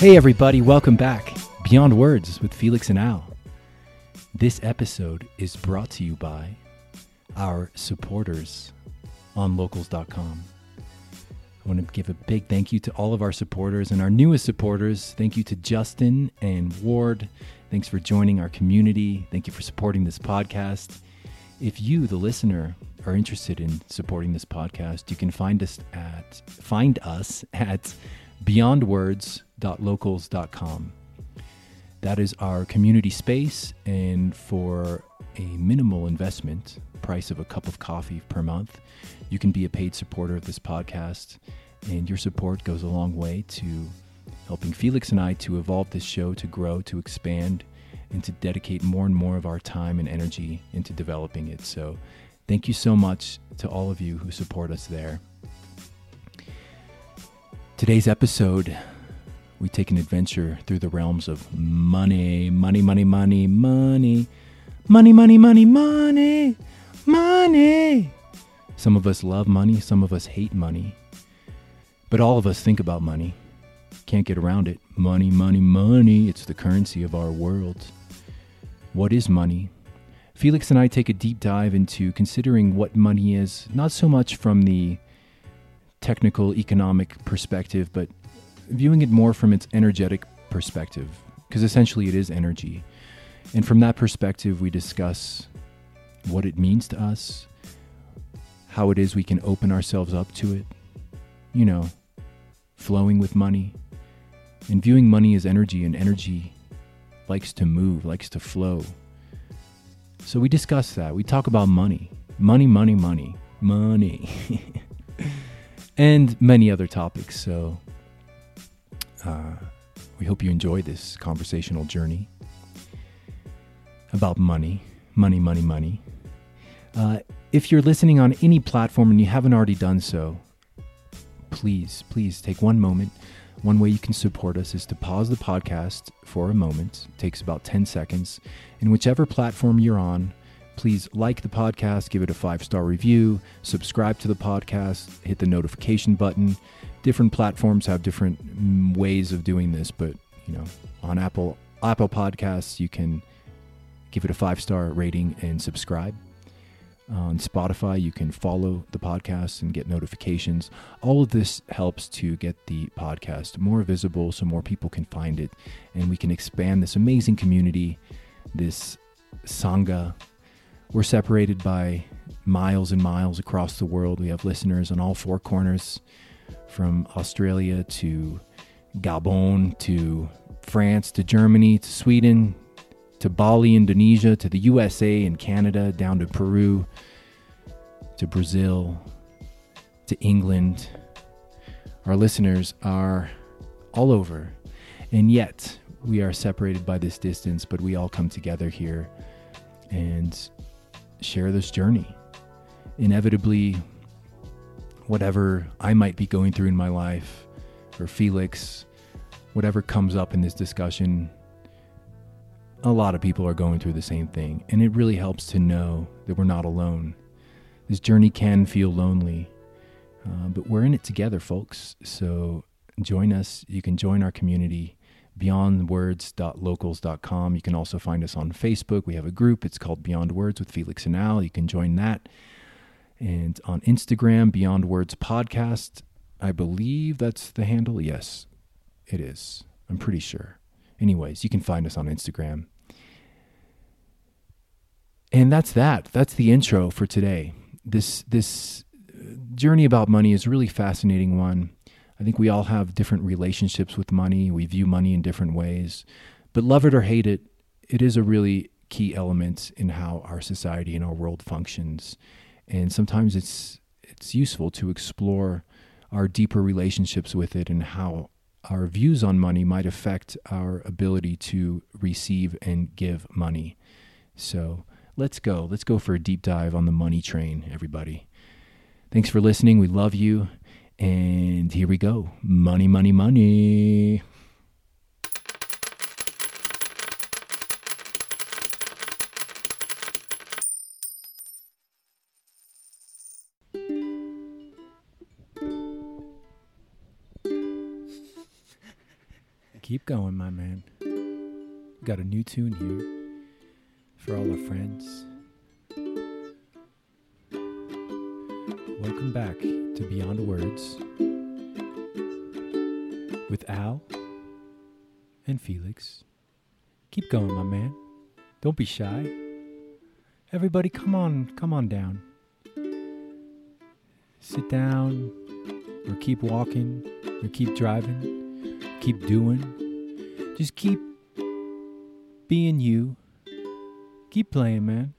Hey, everybody, welcome back. Beyond Words with Felix and Al. This episode is brought to you by our supporters on locals.com. I want to give a big thank you to all of our supporters and our newest supporters. Thank you to Justin and Ward. Thanks for joining our community. Thank you for supporting this podcast. If you, the listener, are interested in supporting this podcast, you can find us at find us at beyondwords.locals.com. That is our community space, and for a minimal investment, price of a cup of coffee per month, you can be a paid supporter of this podcast, and your support goes a long way to helping Felix and I to evolve this show, to grow, to expand, and to dedicate more and more of our time and energy into developing it. So, thank you so much to all of you who support us there. Today's episode, we take an adventure through the realms of money, money, money, money, money, money, money, money, money, money. Some of us love money, some of us hate money, but all of us think about money. Can't get around it. Money, money, money. It's the currency of our world. What is money? Felix and I take a deep dive into considering what money is, not so much from the technical economic perspective, but viewing it more from its energetic perspective, because essentially it is energy. And from that perspective, we discuss what it means to us, how it is we can open ourselves up to it, you know, flowing with money, and viewing money as energy, and energy likes to move, likes to flow. So we discuss that. We talk about money, money, money, money, money. and many other topics. So uh, we hope you enjoy this conversational journey about money, money, money, money. Uh, if you're listening on any platform and you haven't already done so, please, please take one moment. One way you can support us is to pause the podcast for a moment. It takes about 10 seconds. And whichever platform you're on, please like the podcast, give it a five star review, subscribe to the podcast, hit the notification button. Different platforms have different mm, ways of doing this, but you know, on Apple Apple Podcasts, you can give it a five star rating and subscribe. On Spotify, you can follow the podcast and get notifications. All of this helps to get the podcast more visible so more people can find it and we can expand this amazing community, this Sangha we're separated by miles and miles across the world. We have listeners on all four corners from Australia to Gabon to France to Germany to Sweden to Bali, Indonesia to the USA and Canada down to Peru to Brazil to England. Our listeners are all over. And yet, we are separated by this distance, but we all come together here. And share this journey. Inevitably, whatever I might be going through in my life, or Felix, whatever comes up in this discussion, a lot of people are going through the same thing. And it really helps to know that we're not alone. This journey can feel lonely, uh, but we're in it together, folks. So join us. You can join our community beyondwords.locals.com. You can also find us on Facebook. We have a group. It's called Beyond Words with Felix and Al. You can join that. And on Instagram, Beyond Words Podcast. I believe that's the handle. Yes, it is. I'm pretty sure. Anyways, you can find us on Instagram. And that's that. That's the intro for today. This this uh, journey about money is really fascinating one. I think we all have different relationships with money. We view money in different ways. But love it or hate it, it is a really key element in how our society and our world functions. And sometimes it's it's useful to explore our deeper relationships with it and how our views on money might affect our ability to receive and give money. So let's go. Let's go for a deep dive on the money train, everybody. Thanks for listening. We love you. And here we go money, money, money. Keep going, my man. Got a new tune here for all our friends. Welcome back to Beyond Words with Al and Felix. Keep going, my man. Don't be shy. Everybody, come on, come on down. Sit down, or keep walking, or keep driving, keep doing. Just keep being you. Keep playing, man.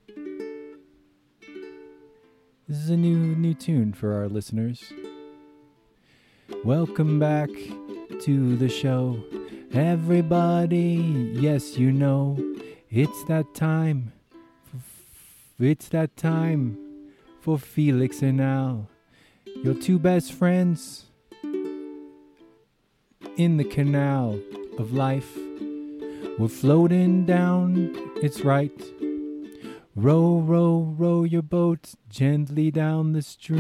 This is a new new tune for our listeners. Welcome back to the show. Everybody, yes, you know, it's that time. It's that time for Felix and Al, your two best friends in the canal of life. We're floating down, it's right. Row, row, row your boat gently down the stream.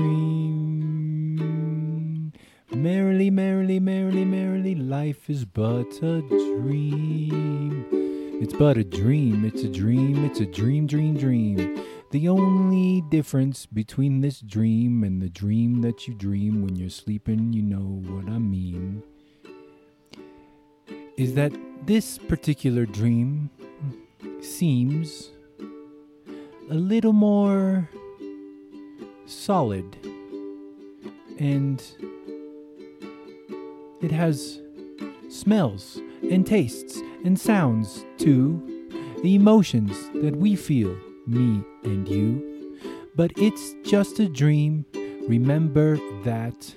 Merrily, merrily, merrily, merrily, life is but a dream. It's but a dream, it's a dream, it's a dream, dream, dream. The only difference between this dream and the dream that you dream when you're sleeping, you know what I mean, is that this particular dream seems a little more solid and it has smells and tastes and sounds too, the emotions that we feel, me and you. But it's just a dream. Remember that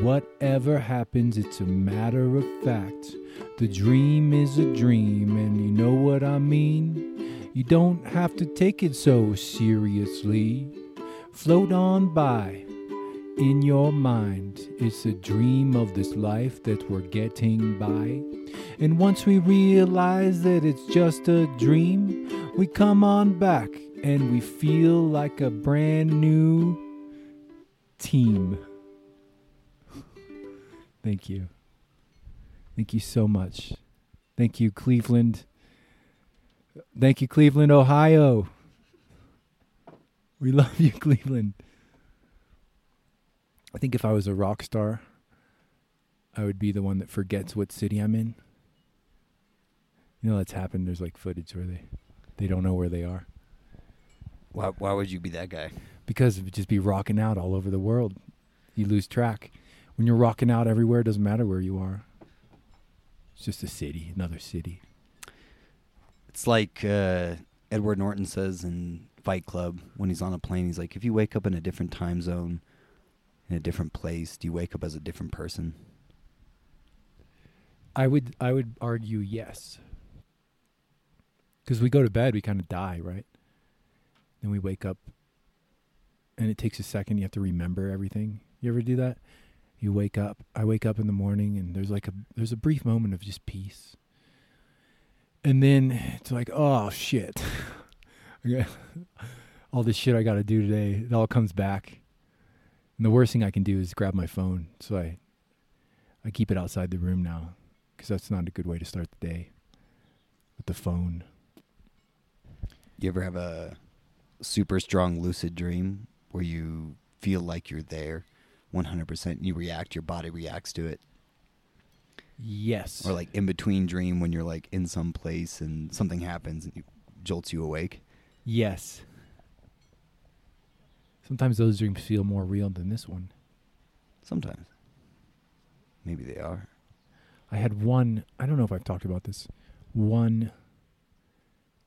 whatever happens, it's a matter of fact. The dream is a dream, and you know what I mean? You don't have to take it so seriously. Float on by in your mind. It's a dream of this life that we're getting by. And once we realize that it's just a dream, we come on back and we feel like a brand new team. Thank you. Thank you so much. Thank you, Cleveland. Thank you, Cleveland, Ohio. We love you, Cleveland. I think if I was a rock star, I would be the one that forgets what city I'm in. You know that's happened. There's like footage where they they don't know where they are Why, why would you be that guy? because it would just be rocking out all over the world. You lose track. When you're rocking out everywhere, it doesn't matter where you are. It's just a city, another city. It's like uh, Edward Norton says in Fight Club when he's on a plane. He's like, if you wake up in a different time zone, in a different place, do you wake up as a different person? I would I would argue yes. Cuz we go to bed, we kind of die, right? Then we wake up and it takes a second you have to remember everything. You ever do that? You wake up, I wake up in the morning and there's like a there's a brief moment of just peace. And then it's like, oh shit. All this shit I got to do today, it all comes back. And the worst thing I can do is grab my phone. So I I keep it outside the room now because that's not a good way to start the day with the phone. You ever have a super strong lucid dream where you feel like you're there 100%? And you react, your body reacts to it. Yes. Or like in between dream when you're like in some place and something happens and it jolts you awake. yes. Sometimes those dreams feel more real than this one. Sometimes. Maybe they are. I had one, I don't know if I've talked about this, one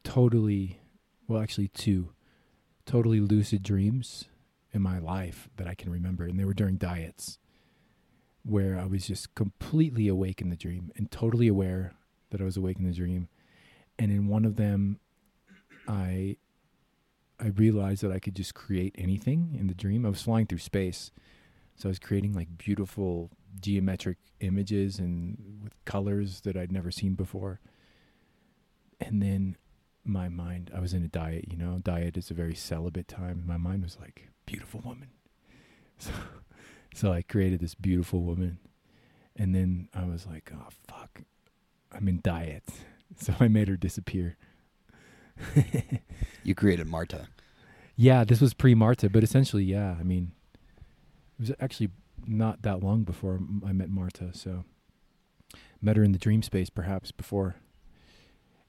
totally, well, actually, two totally lucid dreams in my life that I can remember. And they were during diets where I was just completely awake in the dream and totally aware that I was awake in the dream. And in one of them, I I realized that I could just create anything in the dream. I was flying through space. So I was creating like beautiful geometric images and with colors that I'd never seen before. And then my mind, I was in a diet, you know, diet is a very celibate time. My mind was like, beautiful woman. So, so I created this beautiful woman. And then I was like, oh, fuck. I'm in diet, so I made her disappear. You created Marta. Yeah, this was pre Marta, but essentially, yeah. I mean, it was actually not that long before I met Marta, so met her in the dream space perhaps before.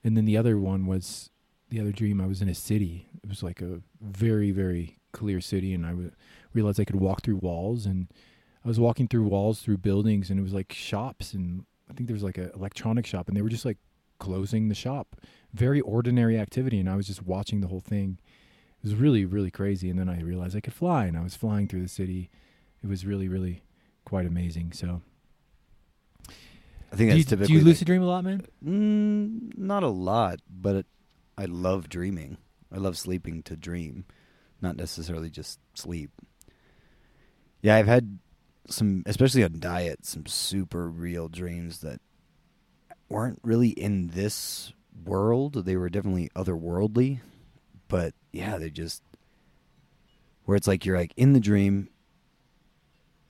And then the other one was the other dream. I was in a city. It was like a very very clear city, and I w- realized I could walk through walls, and I was walking through walls through buildings, and it was like shops, and I think there was like an electronic shop, and they were just like closing the shop. Very ordinary activity, and I was just watching the whole thing. It was really, really crazy. And then I realized I could fly, and I was flying through the city. It was really, really quite amazing. So, I think do that's you, typically do you like- lucid dream a lot, man? Mm, not a lot, but it, I love dreaming. I love sleeping to dream, not necessarily just sleep. Yeah, I've had some, especially on diet, some super real dreams that weren't really in this world. They were definitely otherworldly, but yeah, they just where it's like you're like in the dream,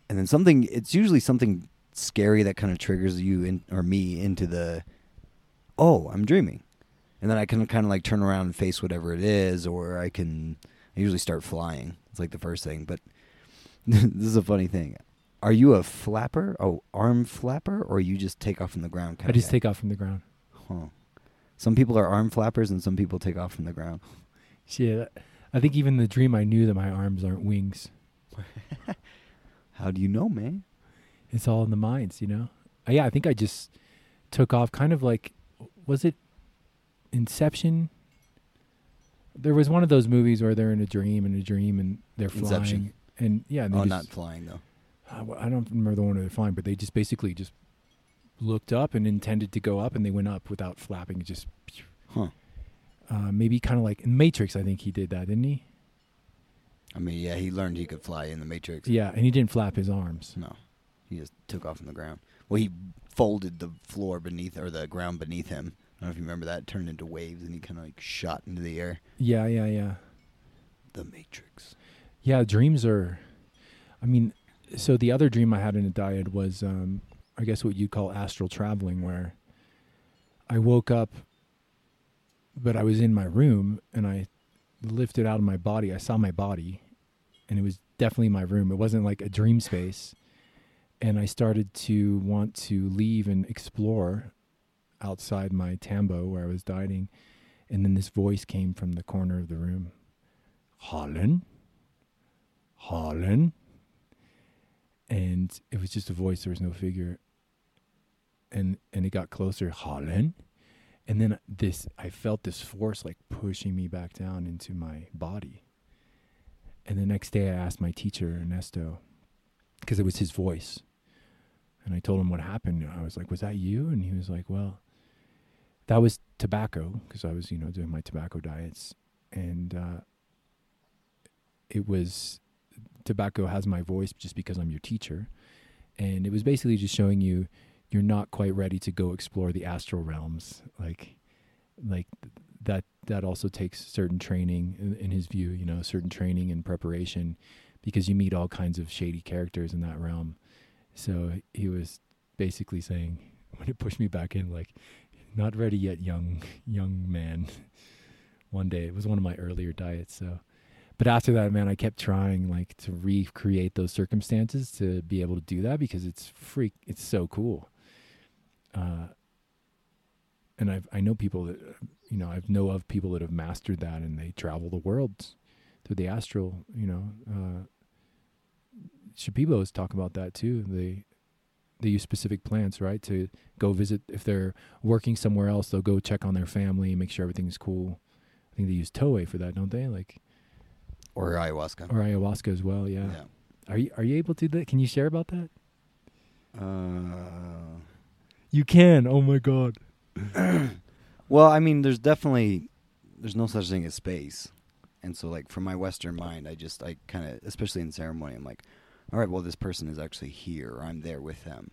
and then something. It's usually something scary that kind of triggers you in, or me into the oh, I'm dreaming. And then I can kind of like turn around and face whatever it is, or I can I usually start flying. It's like the first thing. But this is a funny thing. Are you a flapper? Oh, arm flapper, or you just take off from the ground? Kind I just guy? take off from the ground. Huh. Some people are arm flappers, and some people take off from the ground. Shit. I think even in the dream, I knew that my arms aren't wings. How do you know, man? It's all in the minds, you know? Uh, yeah, I think I just took off kind of like, was it Inception? There was one of those movies where they're in a dream and a dream and they're flying. Inception. And yeah, and Oh, just- not flying though. I don't remember the one where they're flying, but they just basically just looked up and intended to go up, and they went up without flapping. Just Huh. uh, maybe kind of like in Matrix. I think he did that, didn't he? I mean, yeah, he learned he could fly in the Matrix. Yeah, and he didn't flap his arms. No, he just took off from the ground. Well, he folded the floor beneath or the ground beneath him. I don't know if you remember that. It turned into waves, and he kind of like shot into the air. Yeah, yeah, yeah, The Matrix. yeah. Dreams are. I mean, so the other dream I had in a diet was, um, I guess, what you'd call astral traveling, where I woke up, but I was in my room and I lifted out of my body. I saw my body, and it was definitely my room. It wasn't like a dream space. And I started to want to leave and explore outside my tambo where I was dining, And then this voice came from the corner of the room Holland? Holland? And it was just a voice, there was no figure. And and it got closer, Holland. And then this I felt this force like pushing me back down into my body. And the next day I asked my teacher, Ernesto, because it was his voice. And I told him what happened. I was like, "Was that you?" And he was like, "Well, that was tobacco because I was, you know, doing my tobacco diets, and uh, it was tobacco has my voice just because I'm your teacher, and it was basically just showing you you're not quite ready to go explore the astral realms, like, like that. That also takes certain training, in, in his view, you know, certain training and preparation, because you meet all kinds of shady characters in that realm. So he was basically saying when it pushed me back in, like, not ready yet, young young man. one day it was one of my earlier diets. So, but after that, man, I kept trying like to recreate those circumstances to be able to do that because it's freak. It's so cool. Uh, and I've I know people that you know I've know of people that have mastered that and they travel the world through the astral. You know, uh, Shipibos talk about that too. They they use specific plants, right, to go visit. If they're working somewhere else, they'll go check on their family, make sure everything's cool. I think they use Toé for that, don't they? Like Or ayahuasca. or ayahuasca as well. Yeah. Are you are you able to do that? Can you share about that? Uh, You can. Oh my god. well, I mean, there's definitely there's no such thing as space, and so like for my Western mind, I just I kind of, especially in ceremony, I'm like, all right, well, this person is actually here, or I'm there with them,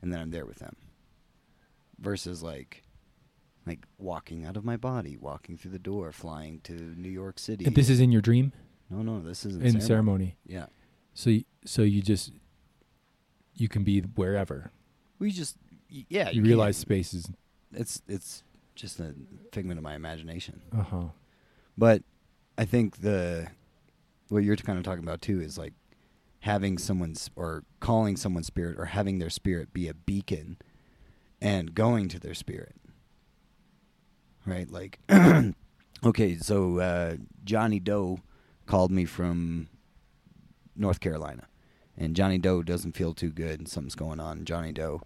and then I'm there with them. Versus like, like walking out of my body, walking through the door, flying to New York City. And this is in your dream no, no, this is in ceremony. Yeah, So y- so you just you can be wherever. we just Y- yeah, you, you realize space is it's it's just a figment of my imagination. uh huh. But I think the what you're kind of talking about too is like having someone's or calling someone's spirit or having their spirit be a beacon and going to their spirit. Right? Like okay, so uh, Johnny Doe called me from North Carolina. And Johnny Doe doesn't feel too good and something's going on, Johnny Doe.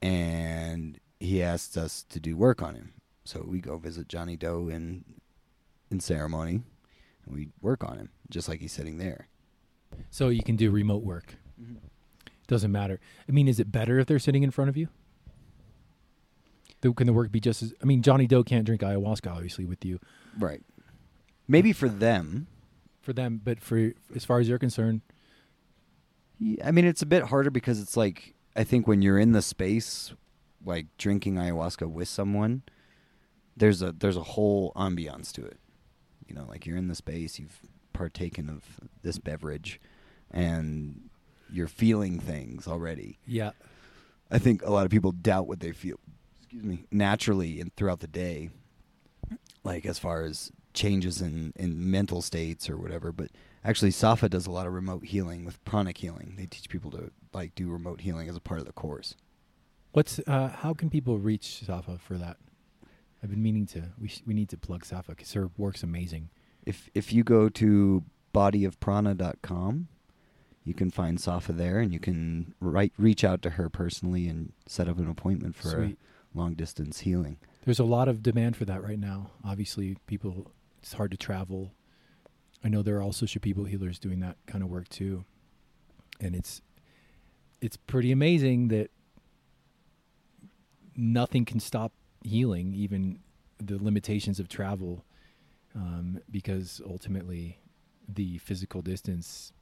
And he asked us to do work on him. So we go visit Johnny Doe in in ceremony and we work on him, just like he's sitting there. So you can do remote work. Mm-hmm. Doesn't matter. I mean, is it better if they're sitting in front of you? The- Can the work be just as? I mean, Johnny Doe can't drink ayahuasca, obviously, with you Right. Maybe for them. for them, but for as far as you're concerned, Yeah, I mean, it's a bit harder because it's like I think when you're in the space, like drinking ayahuasca with someone, there's a there's a whole ambiance to it. You know, like you're in the space, you've partaken of this beverage, and you're feeling things already. yeah, I think a lot of people doubt what they feel. Excuse me, naturally and throughout the day, like as far as changes in in mental states or whatever. But actually, Safa does a lot of remote healing with pranic healing. They teach people to like do remote healing as a part of the course. What's uh, how can people reach Safa for that? I've been meaning to. We sh- we need to plug Safa because her work's amazing. If if you go to bodyofprana.com, you can find Safa there, and you can write reach out to her personally and set up an appointment for long distance healing. There's a lot of demand for that right now. Obviously, people it's hard to travel. I know there are also Shipibo healers doing that kind of work too, and it's it's pretty amazing that nothing can stop healing, even the limitations of travel, um, because ultimately the physical distance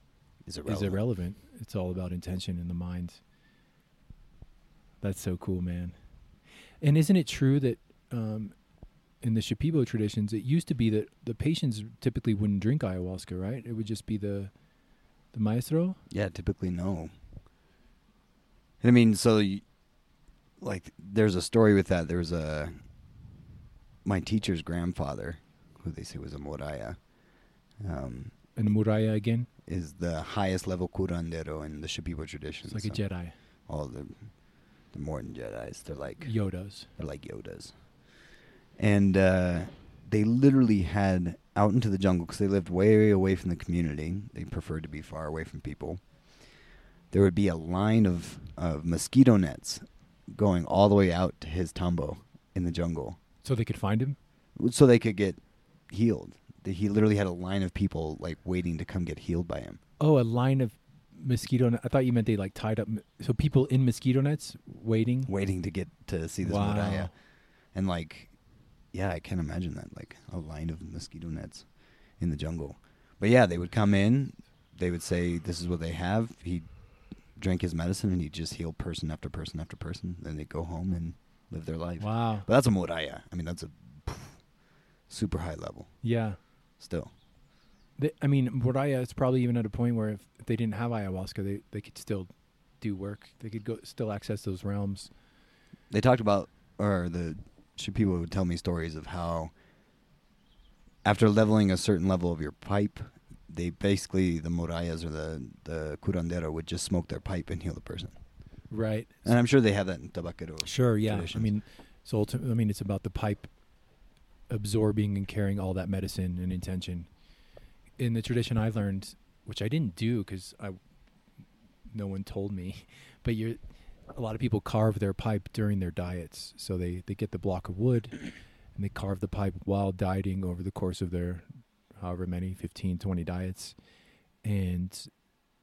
Is is irrelevant. It's all about intention in the mind. That's so cool, man. And isn't it true that um, in the Shipibo traditions, it used to be that the patients typically wouldn't drink ayahuasca, right? It would just be the the maestro. Yeah, typically no. And I mean, so you, like, there's a story with that. There was a my teacher's grandfather, who they say was a Moraya, um, And Muraya again, is the highest level curandero in the Shipibo tradition. it's like a Jedi. All the the modern Jedi's, they're like Yodas. they're like Yodas, and uh, they literally had out into the jungle because they lived way away from the community. They preferred to be far away from people. There would be a line of of mosquito nets going all the way out to his tambo in the jungle, So they could find him. so they could get healed. That He literally had a line of people like waiting to come get healed by him. Oh, a line of mosquito. Net. I thought you meant they like tied up. So people in mosquito nets waiting. waiting to get to see this Wow. Moraya. And like, yeah, I can't imagine that, like a line of mosquito nets in the jungle. But yeah, they would come in, they would say, "This is what they have." He drank his medicine, and he'd just heal person after person after person. Then they'd go home and live their life. Wow. But that's a Moraya. I mean, that's a super high level Yeah. still. They, I mean, Moraya is probably even at a point where if, if they didn't have ayahuasca, they, they could still do work. They could go still access those realms. They talked about, or the people would tell me stories of how after leveling a certain level of your pipe, they basically the morayas or the the curandero would just smoke their pipe and heal the person. Right. And I'm sure they have that in tabaquero. Sure. Yeah. traditions. I mean, so ultimately, I mean, it's about the pipe absorbing and carrying all that medicine and intention. In the tradition I learned, which I didn't do because I, no one told me, but you're, a lot of people carve their pipe during their diets. So they they get the block of wood, and they carve the pipe while dieting over the course of their, however many 15, 20 diets, and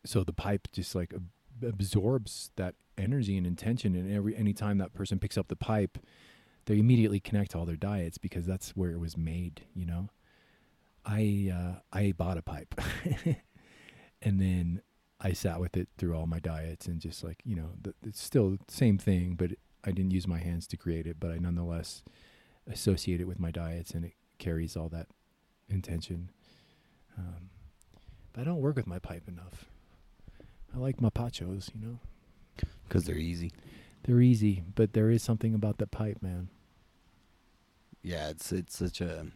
so the pipe just like ab- absorbs that energy and intention and every anytime that person picks up the pipe they immediately connect to all their diets because that's where it was made you know? I uh i bought a pipe. And then i sat with it through all my diets and just like you know the, it's still the same thing but i didn't use my hands to create it but i nonetheless associate it with my diets and it carries all that intention. Um, but i don't work with my pipe enough. I like my pachos you know? Because they're easy. They're easy, but there is something about that pipe, man. Yeah, it's it's such a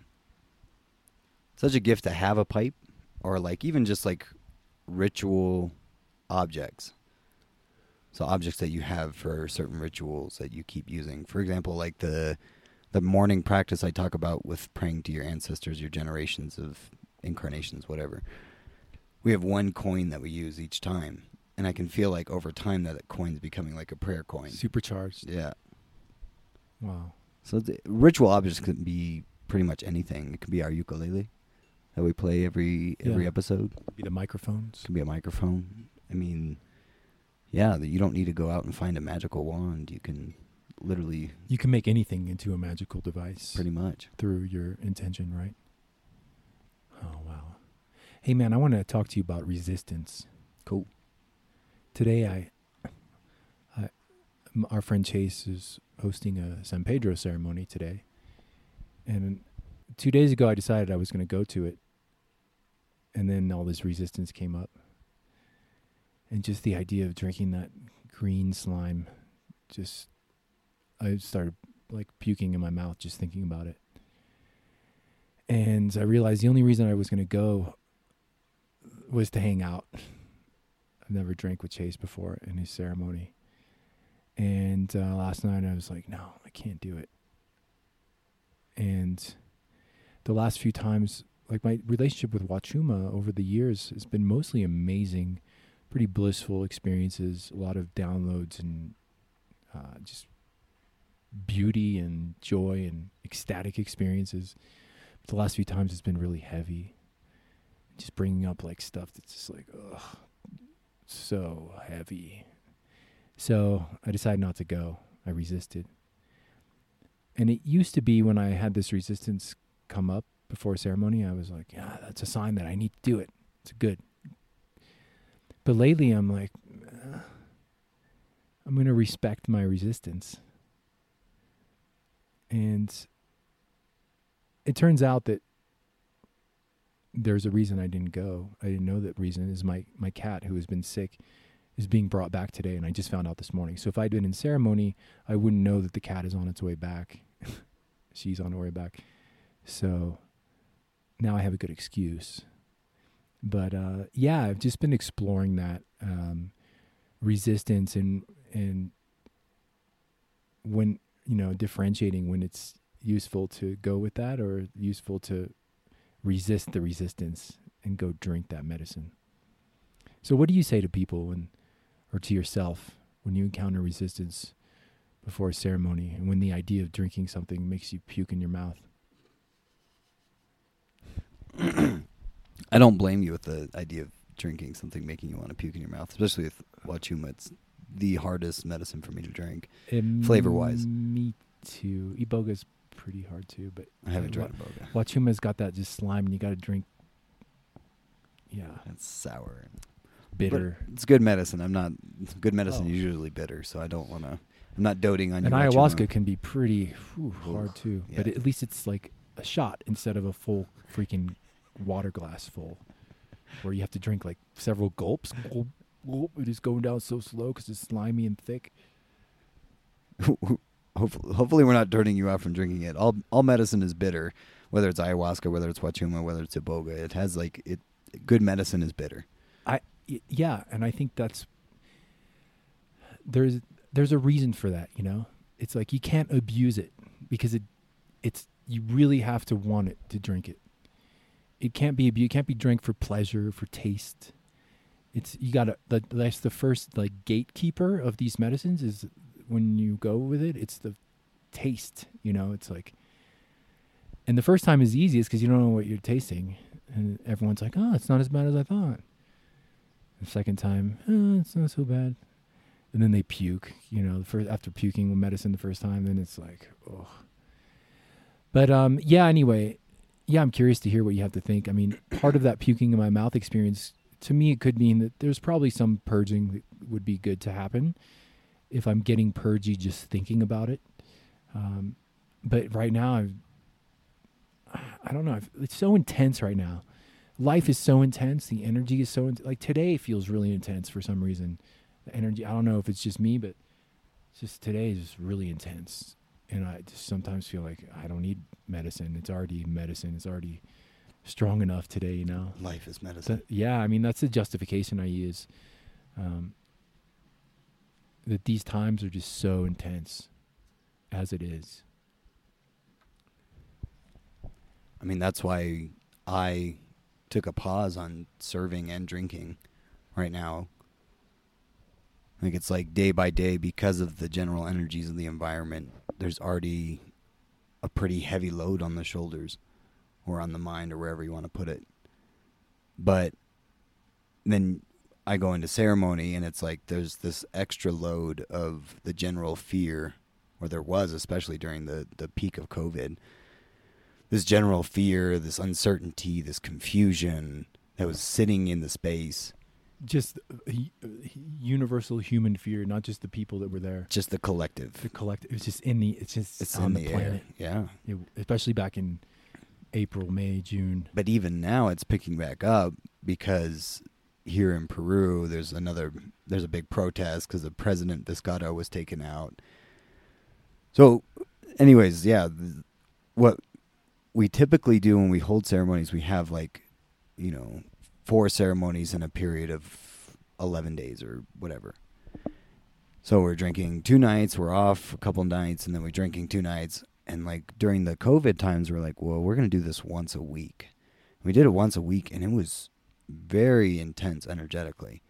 such a gift to have a pipe, or like even just like ritual objects. So objects that you have for certain rituals that you keep using. For example, like the the morning practice I talk about with praying to your ancestors, your generations of incarnations, whatever. We have one coin that we use each time, and I can feel like over time that that coin's becoming like a prayer coin. Supercharged. Yeah. Wow. So the ritual objects can be pretty much anything. It could be our ukulele that we play every every Yeah. episode. Be the microphones. It could be a microphone. I mean, yeah, that you don't need to go out and find a magical wand. You can literally, You can make anything into a magical device pretty much. through your intention, right? Oh wow. Hey man, I want to talk to you about resistance. Cool. Today I I our friend Chase is hosting a San Pedro ceremony today. And 2 days ago I decided I was going to go to it. And then all this resistance came up. And just the idea of drinking that green slime just I started like puking in my mouth just thinking about it. And I realized the only reason I was going to go was to hang out. I've never drank with Chase before in his ceremony. And uh, last night I was like, no, I can't do it. And the last few times, like my relationship with Wachuma over the years has been mostly amazing, pretty blissful experiences, a lot of downloads and uh, just beauty and joy and ecstatic experiences. But the last few times it's been really heavy. Just bringing up like stuff that's just like, ugh, so heavy. So I decided not to go. I resisted. And it used to be when I had this resistance come up before ceremony, I was like, yeah, that's a sign that I need to do it. It's good. But lately I'm like, "Uh, I'm going to respect my resistance. And it turns out that there's a reason I didn't go. I didn't know that reason is my my cat who has been sick is being brought back today and I just found out this morning. So if I'd been in ceremony, I wouldn't know that the cat is on its way back. She's on her way back. So now I have a good excuse. But uh yeah, I've just been exploring that um resistance and and when you know differentiating when it's useful to go with that or useful to resist the resistance and go drink that medicine. So what do you say to people when or to yourself when you encounter resistance before a ceremony and when the idea of drinking something makes you puke in your mouth? I don't blame you with the idea of drinking something making you want to puke in your mouth, especially with Wachuma. It's the hardest medicine for me to drink. Flavor-wise. Me too. Iboga's pretty hard too, but I haven't Wa- tried Boga. Wachuma's got that just slime and you got to drink yeah, It's sour. bitter. But it's good medicine. I'm not good medicine Oh. is usually bitter, so I don't want to. I'm not doting on and your ayahuasca Wachuma. can be pretty whew, hard too. But at least it's like a shot instead of a full freaking water glass full, where you have to drink like several gulps. Gulp, gulp. It is going down so slow because it's slimy and thick. hopefully, hopefully, we're not turning you off from drinking it. All all medicine is bitter, whether it's ayahuasca, whether it's Wachuma, whether it's iboga. It has like it. Good medicine is bitter. I yeah, and I think that's there's there's a reason for that. You know, it's like you can't abuse it because it it's you really have to want it to drink it. It can't be abu- it can't be drank for pleasure for taste. It's you gotta that's the first like gatekeeper of these medicines is when you go with it. It's the taste. You know, it's like. And the first time is easiest because you don't know what you're tasting, and everyone's like, "Oh, it's not as bad as I thought." The second time, oh, it's not so bad. And then they puke, you know, the first, after puking with medicine the first time, then it's like, oh. But um, yeah, anyway, yeah, I'm curious to hear what you have to think. I mean, part of that puking in my mouth experience, to me, it could mean that there's probably some purging that would be good to happen if I'm getting purgy just thinking about it. Um, but right now, I've, I don't know. I've, it's so intense right now life is so intense. The energy is so in- like today feels really intense for some reason. The energy. I don't know if it's just me, but just today is just really intense, and I just sometimes feel like I don't need medicine. It's already medicine. It's already strong enough today. You know. Life is medicine. Th- yeah, I mean that's the justification I use. Um, that these times are just so intense, as it is. I mean, that's why I took a pause on serving and drinking right now. I think it's like day by day because of the general energies of the environment. There's already a pretty heavy load on the shoulders or on the mind or wherever you want to put it. But then I go into ceremony and it's like there's this extra load of the general fear, or there was, especially during the, the peak of COVID. This general fear, this uncertainty, this confusion that was sitting in the space. Just uh, uh, universal human fear, not just the people that were there. Just the collective. The collective. It's just in the. It's just It's on the, the, planet. Yeah. It- especially back in April, May, June. But even now it's picking back up because here in Peru there's another there's a big protest because the president Vizcarra was taken out. So anyways, yeah, what we typically do when we hold ceremonies, we have like, you know, four ceremonies in a period of 11 days or whatever. So we're drinking two nights, we're off a couple nights, and then we're drinking two nights. And like during the COVID times, we're like, well, we're to do this once a week. We did it once a week, and it was very intense energetically.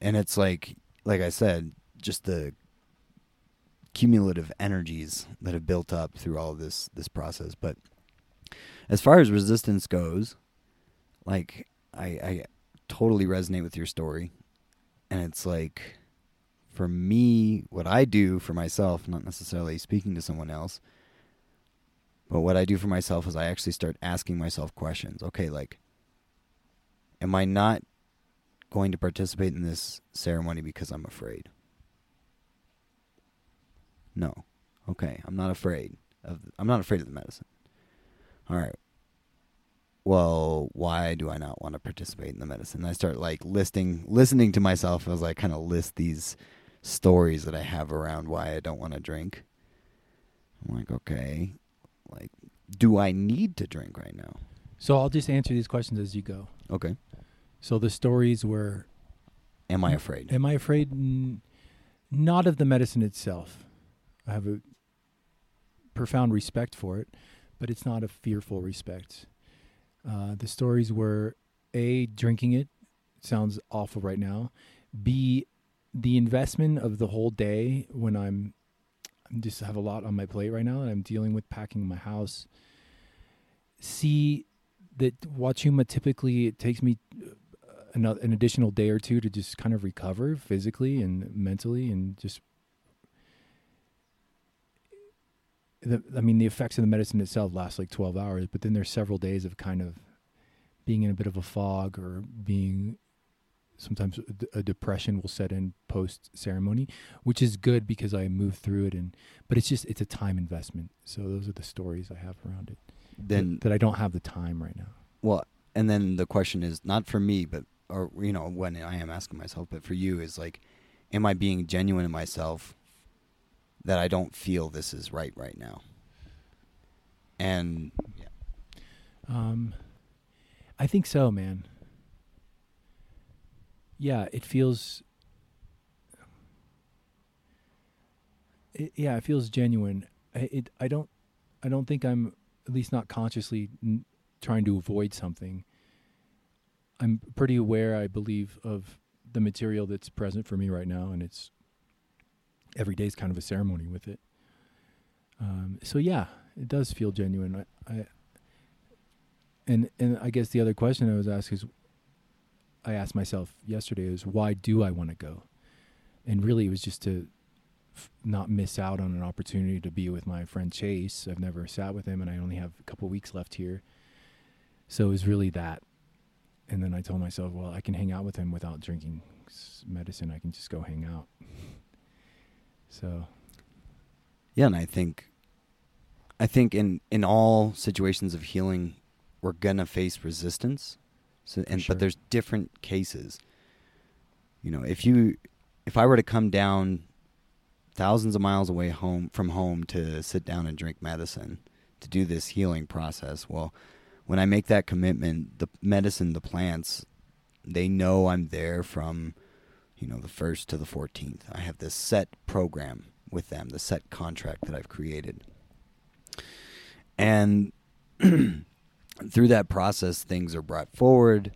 And it's like, like I said, just the cumulative energies that have built up through all this this process. But as far as resistance goes, like I, I totally resonate with your story, and it's like for me, what I do for myself, not necessarily speaking to someone else, but what I do for myself is I actually start asking myself questions. Okay, like, am I not going to participate in this ceremony because I'm afraid? No. Okay, I'm not afraid of. I'm not afraid of the medicine. All right. Well, why do I not want to participate in the medicine? I start like listing, listening to myself as I kind of list these stories that I have around why I don't want to drink. I'm like, okay, like, do I need to drink right now? So I'll just answer these questions as you go. Okay. So the stories were Am I afraid? Am I afraid? N- not of the medicine itself. I have a profound respect for it, but it's not a fearful respect. Uh, the stories were A, drinking it sounds awful right now. B, the investment of the whole day when I'm, I'm just have a lot on my plate right now and I'm dealing with packing my house. C, that Wachuma typically it takes me another an additional day or two to just kind of recover physically and mentally and just the, I mean the effects of the medicine itself last like 12 hours but then there's several days of kind of being in a bit of a fog or being sometimes a depression will set in post ceremony which is good because I move through it and but it's just it's a time investment. So those are the stories I have around it then that, that I don't have the time right now. Well, and then the question is not for me, but or you know when I am asking myself, but for you is like, am I being genuine in myself that I don't feel this is right right now? And yeah, Um, I think so, man. Yeah, it feels. It, yeah, it feels genuine. I, it. I don't. I don't think I'm at least not consciously n- trying to avoid something. I'm pretty aware, I believe, of the material that's present for me right now, and it's every day's kind of a ceremony with it. Um, so yeah, it does feel genuine. I, I and and I guess the other question I was asked is, I asked myself yesterday is why do I want to go, and really it was just to f- not miss out on an opportunity to be with my friend Chase. I've never sat with him, and I only have a couple weeks left here, so it was really that. And then I told myself, well, I can hang out with him without drinking medicine. I can just go hang out. So yeah, and I think, I think in in all situations of healing, we're gonna face resistance. So and sure. but there's different cases. You know, if you, if I were to come down thousands of miles away home from home to sit down and drink medicine to do this healing process. Well, when I make that commitment, the medicine, the plants, they know I'm there from, you know, the first to the 14th. I have this set program with them, the set contract that I've created. And through that process, things are brought forward.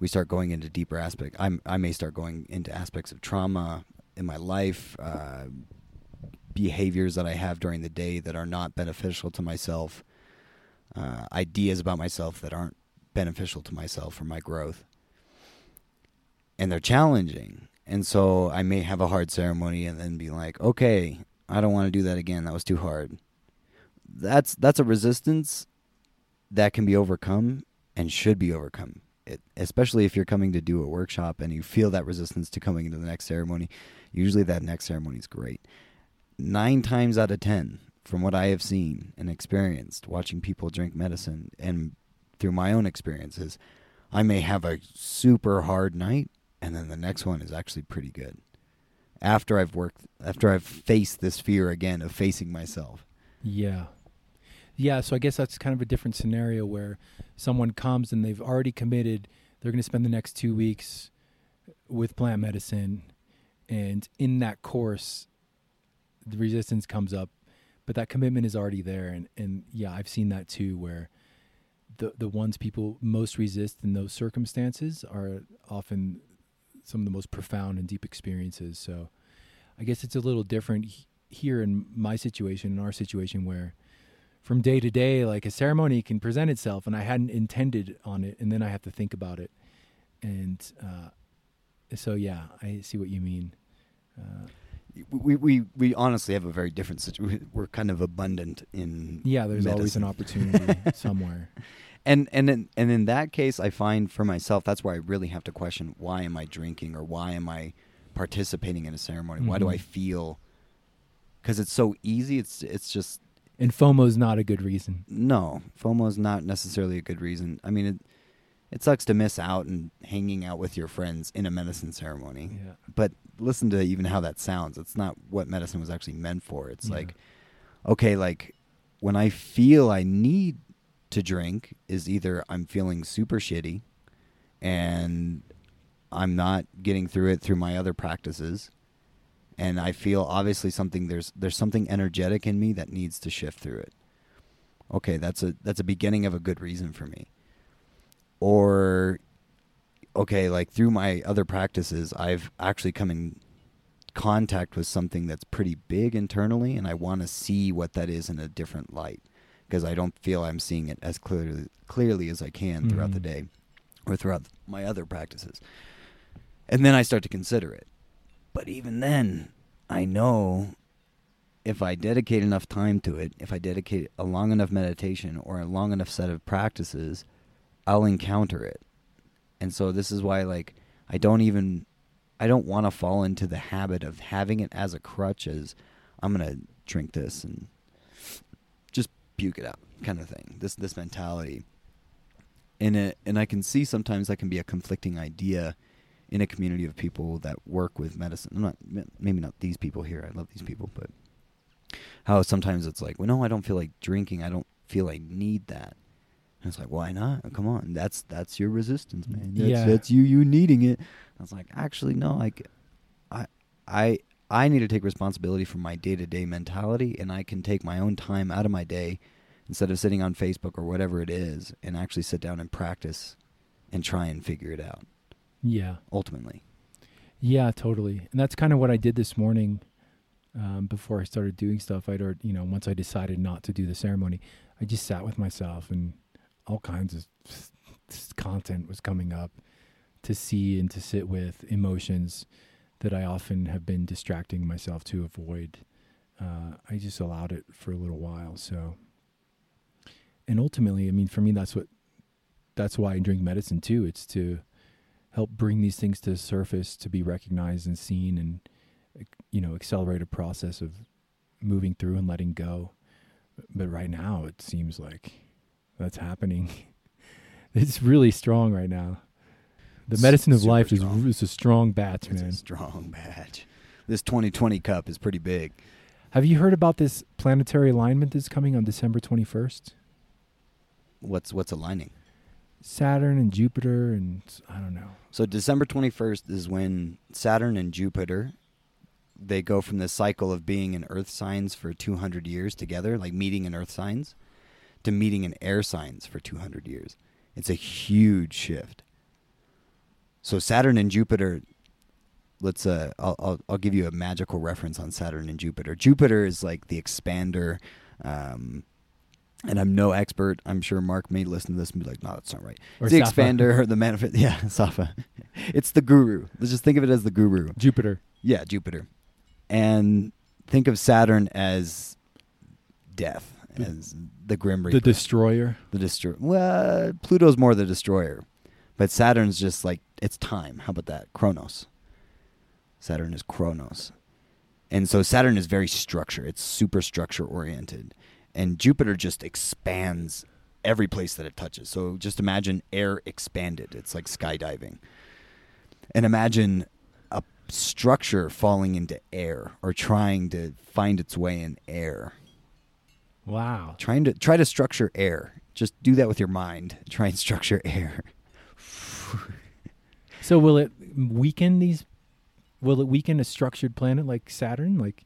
We start going into deeper aspects. I may start going into aspects of trauma in my life, uh, behaviors that I have during the day that are not beneficial to myself, uh, ideas about myself that aren't beneficial to myself or my growth. And they're challenging. And so I may have a hard ceremony and then be like, okay, I don't want to do that again. That was too hard. That's that's a resistance that can be overcome and should be overcome. It, especially if you're coming to do a workshop and you feel that resistance to coming into the next ceremony, usually that next ceremony is great. Nine times out of ten, from what I have seen and experienced watching people drink medicine and through my own experiences, I may have a super hard night and then the next one is actually pretty good. After I've worked, after I've faced this fear again of facing myself. Yeah. Yeah, so I guess that's kind of a different scenario where someone comes and they've already committed, they're going to spend the next 2 weeks with plant medicine and in that course the resistance comes up, but that commitment is already there and and yeah, I've seen that too where the the ones people most resist in those circumstances are often some of the most profound and deep experiences. So I guess it's a little different here in my situation, in our situation, where from day to day, like a ceremony can present itself, and I hadn't intended on it, and then I have to think about it, and uh, so yeah, I see what you mean. Uh, we, we we honestly have a very different situation. We're kind of abundant in yeah. There's medicine. always an opportunity somewhere. And and in, and in that case, I find for myself that's where I really have to question: Why am I drinking, or why am I participating in a ceremony? Mm-hmm. Why do I mm-hmm. feel? Because it's so easy. It's it's just. And FOMO is not a good reason. No, FOMO is not necessarily a good reason. I mean, it it sucks to miss out and hanging out with your friends in a medicine ceremony. Yeah. But listen to even how that sounds. It's not what medicine was actually meant for. It's yeah. like, okay, like when I feel I need to drink is either I'm feeling super shitty and I'm not getting through it through my other practices and I feel obviously something there's there's something energetic in me that needs to shift through it. Okay, that's a that's a beginning of a good reason for me. Or okay, like through my other practices, I've actually come in contact with something that's pretty big internally and I want to see what that is in a different light because I don't feel I'm seeing it as clearly clearly as I can throughout mm-hmm. the day or throughout my other practices. And then I start to consider it. But even then, I know if I dedicate enough time to it, if I dedicate a long enough meditation or a long enough set of practices, I'll encounter it. And so this is why like I don't even I don't want to fall into the habit of having it as a crutch as I'm going to drink this and just puke it out kind of thing. This this mentality. And it and I can see sometimes that can be a conflicting idea in a community of people that work with medicine. I'm not maybe not these people here. I love these people, but how sometimes it's like, well, no, I don't feel like drinking. I don't feel I need that. And it's like, why not? Come on, that's that's your resistance, man. That's, yeah. that's you you needing it. I was like, actually, no, like, I I I need to take responsibility for my day to day mentality, and I can take my own time out of my day instead of sitting on Facebook or whatever it is, and actually sit down and practice and try and figure it out. Yeah. Ultimately. Yeah, totally. And that's kind of what I did this morning um, before I started doing stuff. I'd, already, you know, once I decided not to do the ceremony, I just sat with myself and all kinds of content was coming up to see and to sit with emotions that I often have been distracting myself to avoid. Uh, I just allowed it for a little while. So, and ultimately, I mean, for me, that's what, that's why I drink medicine too. It's to help bring these things to the surface, to be recognized and seen, and you know, accelerate a process of moving through and letting go. But right now, it seems like that's happening. it's really strong right now. The medicine of life is, is a strong batch, it's man. A strong batch. this 2020 cup is pretty big. Have you heard about this planetary alignment that's coming on December 21st? What's what's aligning? Saturn and Jupiter and I don't know. So December 21st is when Saturn and Jupiter they go from this cycle of being in earth signs for 200 years together, like meeting in earth signs, to meeting in air signs for 200 years. It's a huge shift. So Saturn and Jupiter let's uh I'll, I'll I'll give you a magical reference on Saturn and Jupiter. Jupiter is like the expander um and I'm no expert. I'm sure Mark may listen to this and be like, "No, that's not right." Or It's the Safa. expander or the manifest. Yeah, Safa. it's the guru. Let's just think of it as the guru. Jupiter. Yeah, Jupiter. And think of Saturn as death, as the grim Reaper. The destroyer. the destroyer. Well, Pluto's more the destroyer, but Saturn's just like it's time. How about that? Chronos. Saturn is Chronos, and so Saturn is very structure. It's super structure oriented, and Jupiter just expands every place that it touches. So just imagine air expanded. It's like skydiving, and imagine a structure falling into air or trying to find its way in air Wow. trying to try to structure air just do that with your mind try and structure air So will it weaken these? Will it weaken a structured planet like Saturn? Like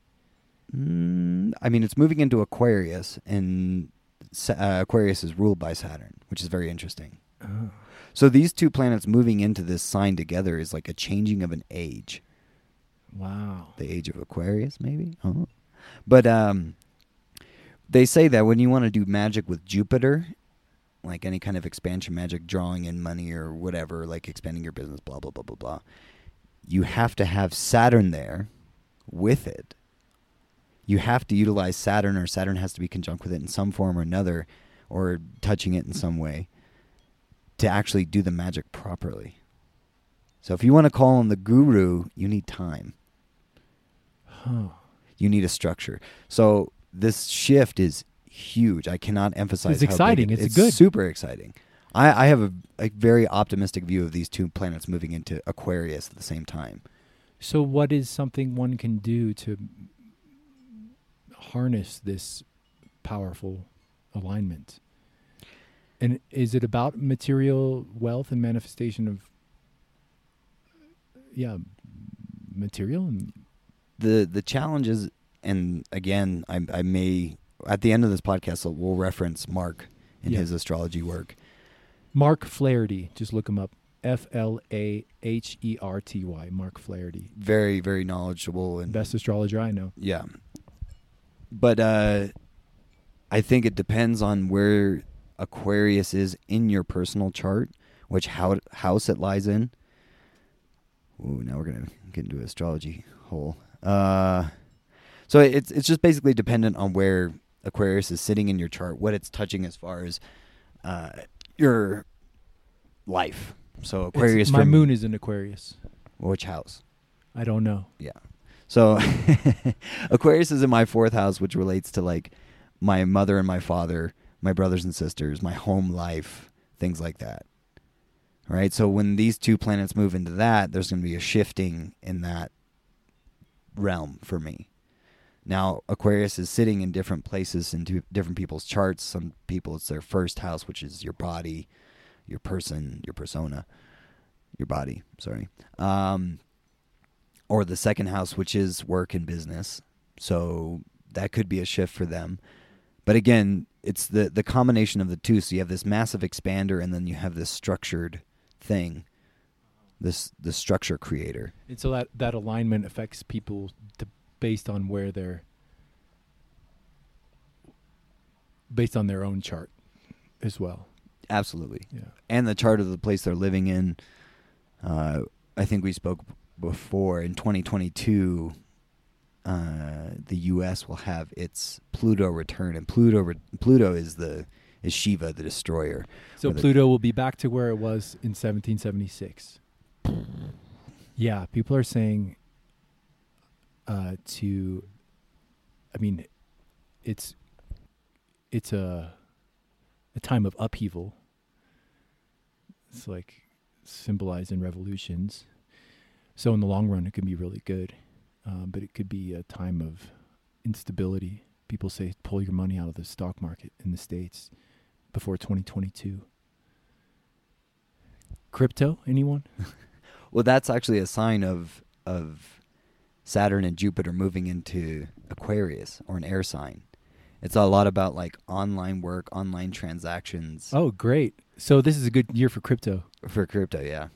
mm, i mean it's moving into aquarius and uh, aquarius is ruled by saturn which is very interesting oh. so these two planets moving into this sign together is like a changing of an age wow. the age of aquarius maybe oh. but um they say that when you want to do magic with jupiter like any kind of expansion magic drawing in money or whatever like expanding your business blah blah blah blah blah you have to have saturn there with it you have to utilize saturn or saturn has to be conjunct with it in some form or another or touching it in some way to actually do the magic properly so if you want to call on the guru you need time Huh. you need a structure. So this shift is huge. I cannot emphasize. It's exciting. it- It's good. Super exciting. I, I have a, a very optimistic view of these two planets moving into Aquarius at the same time. So what is something one can do to harness this powerful alignment? And is it about material wealth and manifestation of yeah, material and the The challenge is, and again, I, I may at the end of this podcast we'll reference Mark in Yeah. his astrology work. Mark Flaherty, just look him up. F L A H E R T Y, Mark Flaherty. Very very knowledgeable and Best astrologer I know. Yeah. But uh I think it depends on where Aquarius is in your personal chart, which how, house it lies in. Ooh, now we're gonna get into astrology hole. Uh so it's it's just basically dependent on where Aquarius is sitting in your chart, what it's touching as far as uh your life. So It's- Aquarius my from moon is in Aquarius. which house? I don't know. Yeah. So Aquarius is in my fourth house, which relates to like my mother and my father, my brothers and sisters, my home life, things like that. Right? So when these two planets move into that, there's going to be a shifting in that realm for me. Now, Aquarius is sitting in different places in different people's charts. Some people, it's their first house, which is your body, your person, your persona, your body. Sorry. Um, or the second house, which is work and business. So that could be a shift for them. But again, it's the the combination of the two. So you have this massive expander, and then you have this structured thing, this the structure creator. And so that that alignment affects people to, based on where they're based on their own chart as well. Absolutely. Yeah. and the chart of the place they're living in. Uh, I think we spoke before in 2022. Uh, the U.S. will have its Pluto return, and Pluto re- Pluto is the is Shiva, the destroyer. So the- Pluto will be back to where it was in 1776. Yeah, people are saying uh, to. I mean, it's it's a a time of upheaval. It's like symbolized in revolutions. So in the long run, it can be really good. um, but it could be a time of instability. People say pull your money out of the stock market in the states before 2022. Crypto, anyone? Well, that's actually a sign of of Saturn and Jupiter moving into Aquarius or an air sign. It's a lot about like online work, online transactions Oh, great. So this is a good year for crypto. for crypto. Yeah,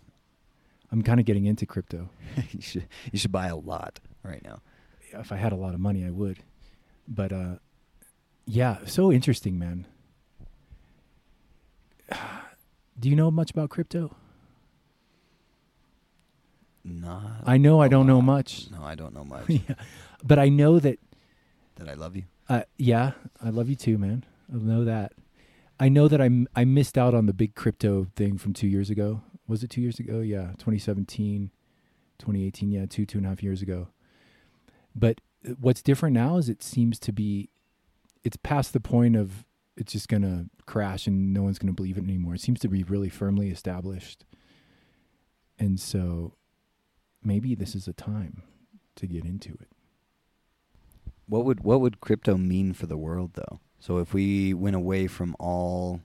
I'm kind of getting into crypto. you should you should buy a lot right now. If I had a lot of money, I would. But uh yeah, so interesting, man. Do you know much about crypto? Not. I know I don't know much. No, I don't know much. yeah. But I know that that I love you. Uh, yeah, I love you too, man. I know that. I know that I m- I missed out on the big crypto thing from two years ago. Was it two years ago? Yeah, 2017, 2018. Yeah, two two and a half years ago. But what's different now is it seems to be, it's past the point of it's just gonna crash and no one's gonna believe it anymore. It seems to be really firmly established, and so maybe this is a time to get into it. What would what would crypto mean for the world though? So if we went away from all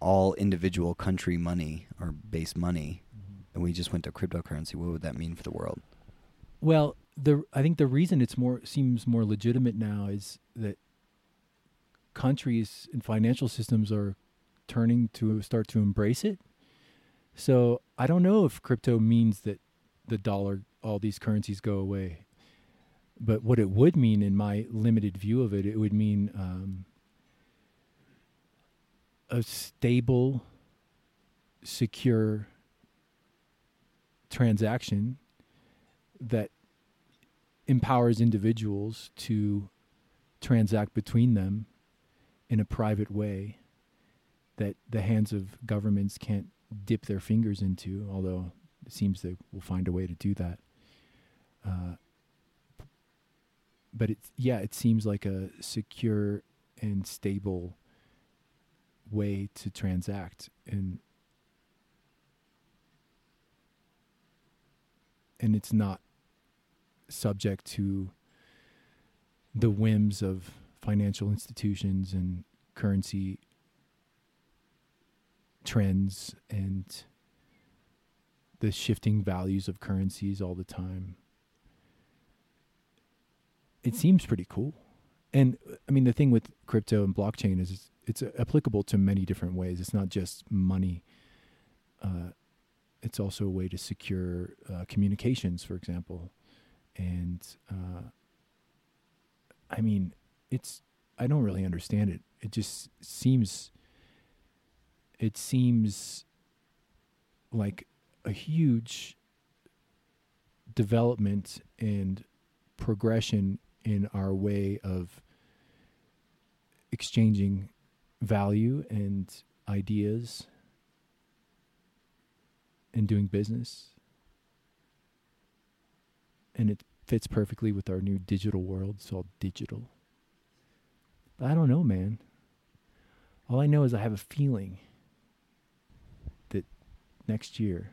all individual country money or base money mm-hmm. and we just went to cryptocurrency, what would that mean for the world? Well, the I think the reason it's more seems more legitimate now is that countries and financial systems are turning to start to embrace it. So I don't know if crypto means that the dollar, all these currencies go away. But what it would mean, in my limited view of it, it would mean um, a stable, secure transaction that empowers individuals to transact between them in a private way that the hands of governments can't dip their fingers into, although it seems they will find a way to do that. Uh, but it's yeah, it seems like a secure and stable way to transact and and it's not subject to the whims of financial institutions and currency trends and the shifting values of currencies all the time. It seems pretty cool. And I mean, the thing with crypto and blockchain is it's, applicable to many different ways. It's not just money. Uh, it's also a way to secure uh, communications, for example. And uh, I mean, it's I don't really understand it. It just seems it seems like a huge development and progression in our way of exchanging value and ideas and doing business. And it fits perfectly with our new digital world. It's all digital. But I don't know, man. All I know is I have a feeling next year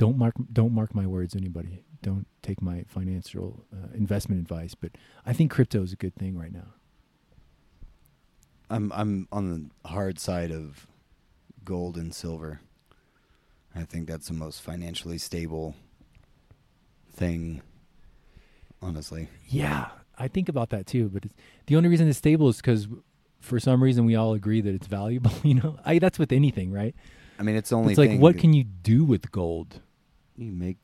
don't mark don't mark my words anybody. Don't take my financial uh, investment advice, but I think crypto is a good thing right now. I'm I'm on the hard side of gold and silver. I think that's the most financially stable thing honestly. Yeah, I think about that too. But it's, the only reason it's stable is because for some reason we all agree that it's valuable. You know, I, that's with anything, right? I mean, it's the only it's like, what can you do with gold? you make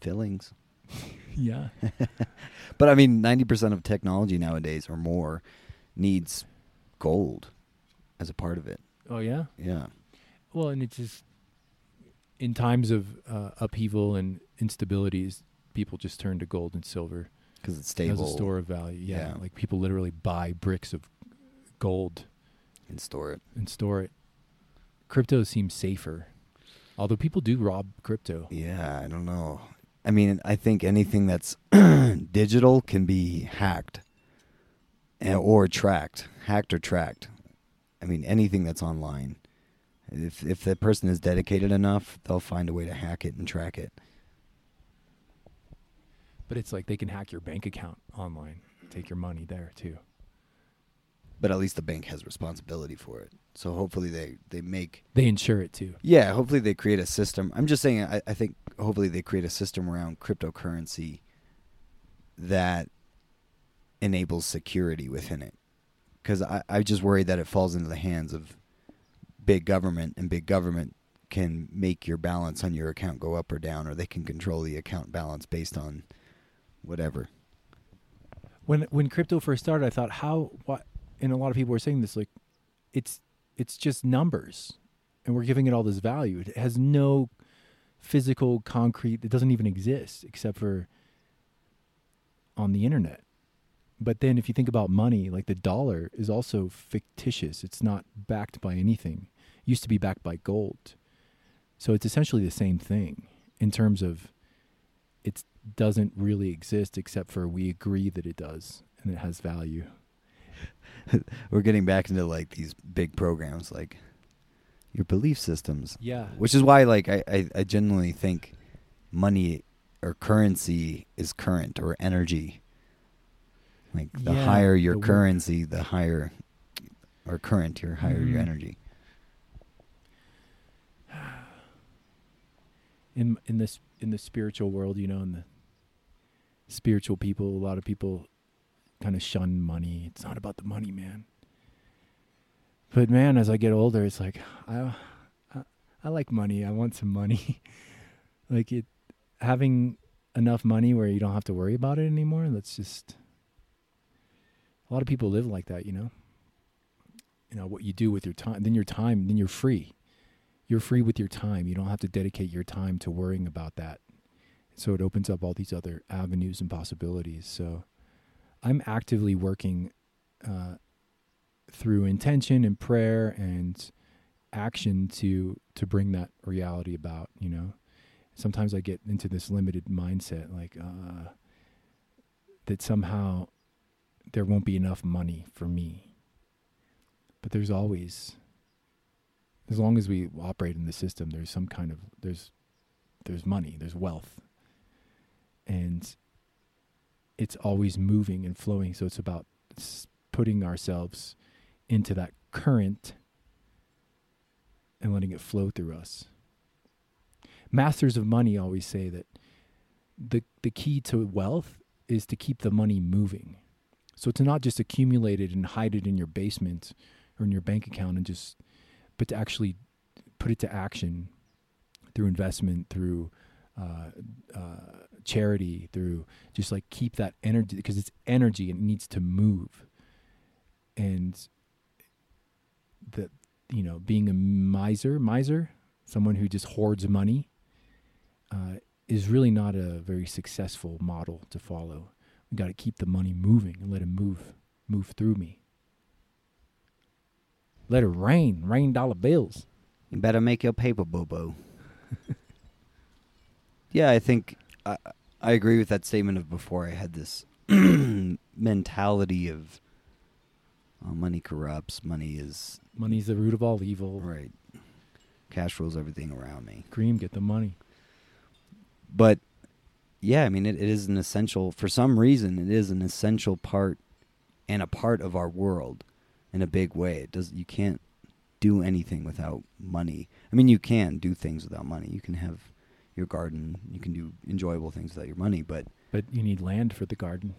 fillings. Yeah, But I mean, 90% of technology nowadays or more needs gold as a part of it. oh yeah. Yeah. Well, and it's just in times of uh, upheaval and instabilities, people just turn to gold and silver Cuz it's stable as a store of value. Yeah, Yeah. like people literally buy bricks of gold and store it. and store it. Crypto seems safer, although people do rob crypto. Yeah, I don't know. I mean, I think anything that's digital can be hacked and, or tracked, hacked or tracked. I mean, anything that's online. If if the person is dedicated enough, they'll find a way to hack it and track it. But it's like they can hack your bank account online, take your money there too. But at least the bank has responsibility for it. So hopefully they they make They insure it too. yeah. Hopefully they create a system. I'm just saying. I, I think hopefully they create a system around cryptocurrency that enables security within it. Because I I just worry that it falls into the hands of big government, and big government can make your balance on your account go up or down, or they can control the account balance based on whatever. When when crypto first started, I thought how what and a lot of people were saying this like it's it's just numbers and we're giving it all this value. It has no physical concrete it doesn't even exist except for on the internet. But then if you think about money, like the dollar is also fictitious. It's not backed by anything. It used to be backed by gold. So it's essentially the same thing in terms of it doesn't really exist except for we agree that it does and it has value. We're getting back into like these big programs, like your belief systems. Yeah. Which is why, like, I, I, I genuinely think money or currency is current or energy. Like, the Yeah, higher your the currency, the higher, or current, your higher your Mhm. energy. in in this in the spiritual world, you know, in the spiritual people, a lot of people kind of shun money. It's not about the money, man. But man, as I get older, it's like I I, I like money. I want some money. like it having enough money where you don't have to worry about it anymore. That's just a lot of people live like that, you know. You know what you do with your time, then your time, then you're free you're free with your time. You don't have to dedicate your time to worrying about that. So it opens up all these other avenues and possibilities. So I'm actively working uh, through intention and prayer and action to to bring that reality about. You know, sometimes I get into this limited mindset, like uh, that somehow there won't be enough money for me. But there's always as long as we operate in the system there's some kind of there's there's money there's wealth and it's always moving and flowing. So it's about putting ourselves into that current and letting it flow through us. Masters of money always say that the the key to wealth is to keep the money moving. So to not just accumulate it and hide it in your basement or in your bank account and just but to actually put it to action through investment, through uh, uh, charity, through just like keep that energy because it's energy and it needs to move. And that you know, being a miser, miser, someone who just hoards money, uh, is really not a very successful model to follow. We got to keep the money moving and let it move, move through me. Let it rain, rain dollar bills. You better make your paper, Bobo. Yeah, I think I, I agree with that statement of before. I had this mentality of oh, money corrupts, money is Money's the root of all evil. right. Cash rules everything around me. Cream, get the money. But yeah, I mean, it, it is an essential. For some reason, it is an essential part and a part of our world in a big way. It does. You can't do anything without money. I mean, you can do things without money. You can have your garden. You can do enjoyable things without your money, but But you need land for the garden.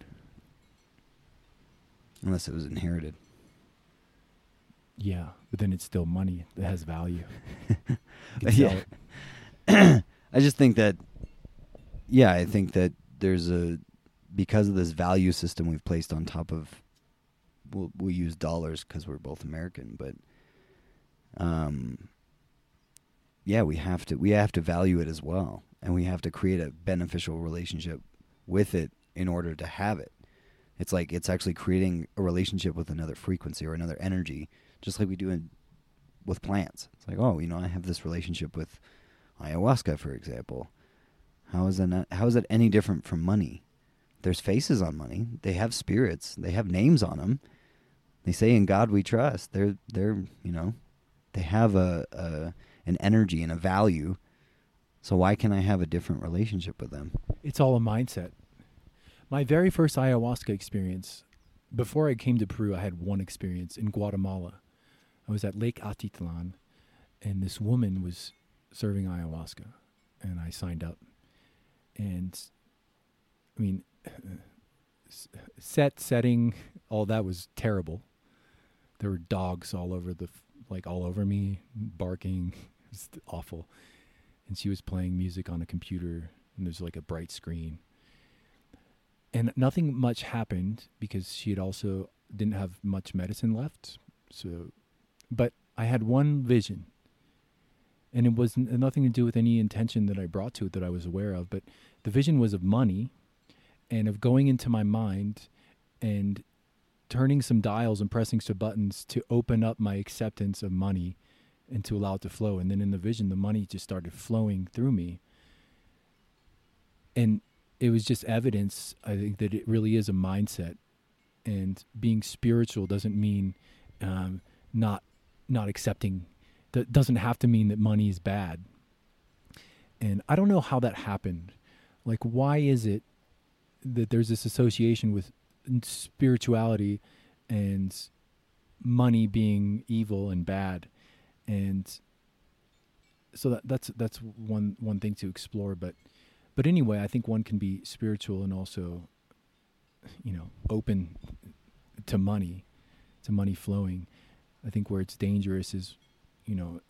unless it was inherited. Yeah, but then it's still money that has value. Yeah. I just think that, yeah, I think that there's a because of this value system we've placed on top of. We'll we'll use dollars because we're both American, but, um, yeah, we have to we have to value it as well, and we have to create a beneficial relationship with it in order to have it. It's like it's actually creating a relationship with another frequency or another energy, just like we do in with plants. It's like, oh, you know, I have this relationship with ayahuasca, for example. How is that not, how is that any different from money? There's faces on money. They have spirits. They have names on them. They say in God we trust. They're they're you know, they have a, a an energy and a value. So why can I have a different relationship with them? It's all a mindset. My very first ayahuasca experience, before I came to Peru, I had one experience in Guatemala. I was at Lake Atitlan, and this woman was serving ayahuasca, and I signed up. And I mean, set setting, all that was terrible. There were dogs all over the like all over me, barking. It was awful. And she was playing music on a computer, and there's like a bright screen. And nothing much happened because she had also didn't have much medicine left. So, but I had one vision, and it was nothing to do with any intention that I brought to it that I was aware of. But the vision was of money, and of going into my mind and turning some dials and pressing some buttons to open up my acceptance of money and to allow it to flow. And then in the vision, the money just started flowing through me. And it was just evidence, I think, that it really is a mindset. And being spiritual doesn't mean um, not not accepting. That doesn't have to mean that money is bad. And I don't know how that happened. Like, why is it that there's this association with spirituality and money being evil and bad? And so that, that's that's one one thing to explore but but anyway i think one can be spiritual and also you know open to money to money flowing. I think where it's dangerous is you know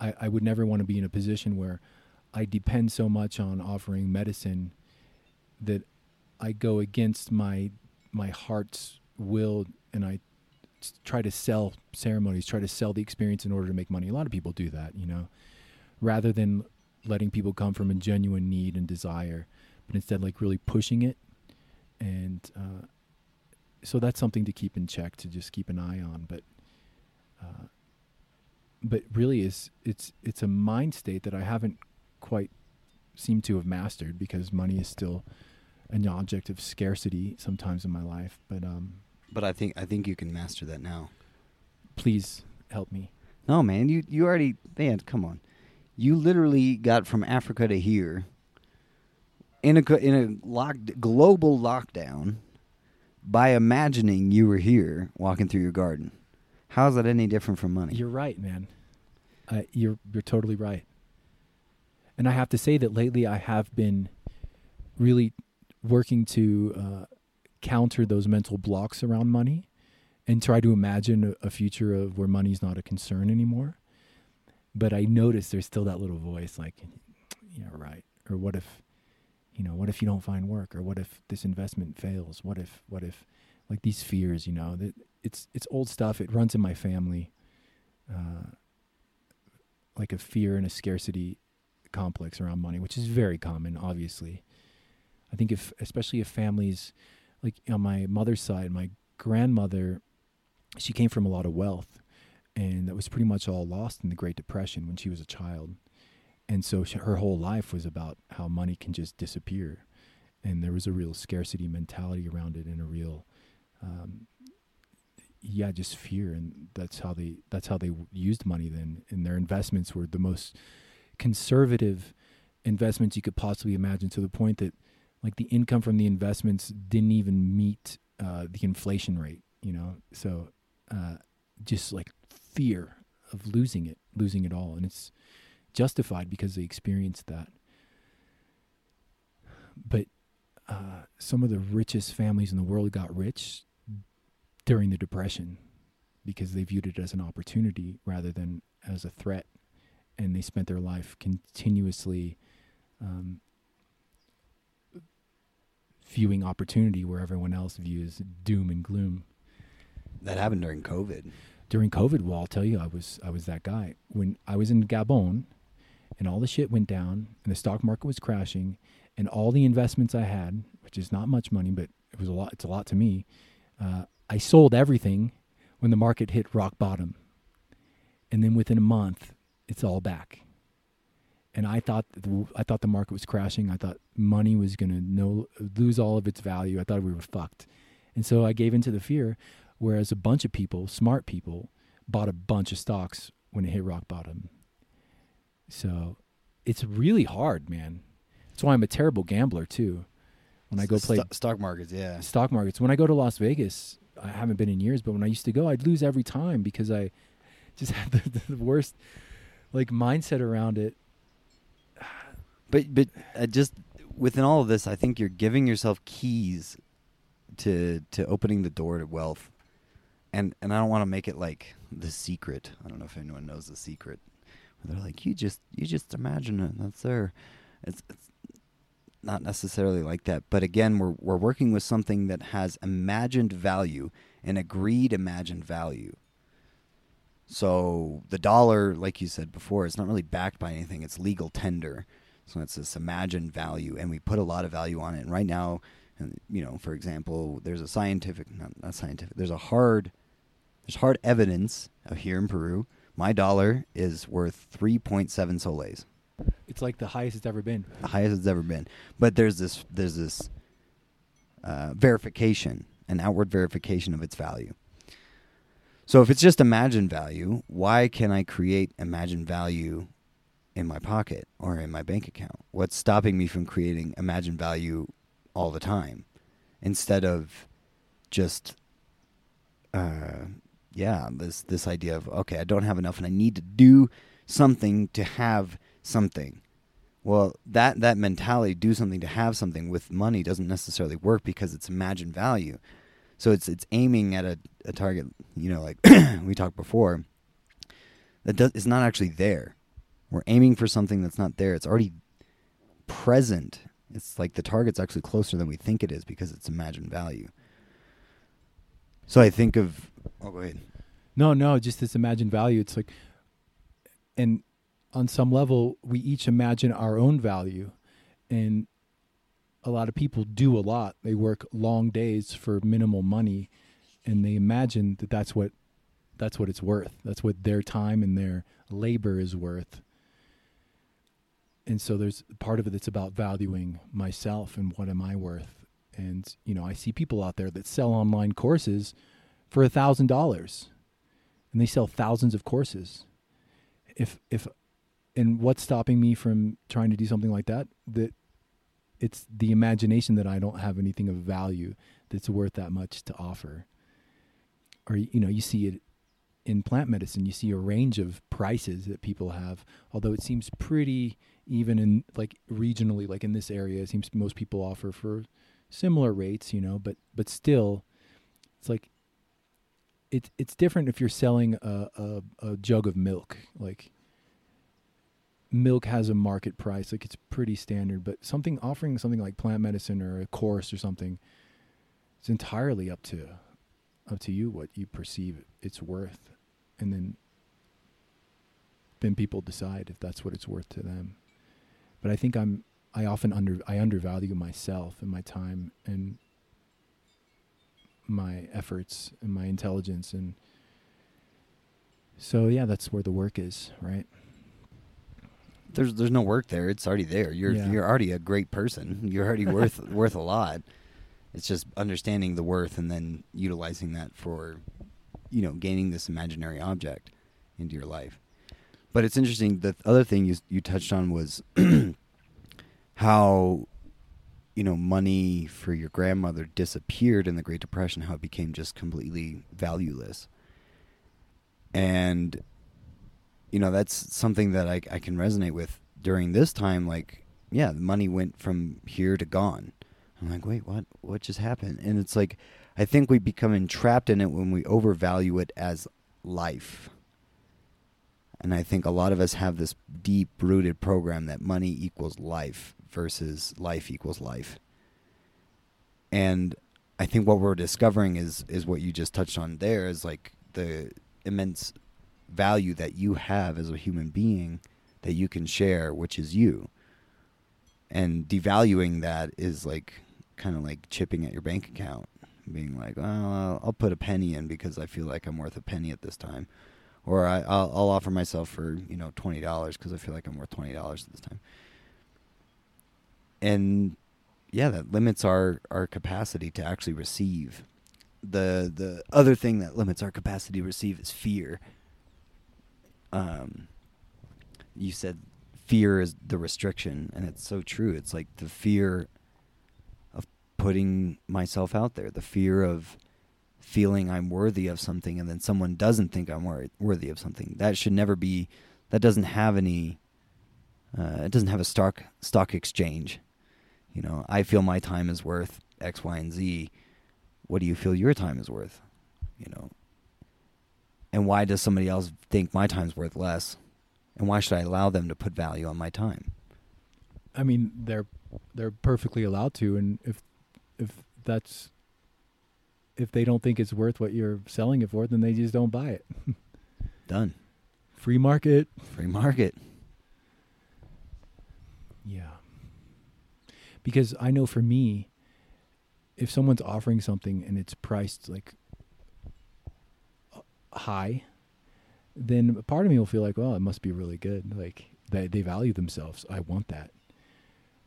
i i would never want to be in a position where i depend so much on offering medicine that i go against my my heart's will and i try to sell ceremonies, try to sell the experience in order to make money. A lot of people do that, you know, rather than letting people come from a genuine need and desire, but instead like really pushing it. And uh, so that's something to keep in check, to just keep an eye on. But uh, but really, is it's it's a mind state that I haven't quite seemed to have mastered because money is still an object of scarcity sometimes in my life. But um, but I think I think you can master that now. Please help me. No, man, you you already man, come on. You literally got from Africa to here in a in a locked global lockdown by imagining you were here walking through your garden. How is that any different from money? You're right, man. Uh, you're you're totally right. And I have to say that lately I have been really working to uh, counter those mental blocks around money and try to imagine a, future of where money's not a concern anymore. But I notice there's still that little voice like, yeah, right. Or what if, you know, what if you don't find work? Or what if this investment fails? What if, what if, like these fears, you know, that it's it's old stuff. It runs in my family, uh, like a fear and a scarcity complex around money, which is very common, obviously. I think if, especially if families like on my mother's side, my grandmother, she came from a lot of wealth, and that was pretty much all lost in the Great Depression when she was a child. And so she, her whole life was about how money can just disappear, and there was a real scarcity mentality around it, and a real, um, yeah, just fear, and that's how they that's how they used money then. And their investments were the most conservative investments you could possibly imagine, to the point that like the income from the investments didn't even meet uh, the inflation rate, you know. So uh, just like fear of losing it, losing it all, and it's justified because they experienced that. But uh, some of the richest families in the world got rich during the depression because they viewed it as an opportunity rather than as a threat, and they spent their life continuously um, viewing opportunity where everyone else views doom and gloom. That happened during COVID. During COVID, well, I'll tell you, I was I was that guy when I was in Gabon, and all the shit went down, and the stock market was crashing, and all the investments I had, which is not much money, but it was a lot. It's a lot to me. Uh, I sold everything when the market hit rock bottom, and then within a month, it's all back and I thought the, I thought the market was crashing. I thought money was going to no lose all of its value. I thought we were fucked, and so I gave into the fear. Whereas a bunch of people, smart people, bought a bunch of stocks when it hit rock bottom. So it's really hard, man. That's why I'm a terrible gambler too. when I go play Sto- stock markets. Yeah, stock markets. When I go to Las Vegas, I haven't been in years, but when I used to go, I'd lose every time because I just had the, the worst like mindset around it. But but uh, just within all of this, I think you're giving yourself keys to to opening the door to wealth, and and I don't want to make it like the secret. I don't know if anyone knows the secret. Where they're like, you just you just imagine it. That's there. It's, it's not necessarily like that. But again, we're we're working with something that has imagined value, an agreed imagined value. So the dollar, like you said before, it's not really backed by anything. It's legal tender. So it's this imagined value, and we put a lot of value on it. And right now, and, you know, for example, there's a scientific, not, not scientific, there's a hard, there's hard evidence of here in Peru. My dollar is worth 3.7 soles, It's like the highest it's ever been. the highest it's ever been. But there's this, there's this uh, verification, an outward verification of its value. So if it's just imagined value, why can I create imagined value in my pocket or in my bank account? What's stopping me from creating imagined value all the time instead of just uh yeah, this this idea of okay, I don't have enough and I need to do something to have something. Well, that that mentality, do something to have something with money doesn't necessarily work because it's imagined value. So it's it's aiming at a, a target, you know, like we talked before, that does is not actually there. We're aiming for something that's not there. It's already present. It's like the target's actually closer than we think it is because it's imagined value. So I think of oh go ahead. No, no, just this imagined value. It's like, and on some level, we each imagine our own value, and a lot of people do a lot. They work long days for minimal money, and they imagine that that's what that's what it's worth. That's what their time and their labor is worth. And so there's part of it that's about valuing myself and what am I worth. And you know, I see people out there that sell online courses for a thousand dollars and they sell thousands of courses. If if and what's stopping me from trying to do something like that? That it's the imagination that I don't have anything of value that's worth that much to offer. Or you know, you see it in plant medicine, you see a range of prices that people have, although it seems pretty even in like regionally, like in this area, it seems most people offer for similar rates, you know, but but still it's like it's it's different if you're selling a, a, a jug of milk. Like milk has a market price, like it's pretty standard. But something offering something like plant medicine or a course or something, it's entirely up to up to you what you perceive it's worth, and then then people decide if that's what it's worth to them. But I think I'm I often under I undervalue myself and my time and my efforts and my intelligence and so yeah that's where the work is right There's there's no work there. It's already there. You're Yeah. you're already a great person. You're already worth worth a lot. It's just understanding the worth and then utilizing that for you know, gaining this imaginary object into your life. But it's interesting the other thing you you touched on was how you know, money for your grandmother disappeared in the Great Depression, how it became just completely valueless. And you know that's something that I, I can resonate with during this time like yeah the money went from here to gone. I'm like wait what what just happened? And it's like i think we become entrapped in it when we overvalue it as life and i think a lot of us have this deep rooted program that money equals life versus life equals life and i think what we're discovering is is what you just touched on there is like the immense value that you have as a human being that you can share, which is you. And devaluing that is like kind of like chipping at your bank account, being like, "Oh, I'll put a penny in because I feel like I'm worth a penny at this time," or I, I'll, I'll offer myself for you know twenty dollars because I feel like I'm worth twenty dollars at this time. And yeah, that limits our our capacity to actually receive. The the other thing that limits our capacity to receive is fear um, you said fear is the restriction, and it's so true. It's like the fear of putting myself out there, the fear of feeling I'm worthy of something and then someone doesn't think I'm wor- worthy of something. That should never be that doesn't have any uh, it doesn't have a stock stock exchange. You know, I feel my time is worth X, Y, and Z. What do you feel your time is worth? You know, and why does somebody else think my time's worth less? And why should I allow them to put value on my time? I mean, they're they're perfectly allowed to, and if if that's if they don't think it's worth what you're selling it for, then they just don't buy it. Done. Free market. Free market. Yeah. Because I know for me, if someone's offering something and it's priced like high, then part of me will feel like, well, it must be really good. Like they they value themselves. I want that.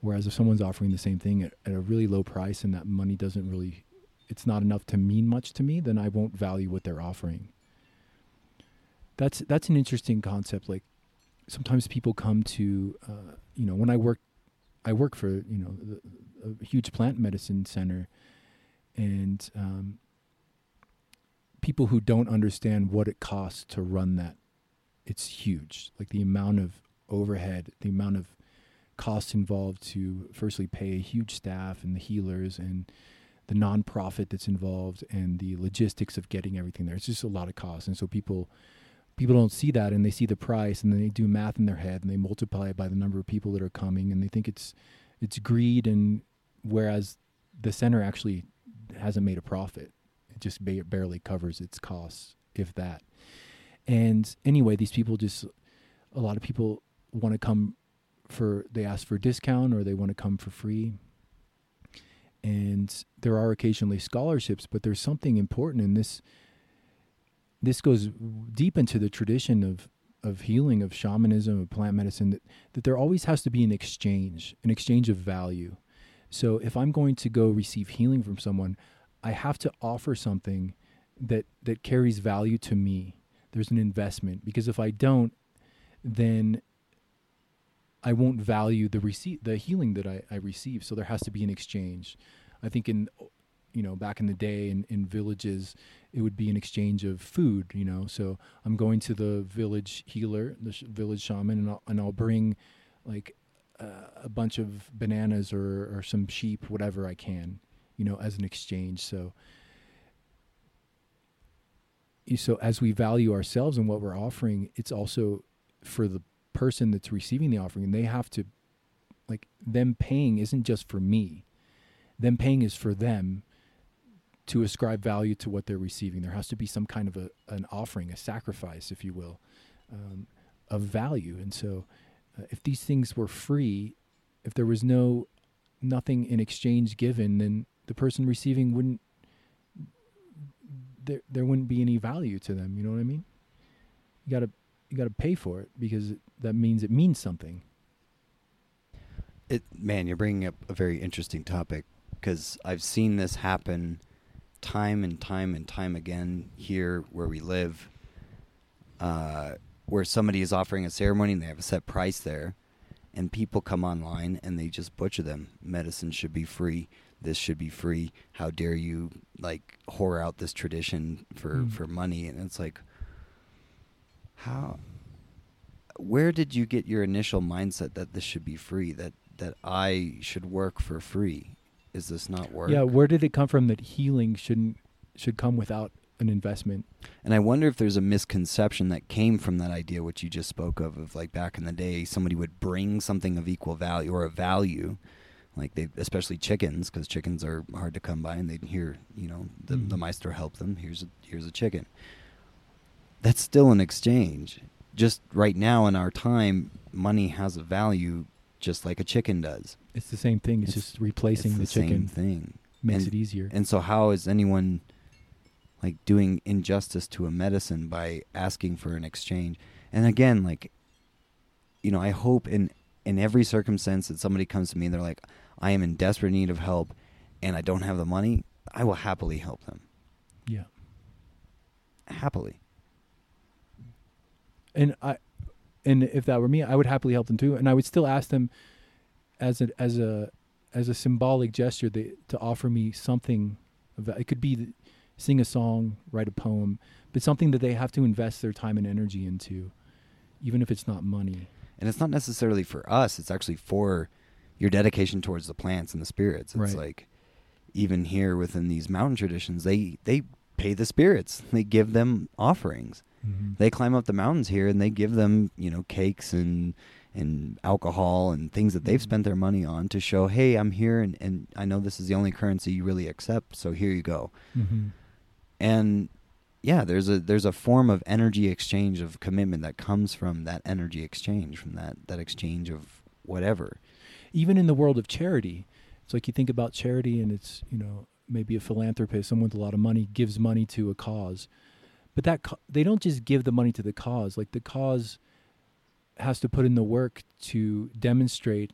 Whereas if someone's offering the same thing at, at a really low price and that money doesn't really, it's not enough to mean much to me, then I won't value what they're offering. That's that's an interesting concept. Like sometimes people come to, uh, you know, when I work, I work for you know the, a huge plant medicine center, and um, people who don't understand what it costs to run that, it's huge. Like the amount of overhead, the amount of costs involved to firstly pay a huge staff and the healers and the nonprofit that's involved and the logistics of getting everything there. It's just a lot of costs, and so people people don't see that and they see the price and then they do math in their head and they multiply it by the number of people that are coming and they think it's it's greed and whereas the center actually hasn't made a profit. It just ba- barely covers its costs, if that. And anyway, these people just a lot of people want to come for they ask for a discount or they want to come for free. And there are occasionally scholarships, but there's something important in this. This goes deep into the tradition of of healing, of shamanism, of plant medicine. That that there always has to be an exchange, an exchange of value. So if I'm going to go receive healing from someone, I have to offer something that that carries value to me. There's an investment because if I don't, then I won't value the receipt, the healing that I, I receive. So there has to be an exchange. I think in, you know, back in the day in, in villages, it would be an exchange of food. You know, so I'm going to the village healer, the sh- village shaman, and I'll, and I'll bring like uh, a bunch of bananas or or some sheep, whatever I can, you know, as an exchange. So. So as we value ourselves and what we're offering, it's also for the person that's receiving the offering, and they have to like them paying isn't just for me. Them paying is for them to ascribe value to what they're receiving. There has to be some kind of a an offering, a sacrifice, if you will, um, of value. And so, uh, if these things were free, if there was no nothing in exchange given, then the person receiving wouldn't there there wouldn't be any value to them. You know what I mean? You gotta you gotta pay for it because it, that means it means something. It man, you're bringing up a very interesting topic because I've seen this happen time and time and time again here where we live. Uh, where somebody is offering a ceremony and they have a set price there, and people come online and they just butcher them. Medicine should be free. This should be free. How dare you like whore out this tradition for Mm. for money? And it's like, how? Where did you get your initial mindset that this should be free? That that I should work for free? Is this not work? Yeah, where did it come from that healing shouldn't should come without an investment? And I wonder if there's a misconception that came from that idea, which you just spoke of, of like back in the day, somebody would bring something of equal value or a value, like they, especially chickens, because chickens are hard to come by, and they'd hear, you know, the, Mhm. the maestro help them. Here's a, here's a chicken. That's still an exchange. Just right now in our time, money has a value, just like a chicken does. It's the same thing. It's, It's- just replacing it's the, the same chicken. thing. Makes And- it easier. And so, how is anyone like doing injustice to a medicine by asking for an exchange? And again, like, you know, I hope in in every circumstance that somebody comes to me and they're like, I am in desperate need of help, and I don't have the money, I will happily help them. yeah. Happily. And I, and if that were me, I would happily help them too, and I would still ask them, as a as a as a symbolic gesture they, to offer me something that. It could be sing a song, write a poem, but something that they have to invest their time and energy into, even if it's not money. And it's not necessarily for us, it's actually for your dedication towards the plants and the spirits. It's Right. like even here within these mountain traditions, they they pay the spirits. They give them offerings. They climb up the mountains here and they give them, you know, cakes and and alcohol and things that they've Mhm. spent their money on to show, hey, I'm here and, and I know this is the only currency you really accept, so here you go. hmm And yeah, there's a there's a form of energy exchange of commitment that comes from that energy exchange, from that that exchange of whatever. Even in the world of charity, it's like you think about charity, and it's you know maybe a philanthropist, someone with a lot of money, gives money to a cause, but that they don't just give the money to the cause. Like the cause has to put in the work to demonstrate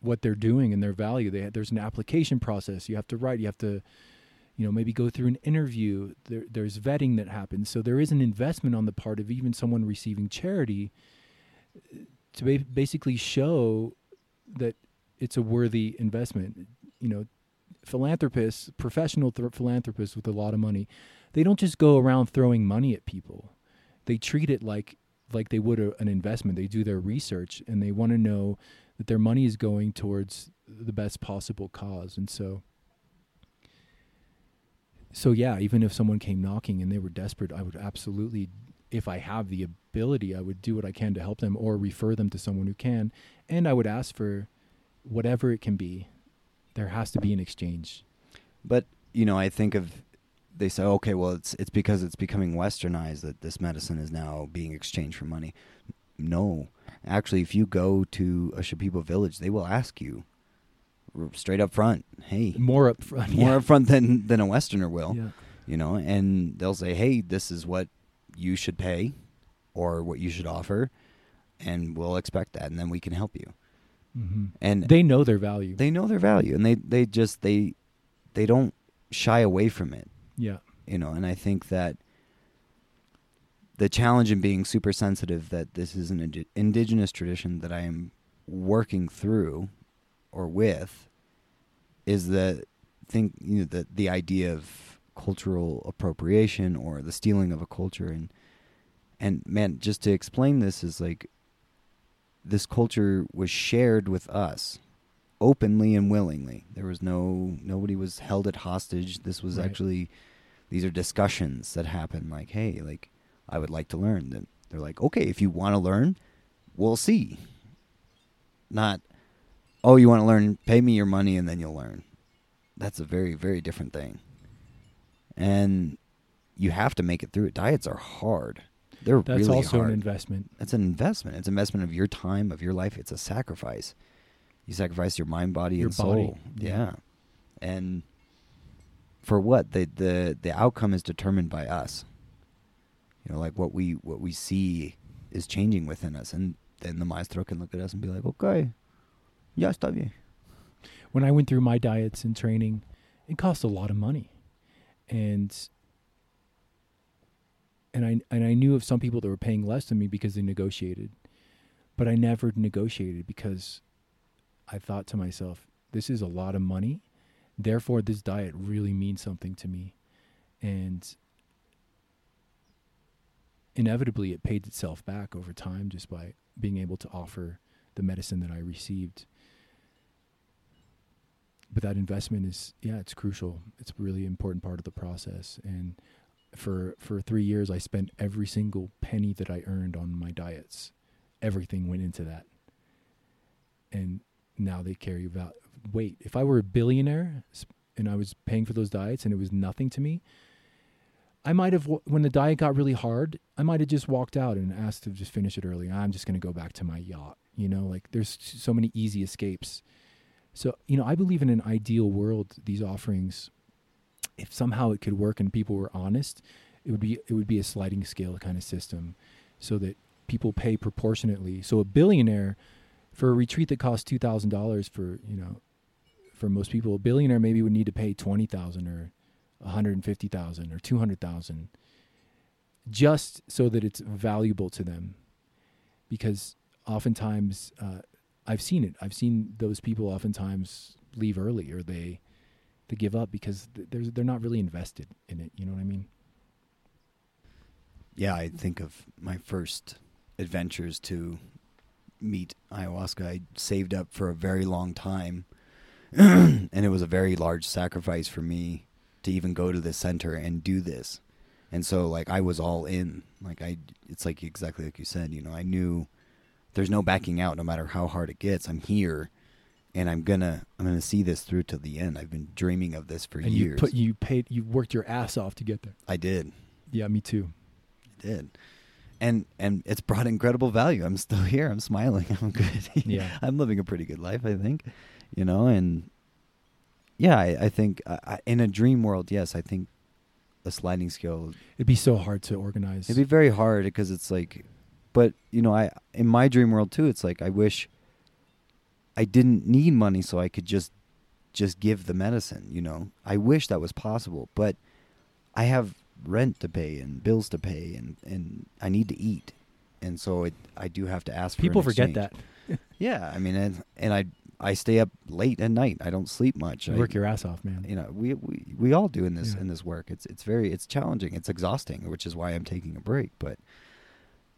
what they're doing and their value. They, there's an application process. You have to write. You have to, you know, maybe go through an interview. There, there's vetting that happens. So there is an investment on the part of even someone receiving charity uh, to ba- basically show that it's a worthy investment. You know, philanthropists, professional th- philanthropists with a lot of money, they don't just go around throwing money at people. They treat it like like they would a, an investment. They do their research and they want to know that their money is going towards the best possible cause. And so so yeah, even if someone came knocking and they were desperate, I would absolutely if I have the ability, I would do what I can to help them or refer them to someone who can. And I would ask for whatever it can be. There has to be an exchange. But you know, I think of they say, okay, well, it's it's because it's becoming westernized that this medicine is now being exchanged for money. No, actually, if you go to a Shipibo village, they will ask you straight up front, "Hey, More up front. more yeah. up front than than a Westerner will." Yeah. You know, and they'll say, "Hey, this is what you should pay, or what you should offer, and we'll expect that, and then we can help you." hmm And They know their value. they know their value, and they they just they they don't shy away from it yeah. you know and i think that the challenge in being super sensitive that this is an indi- indigenous tradition that i am working through or with is the think you know the the idea of cultural appropriation or the stealing of a culture and and man just to explain this is like this culture was shared with us openly and willingly there was no nobody was held at hostage this was Right. actually these are discussions that happen like hey like i would like to learn. Then they're like okay if you want to learn we'll see. Not oh you want to learn pay me your money and then you'll learn. That's a very very different thing. And you have to make it through it. Diets are hard. They're That's really also hard. an investment. it's an investment. It's an investment of your time of your life. It's a sacrifice. You sacrifice your mind body Your and soul. body, yeah. yeah. and for what the the the outcome is determined by us you know like what we what we see is changing within us and then the maestro can look at us and be like okay ya está bien When I went through my diets and training, it cost a lot of money. And and I and I knew of some people that were paying less than me because they negotiated. But I never negotiated because I thought to myself, this is a lot of money. Therefore this diet really means something to me. And inevitably it paid itself back over time just by being able to offer the medicine that I received. But that investment is yeah, it's crucial. It's a really important part of the process. And for for three years I spent every single penny that I earned on my diets. Everything went into that. And now they carry val- weight. If I were a billionaire and I was paying for those diets and it was nothing to me, I might have, when the diet got really hard, I might have just walked out and asked to just finish it early. I'm just going to go back to my yacht. You know, like there's so many easy escapes. So, you know, I believe in an ideal world, these offerings, if somehow it could work and people were honest, it would be, it would be a sliding scale kind of system so that people pay proportionately. So a billionaire for a retreat that costs $2,000 for, you know, for most people, a billionaire maybe would need to pay 20,000 or 150,000 or 200,000 just so that it's valuable to them because oftentimes uh, I've seen it I've seen those people oftentimes leave early or they they give up because th- there's they're not really invested in it. You know what I mean? Yeah, I think of my first adventures to meet ayahuasca. I saved up for a very long time, and it was a very large sacrifice for me to even go to the center and do this. And so, like, I was all in. Like, I, it's like exactly like you said. You know, I knew there's no backing out, no matter how hard it gets. I'm here, and I'm gonna, I'm gonna see this through to the end. I've been dreaming of this for and years. you put you paid you worked your ass off to get there. I did. Yeah, me too. I did and and it's brought incredible value. I'm still here. I'm smiling. I'm good. Yeah. i'm living a pretty good life i think you know and yeah i, I think I, I, in a dream world yes i think a sliding scale It'd be so hard to organize. it'd be very hard because it's like but you know i in my dream world too it's like i wish i didn't need money so i could just just give the medicine you know? I wish that was possible but i have rent to pay and bills to pay and and i need to eat. And so it i do have to ask for People forget that. yeah i mean and, and i i stay up late at night. I don't sleep much. You I, work your ass off, man. you know we, we we all do in this Yeah. in this work. It's it's very it's challenging. It's exhausting which is why i'm taking a break. But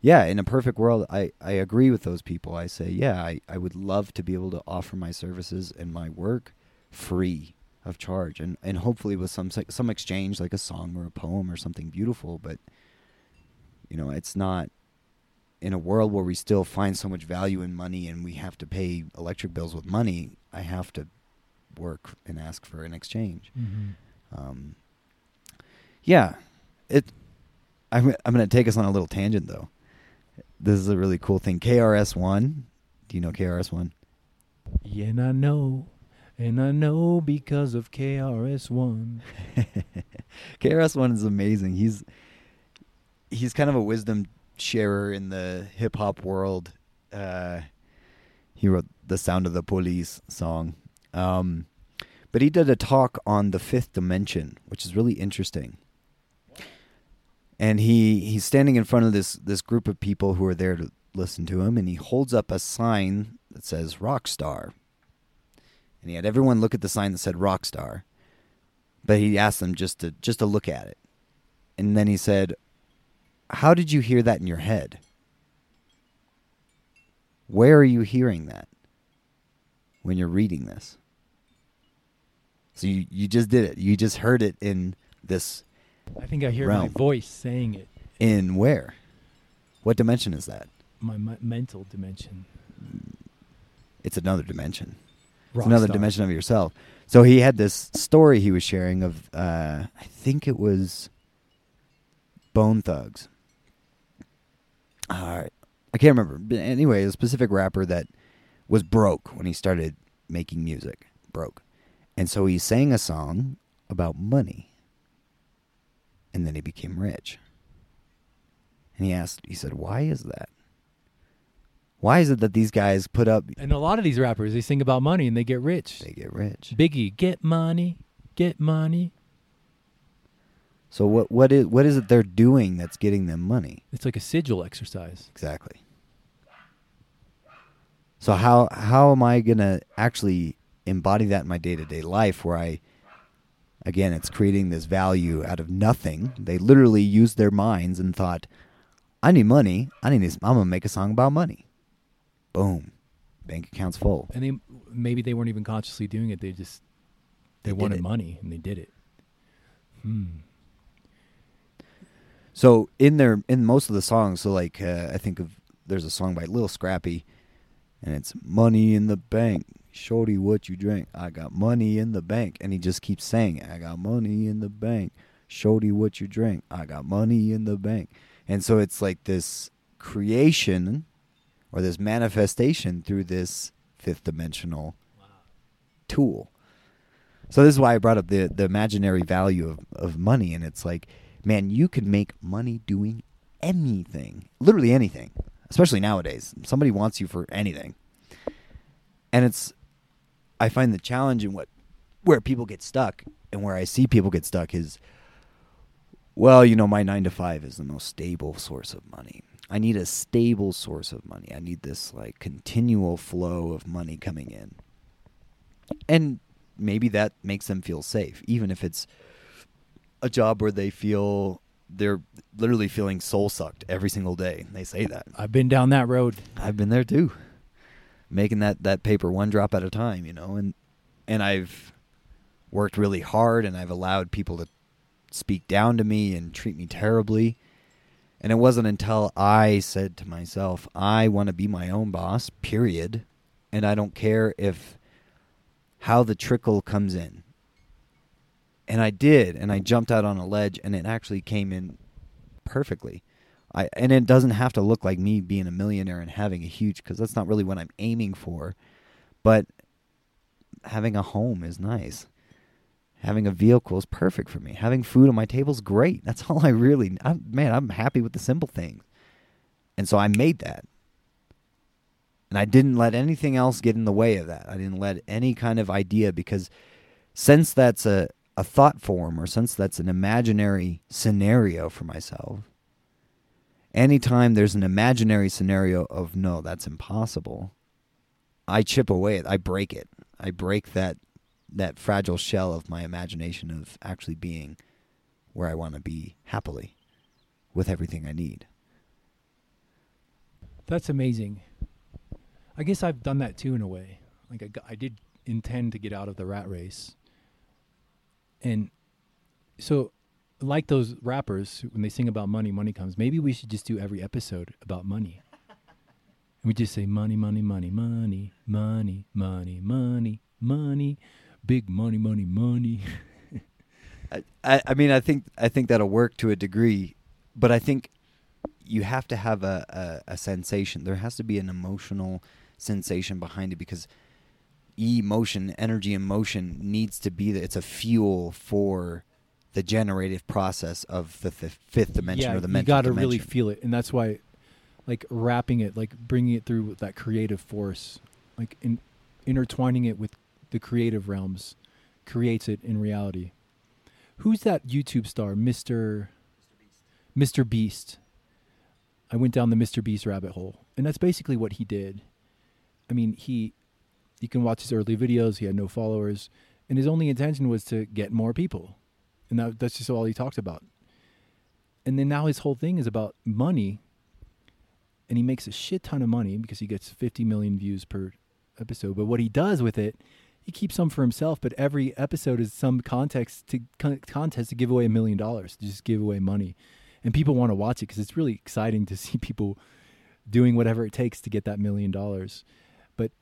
yeah in a perfect world i i agree with those people. I say yeah i i would love to be able to offer my services and my work free of charge and and hopefully with some some exchange like a song or a poem or something beautiful but you know it's not in a world where we still find so much value in money and we have to pay electric bills with money i have to work and ask for an exchange Mhm. um, yeah, it. I'm I'm going to take us on a little tangent though. This is a really cool thing. KRS One. Do you know KRS One? Yeah, and I know, and I know because of KRS One. KRS One is amazing. He's he's kind of a wisdom sharer in the hip hop world. Uh, he wrote the "Sound of the Police" song, um, but he did a talk on the fifth dimension, which is really interesting. And he he's standing in front of this this group of people who are there to listen to him, and he holds up a sign that says "Rock Star." And he had everyone look at the sign that said "Rock Star," but he asked them just to just to look at it, and then he said, "How did you hear that in your head? Where are you hearing that when you're reading this?" So you you just did it. You just heard it in this I think I hear my voice saying it. in where? What dimension is that? My, my mental dimension. It's another dimension. Rock another star. dimension of yourself. So he had this story he was sharing of uh, I think it was Bone Thugs. Uh, I can't remember. But anyway, a specific rapper that was broke when he started making music. Broke. And so he sang a song about money. And then he became rich. And he asked, he said, why is that? Why is it that these guys put up, And a lot of these rappers, they sing about money and they get rich. they get rich? Biggie, get money, get money. So what what is what is it they're doing that's getting them money? It's like a sigil exercise. Exactly. So how how am I gonna actually embody that in my day to day life where I again it's creating this value out of nothing. They literally used their minds and thought, I need money, I need this I'm gonna make a song about money. Boom. Bank account's full. And they maybe they weren't even consciously doing it. They just they, They wanted money and they did it. Hmm. So in their in most of the songs, so like uh, I think of there's a song by Lil Scrappy, and it's "Money in the Bank, Shorty, what you drink? I got money in the bank," and he just keeps saying it. I got money in the bank, Shorty, what you drink? I got money in the bank, and so it's like this creation or this manifestation through this fifth dimensional tool. So this is why I brought up the the imaginary value of, of money, and it's like, man, you can make money doing anything, literally anything, especially nowadays. Somebody wants you for anything, and it's. I find the challenge in what where people get stuck, and where I see people get stuck is, well, you know, my nine to five is the most stable source of money. I need a stable source of money. I need this like continual flow of money coming in. And maybe that makes them feel safe, even if it's a job where they feel they're literally feeling soul sucked every single day. They say that. I've been down that road. I've been there too. Making that that paper one drop at a time, you know, and and I've worked really hard and I've allowed people to speak down to me and treat me terribly. And it wasn't until I said to myself, I want to be my own boss, period. And I don't care if how the trickle comes in. And I did, and I jumped out on a ledge and it actually came in perfectly. I and it doesn't have to look like me being a millionaire and having a huge cuz that's not really what I'm aiming for. But having a home is nice. Having a vehicle is perfect for me. Having food on my table is great. That's all I really, I'm, man, I'm happy with the simple things. And so I made that. And I didn't let anything else get in the way of that. I didn't let any kind of idea because since that's a, a thought form or since that's an imaginary scenario for myself, anytime there's an imaginary scenario of no, that's impossible, I chip away it. I break it. I break that that fragile shell of my imagination of actually being where I want to be happily with everything I need. That's amazing. I guess I've done that too in a way. Like I, I did intend to get out of the rat race. And so like those rappers when they sing about money, money comes. Maybe we should just do every episode about money. And we just say money, money, money, money, money, money, money, money big money, money, money. I, I mean, I think I think that'll work to a degree, but I think you have to have a, a, a sensation. There has to be an emotional sensation behind it because emotion, energy, and motion needs to be that. It's a fuel for the generative process of the th- fifth dimension yeah, or the mental you got to really feel it, and that's why, like wrapping it, like bringing it through with that creative force, like in, intertwining it with the creative realms creates it in reality. Who's that YouTube star, Mr. Mr. Beast? I went down the Mr. Beast rabbit hole, and that's basically what he did. I mean, he you can watch his early videos, he had no followers, and his only intention was to get more people. And that, that's just all he talked about. And then now his whole thing is about money, and he makes a shit ton of money because he gets 50 million views per episode. But what he does with it he keeps some for himself, but every episode is some context to contest to give away a million dollars, to just give away money, and people want to watch it because it's really exciting to see people doing whatever it takes to get that million dollars. But,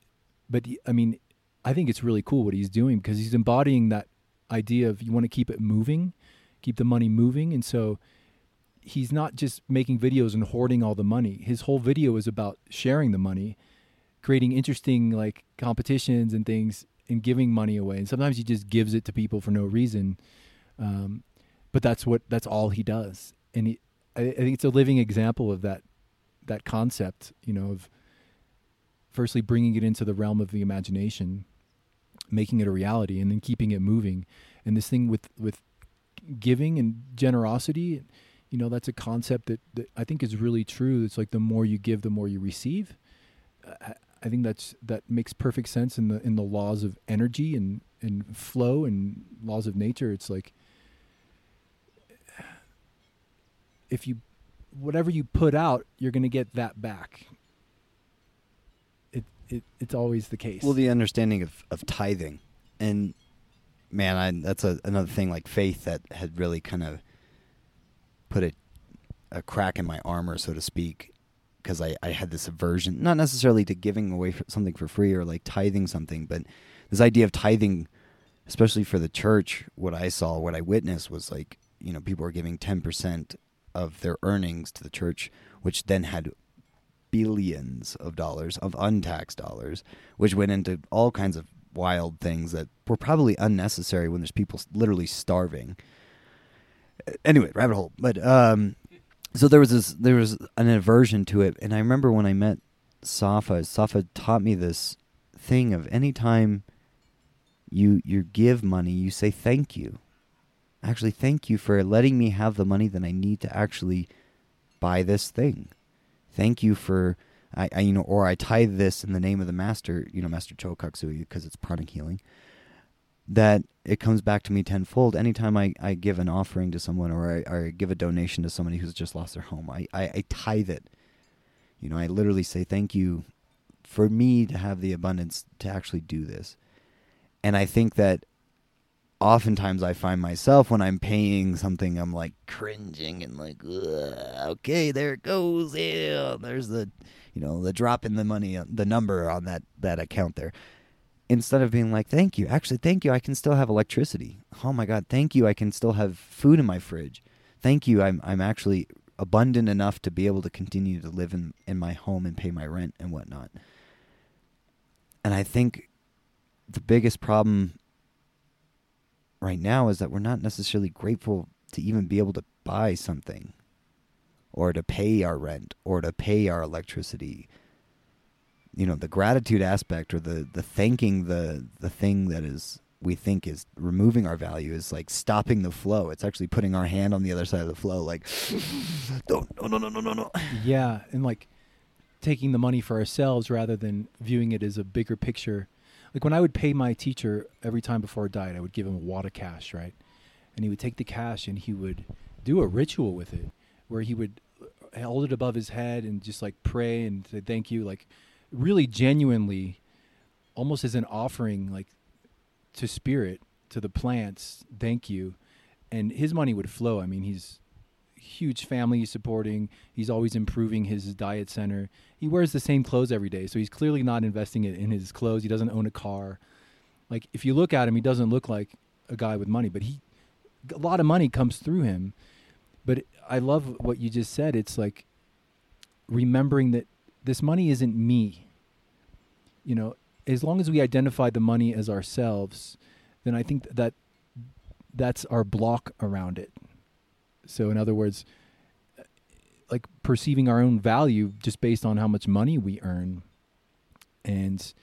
but I mean, I think it's really cool what he's doing because he's embodying that idea of you want to keep it moving, keep the money moving, and so he's not just making videos and hoarding all the money. His whole video is about sharing the money, creating interesting like competitions and things and giving money away. And sometimes he just gives it to people for no reason. Um, but that's what that's all he does. And he, I, I think it's a living example of that that concept. You know, of firstly bringing it into the realm of the imagination, making it a reality, and then keeping it moving. And this thing with with giving and generosity, you know, that's a concept that, that I think is really true. It's like the more you give, the more you receive. Uh, I think that's that makes perfect sense in the in the laws of energy and and flow and laws of nature. It's like if you whatever you put out, you're going to get that back. It it it's always the case. Well, the understanding of of tithing, and man, I, that's a, another thing like faith that had really kind of put a a crack in my armor, so to speak, because I, I had this aversion, not necessarily to giving away something for free or like tithing something, but this idea of tithing, especially for the church, what I saw, what I witnessed was like, you know, people were giving 10% of their earnings to the church, which then had billions of dollars of untaxed dollars, which went into all kinds of wild things that were probably unnecessary when there's people literally starving. Anyway, rabbit hole. But um, so there was this there was an aversion to it and i remember when i met safa safa taught me this thing of anytime you you give money you say thank you. Actually thank you for letting me have the money that i need to actually buy this thing. Thank you for I, I you know or i tithe this in the name of the master you know master Choa Kok Sui because it's pranic healing that it comes back to me tenfold anytime I, I give an offering to someone or I, or I give a donation to somebody who's just lost their home. I, I, I tithe it. You know, I literally say thank you for me to have the abundance to actually do this. And I think that oftentimes I find myself when I'm paying something, I'm like cringing and like, okay, there it goes. Yeah, there's the, you know, the drop in the money, uh, the number on that that account there instead of being like, thank you, actually, thank you, I can still have electricity. Oh my God, thank you, I can still have food in my fridge. Thank you, I'm, I'm actually abundant enough to be able to continue to live in, in my home and pay my rent and whatnot. And I think the biggest problem right now is that we're not necessarily grateful to even be able to buy something or to pay our rent or to pay our electricity you know the gratitude aspect or the the thanking the the thing that is we think is removing our value is like stopping the flow. It's actually putting our hand on the other side of the flow, like, no, no, no, no, no, no, no. Yeah, and like taking the money for ourselves rather than viewing it as a bigger picture. Like when I would pay my teacher every time before I died, I would give him a wad of cash, right? And he would take the cash and he would do a ritual with it, where he would hold it above his head and just like pray and say thank you, like really genuinely almost as an offering like to spirit to the plants thank you. And his money would flow. I mean he's huge family supporting. He's always improving his diet center. He wears the same clothes every day so he's clearly not investing it in his clothes. He doesn't own a car. Like if you look at him he doesn't look like a guy with money but he a lot of money comes through him. But i love what you just said. It's like remembering that this money isn't me. You know, as long as we identify the money as ourselves, then I think that that's our block around it. So, in other words, like perceiving our own value just based on how much money we earn, and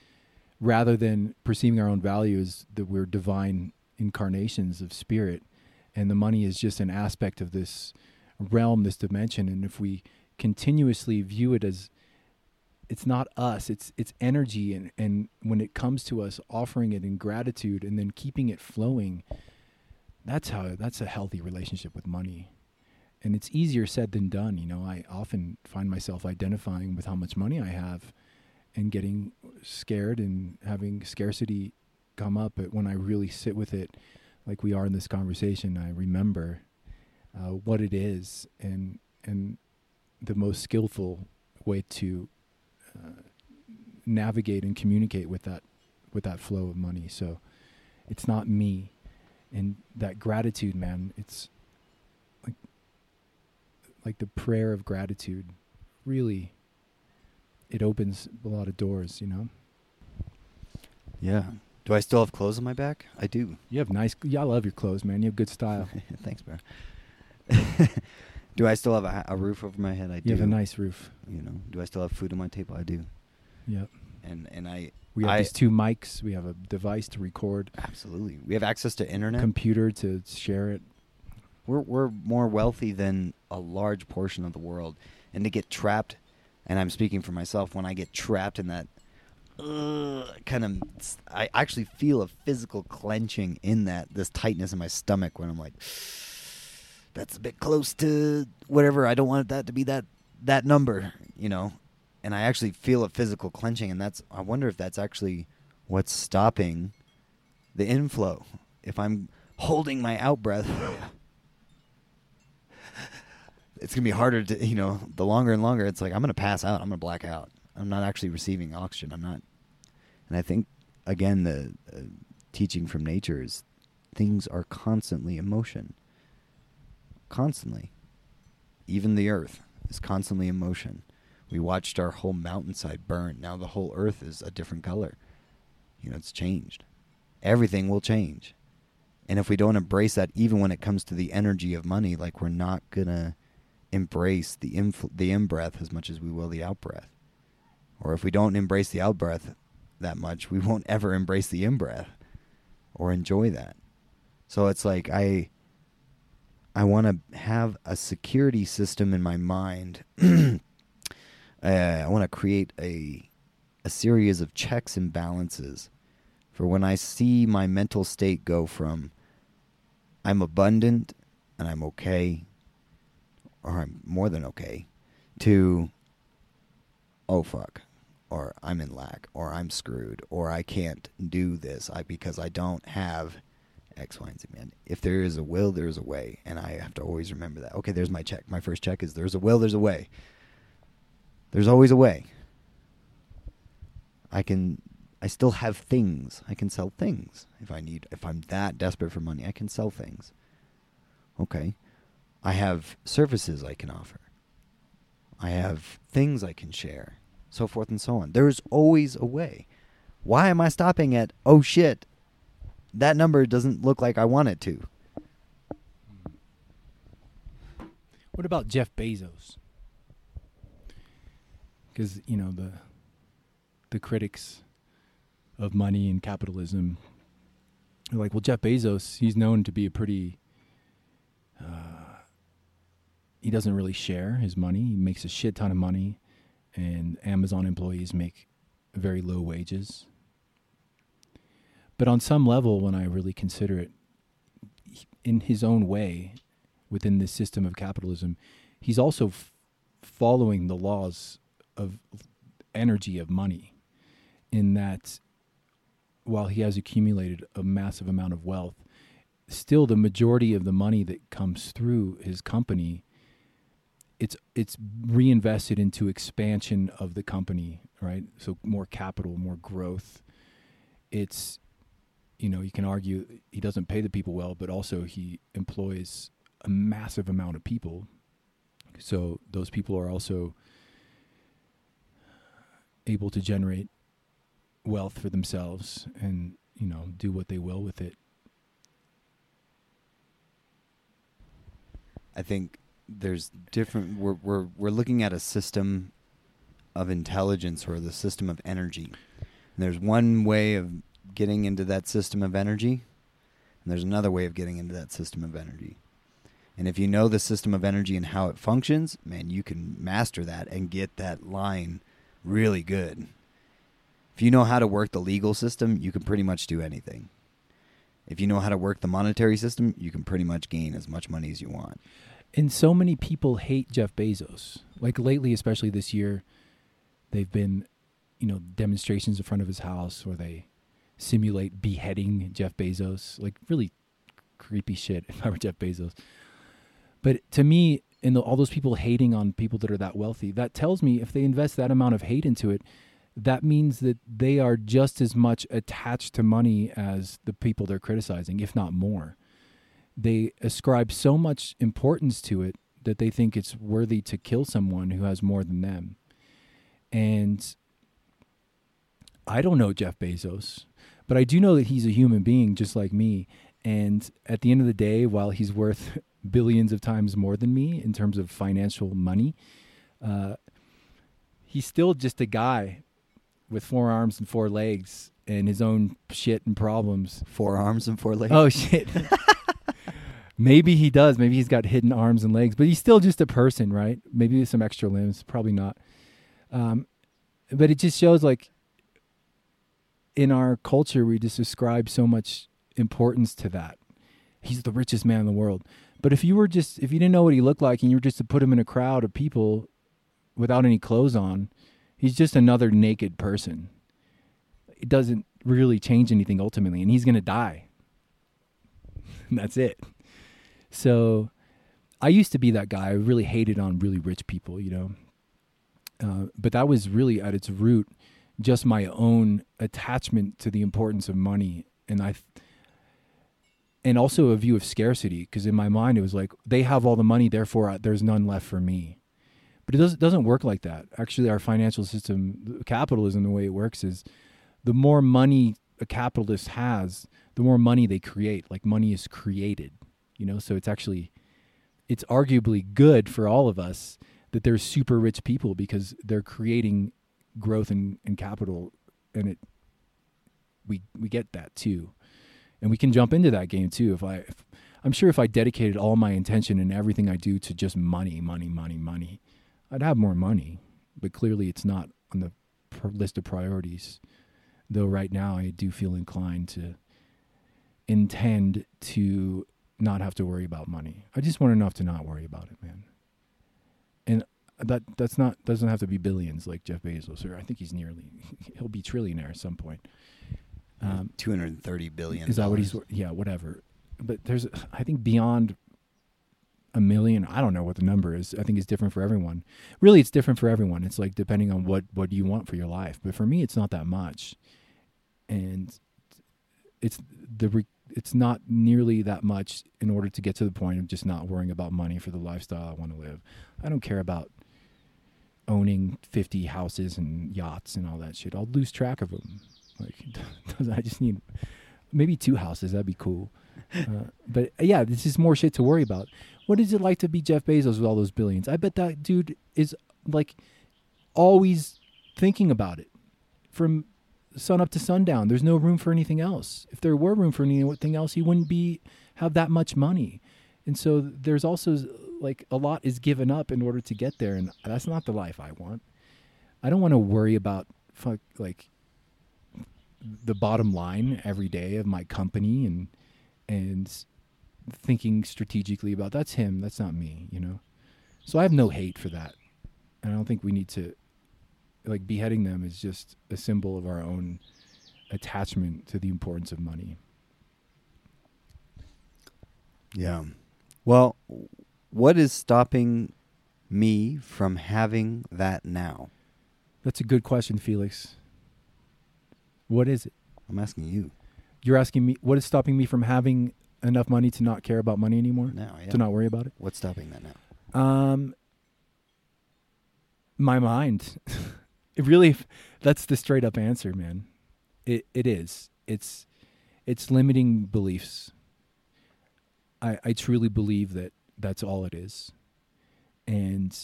rather than perceiving our own value as that we're divine incarnations of spirit, and the money is just an aspect of this realm, this dimension. And if we continuously view it as it's not us it's it's energy and and when it comes to us offering it in gratitude and then keeping it flowing that's how that's a healthy relationship with money. And it's easier said than done you know i often find myself identifying with how much money i have and getting scared and having scarcity come up but when i really sit with it like we are in this conversation i remember uh, what it is and and the most skillful way to Uh, navigate and communicate with that with that flow of money. So it's not me, and that gratitude, man. It's like like the prayer of gratitude. Really, it opens a lot of doors. You know. Yeah. Do I still have clothes on my back? I do. You have nice. Yeah, I love your clothes, man. You have good style. Thanks, bro. do I still have a, a, roof over my head? I you do. You have a nice roof. You know. Do I still have food on my table? I do. Yep. And and I we have I, these two mics. We have a device to record. Absolutely. We have access to internet. Computer to share it. We're we're more wealthy than a large portion of the world, and to get trapped, and I'm speaking for myself. When I get trapped in that uh, kind of, I actually feel a physical clenching in that this tightness in my stomach when I'm like, that's a bit close to whatever. I don't want that to be that that number, you know and I actually feel a physical clenching, and that's I wonder if that's actually what's stopping the inflow. If I'm holding my out breath, it's gonna be harder to you know the longer and longer. It's like I'm gonna pass out. I'm gonna black out. I'm not actually receiving oxygen. I'm not, and I think again the uh, teaching from nature is things are constantly in motion. Constantly, even the earth is constantly in motion we watched our whole mountainside burn. Now the whole earth is a different color. You know, it's changed. Everything will change. And if we don't embrace that, even when it comes to the energy of money, like we're not going to embrace the, infl- the in breath as much as we will the out breath. Or if we don't embrace the out breath that much, we won't ever embrace the in breath or enjoy that. So it's like I I want to have a security system in my mind. Uh, I want to create a a series of checks and balances For when I see my mental state go from I'm abundant and I'm okay, or I'm more than okay, to oh fuck, or I'm in lack, or I'm screwed, or I can't do this I, because I don't have X, Y, and Z, man. If there is a will, there is a way. And I have to always remember that. Okay, there's my check. My first check is there's a will, there's a way. There's always a way. I can I still have things. I can sell things. If I need if I'm that desperate for money, I can sell things. Okay. I have services I can offer. I have things I can share. So forth and so on. There's always a way. Why am I stopping at oh shit? That number doesn't look like I want it to. What about Jeff Bezos? Because you know the the critics of money and capitalism are like, well, Jeff Bezos, he's known to be a pretty. Uh, he doesn't really share his money. He makes a shit ton of money, and Amazon employees make very low wages. But on some level, when I really consider it, in his own way, within this system of capitalism, he's also f- following the laws of energy of money in that while he has accumulated a massive amount of wealth, still the majority of the money that comes through his company it's it's reinvested into expansion of the company, right? So more capital, more growth. It's you know, you can argue he doesn't pay the people well, but also he employs a massive amount of people. So those people are also able to generate wealth for themselves and, you know, do what they will with it. I think there's different we're we're we're looking at a system of intelligence or the system of energy. And there's one way of getting into that system of energy, and there's another way of getting into that system of energy. And if you know the system of energy and how it functions, man, you can master that and get that line really good. If you know how to work the legal system, you can pretty much do anything. If you know how to work the monetary system, you can pretty much gain as much money as you want. And so many people hate Jeff Bezos. Like lately, especially this year, they've been, you know, demonstrations in front of his house where they simulate beheading Jeff Bezos. Like really creepy shit if I were Jeff Bezos. But to me, and the, all those people hating on people that are that wealthy, that tells me if they invest that amount of hate into it, that means that they are just as much attached to money as the people they're criticizing, if not more. They ascribe so much importance to it that they think it's worthy to kill someone who has more than them. And I don't know Jeff Bezos, but I do know that he's a human being just like me. And at the end of the day, while he's worth billions of times more than me in terms of financial money, uh, he's still just a guy with four arms and four legs and his own shit and problems. Four arms and four legs. Oh shit. Maybe he does. Maybe he's got hidden arms and legs, but he's still just a person, right? Maybe with some extra limbs. Probably not. Um, but it just shows like in our culture, we just ascribe so much importance to that. He's the richest man in the world. But if you were just, if you didn't know what he looked like and you were just to put him in a crowd of people without any clothes on, he's just another naked person. It doesn't really change anything ultimately, and he's going to die. that's it. So I used to be that guy. I really hated on really rich people, you know. Uh, but that was really at its root just my own attachment to the importance of money, and I, and also a view of scarcity. Because in my mind, it was like they have all the money, therefore there's none left for me. But it doesn't doesn't work like that. Actually, our financial system, capitalism, the way it works is, the more money a capitalist has, the more money they create. Like money is created you know so it's actually it's arguably good for all of us that there's super rich people because they're creating growth and, and capital and it we we get that too and we can jump into that game too if i if, i'm sure if i dedicated all my intention and everything i do to just money money money money i'd have more money but clearly it's not on the list of priorities Though right now I do feel inclined to intend to not have to worry about money. I just want enough to not worry about it, man. And that that's not doesn't have to be billions like Jeff Bezos or I think he's nearly he'll be trillionaire at some point. Um, Two hundred thirty billion. is that what he's yeah, whatever. But there's I think beyond a million, I don't know what the number is. I think it's different for everyone. Really it's different for everyone. It's like depending on what what you want for your life. But for me it's not that much. And it's the re- it's not nearly that much in order to get to the point of just not worrying about money for the lifestyle I want to live. I don't care about owning 50 houses and yachts and all that shit. I'll lose track of them. Like I just need maybe two houses. That'd be cool. Uh, but yeah, this is more shit to worry about. What is it like to be Jeff Bezos with all those billions? I bet that dude is like always thinking about it from sun up to sundown. There's no room for anything else. If there were room for anything else, he wouldn't be have that much money. And so there's also like a lot is given up in order to get there, and that's not the life I want. I don't want to worry about fuck like the bottom line every day of my company and and thinking strategically about that's him, that's not me, you know. So I have no hate for that, and I don't think we need to like beheading them is just a symbol of our own attachment to the importance of money. Yeah. Well, what is stopping me from having that now? That's a good question, Felix. What is it? I'm asking you You're asking me what is stopping me from having enough money to not care about money anymore? now. Yeah. To not worry about it? What's stopping that now? Um my mind. it really that's the straight up answer, man. It it is. It's it's limiting beliefs. I I truly believe that that's all it is. And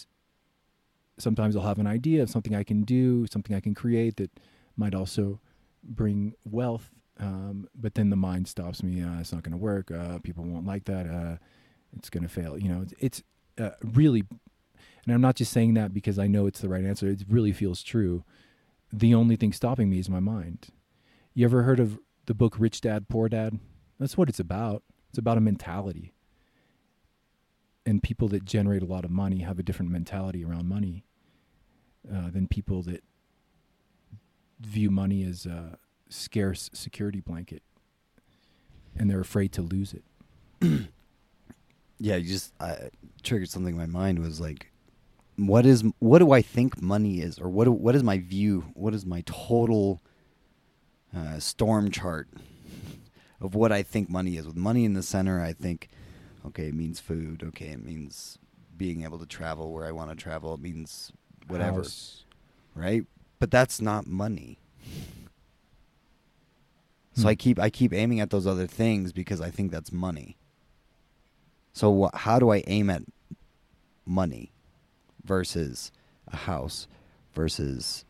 sometimes I'll have an idea of something I can do, something I can create that might also bring wealth. Um, but then the mind stops me. Uh, it's not going to work. Uh, people won't like that. Uh, it's going to fail. You know, it's, it's uh, really, and I'm not just saying that because I know it's the right answer. It really feels true. The only thing stopping me is my mind. You ever heard of the book Rich Dad Poor Dad? That's what it's about. It's about a mentality. And people that generate a lot of money have a different mentality around money uh, than people that view money as a scarce security blanket and they're afraid to lose it. Yeah, you just triggered something in my mind was like what is what do I think money is or what what is my view? What is my total uh, storm chart of what I think money is? With money in the center, I think okay, it means food, okay, it means being able to travel where I want to travel, it means whatever, House. right? But that's not money. So Hmm. I keep I keep aiming at those other things because I think that's money. So wh- how do I aim at money versus a house versus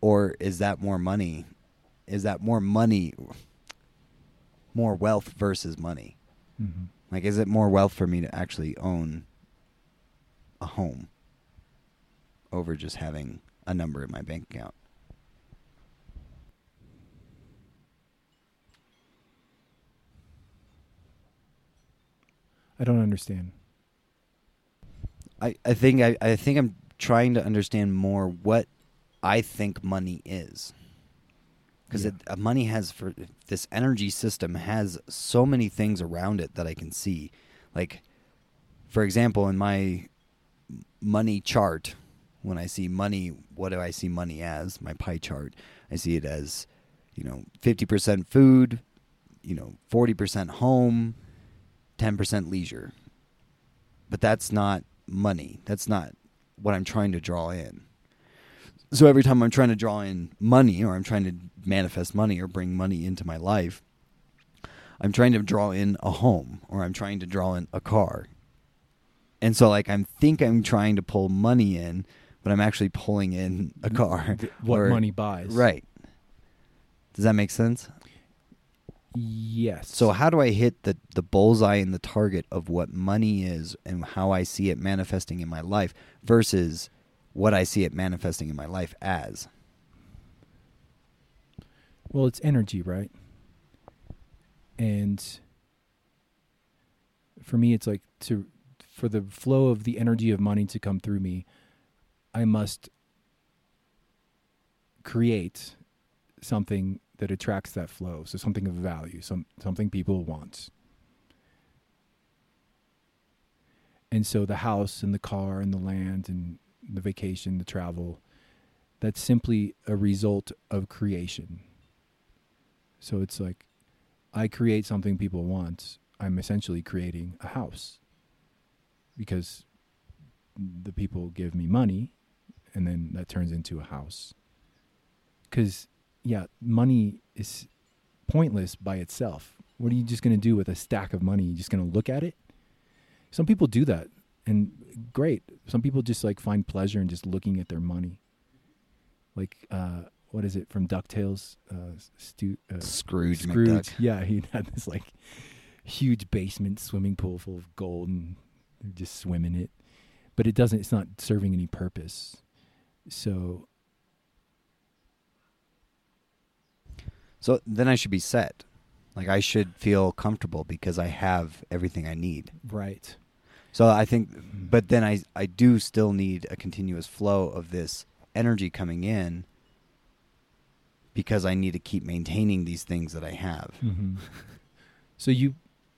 or is that more money? Is that more money more wealth versus money? hmm Like is it more wealth for me to actually own a home over just having a number in my bank account? I don't understand. I, I think I, I think I'm trying to understand more what I think money is. Because Yeah. uh, money has for this energy system has so many things around it that I can see. Like, for example, in my money chart, when I see money, what do I see money as? My pie chart, I see it as, you know, fifty percent food, you know, forty percent home, ten percent leisure. But that's not money. That's not what I'm trying to draw in. So every time I'm trying to draw in money or I'm trying to manifest money or bring money into my life, I'm trying to draw in a home or I'm trying to draw in a car. And so like I'm think I'm trying to pull money in, but I'm actually pulling in a car. What or- money buys. Right. Does that make sense? Yes. So how do I hit the the bullseye and the target of what money is and how I see it manifesting in my life versus what I see it manifesting in my life as? Well, it's energy, right? And for me, it's like to for the flow of the energy of money to come through me, I must create something that attracts that flow. So something of value, some something people want. And so the house and the car and the land and the vacation, the travel, that's simply a result of creation. So it's like I create something people want. I'm essentially creating a house because the people give me money and then that turns into a house. Cuz yeah, money is pointless by itself. What are you just going to do with a stack of money? You're just going to look at it? Some people do that and great. Some people just like find pleasure in just looking at their money. Like uh what is it from DuckTales? Uh, Stu, uh Scrooge, Scrooge. McDuck. Yeah, he had this like huge basement swimming pool full of gold and just swim in it. But it doesn't it's not serving any purpose. So So then I should be set. Like I should feel comfortable because I have everything I need. right. So I think, but then I I do still need a continuous flow of this energy coming in because I need to keep maintaining these things that I have. hmm so you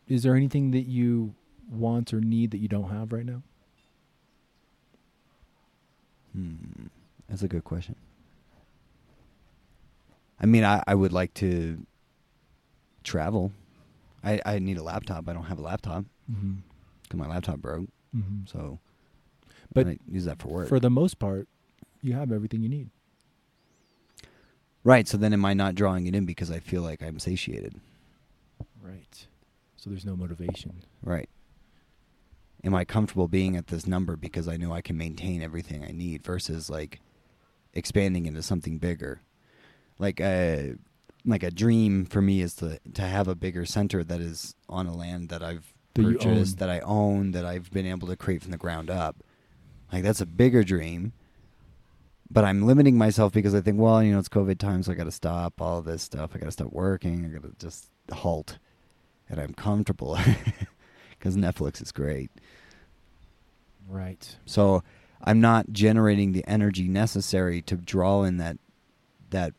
is there anything that you want or need that you don't have right now? Hmm. That's a good question. I mean, I, I would like to travel. I, I need a laptop. I don't have a laptop Mm-hmm. My laptop broke. Mm-hmm. So, But I use that for work. For the most part, you have everything you need. right. So then, am I not drawing it in because I feel like I'm satiated? Right. So there's no motivation. Right. Am I comfortable being at this number because I know I can maintain everything I need versus like expanding into something bigger? Like a like a dream for me is to to have a bigger center that is on a land that I've That own. that I own, that I've been able to create from the ground up. Like that's a bigger dream. But I'm limiting myself because I think, well, you know, it's COVID time, so I got to stop all this stuff. I got to stop working. I got to just halt, and I'm comfortable because Netflix is great. Right. So I'm not generating the energy necessary to draw in that that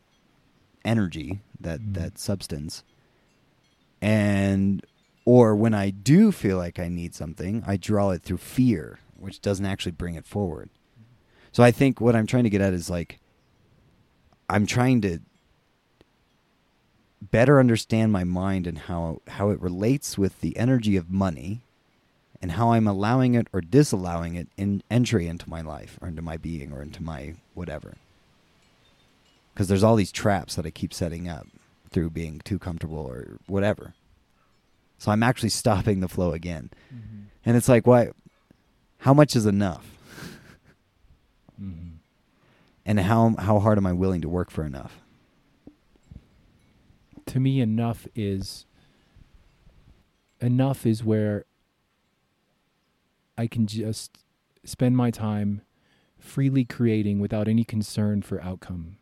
energy, that Mhm. that substance. And or when I do feel like I need something, I draw it through fear, which doesn't actually bring it forward. So I think what I'm trying to get at is like I'm trying to better understand my mind and how how it relates with the energy of money and how I'm allowing it or disallowing it in entry into my life or into my being or into my whatever. Because there's all these traps that I keep setting up through being too comfortable or whatever. So I'm actually stopping the flow again. Mm-hmm. And it's like, why? How much is enough? Mm-hmm. And how how hard am I willing to work for enough? To me, enough is enough is where I can just spend my time freely creating without any concern for outcome.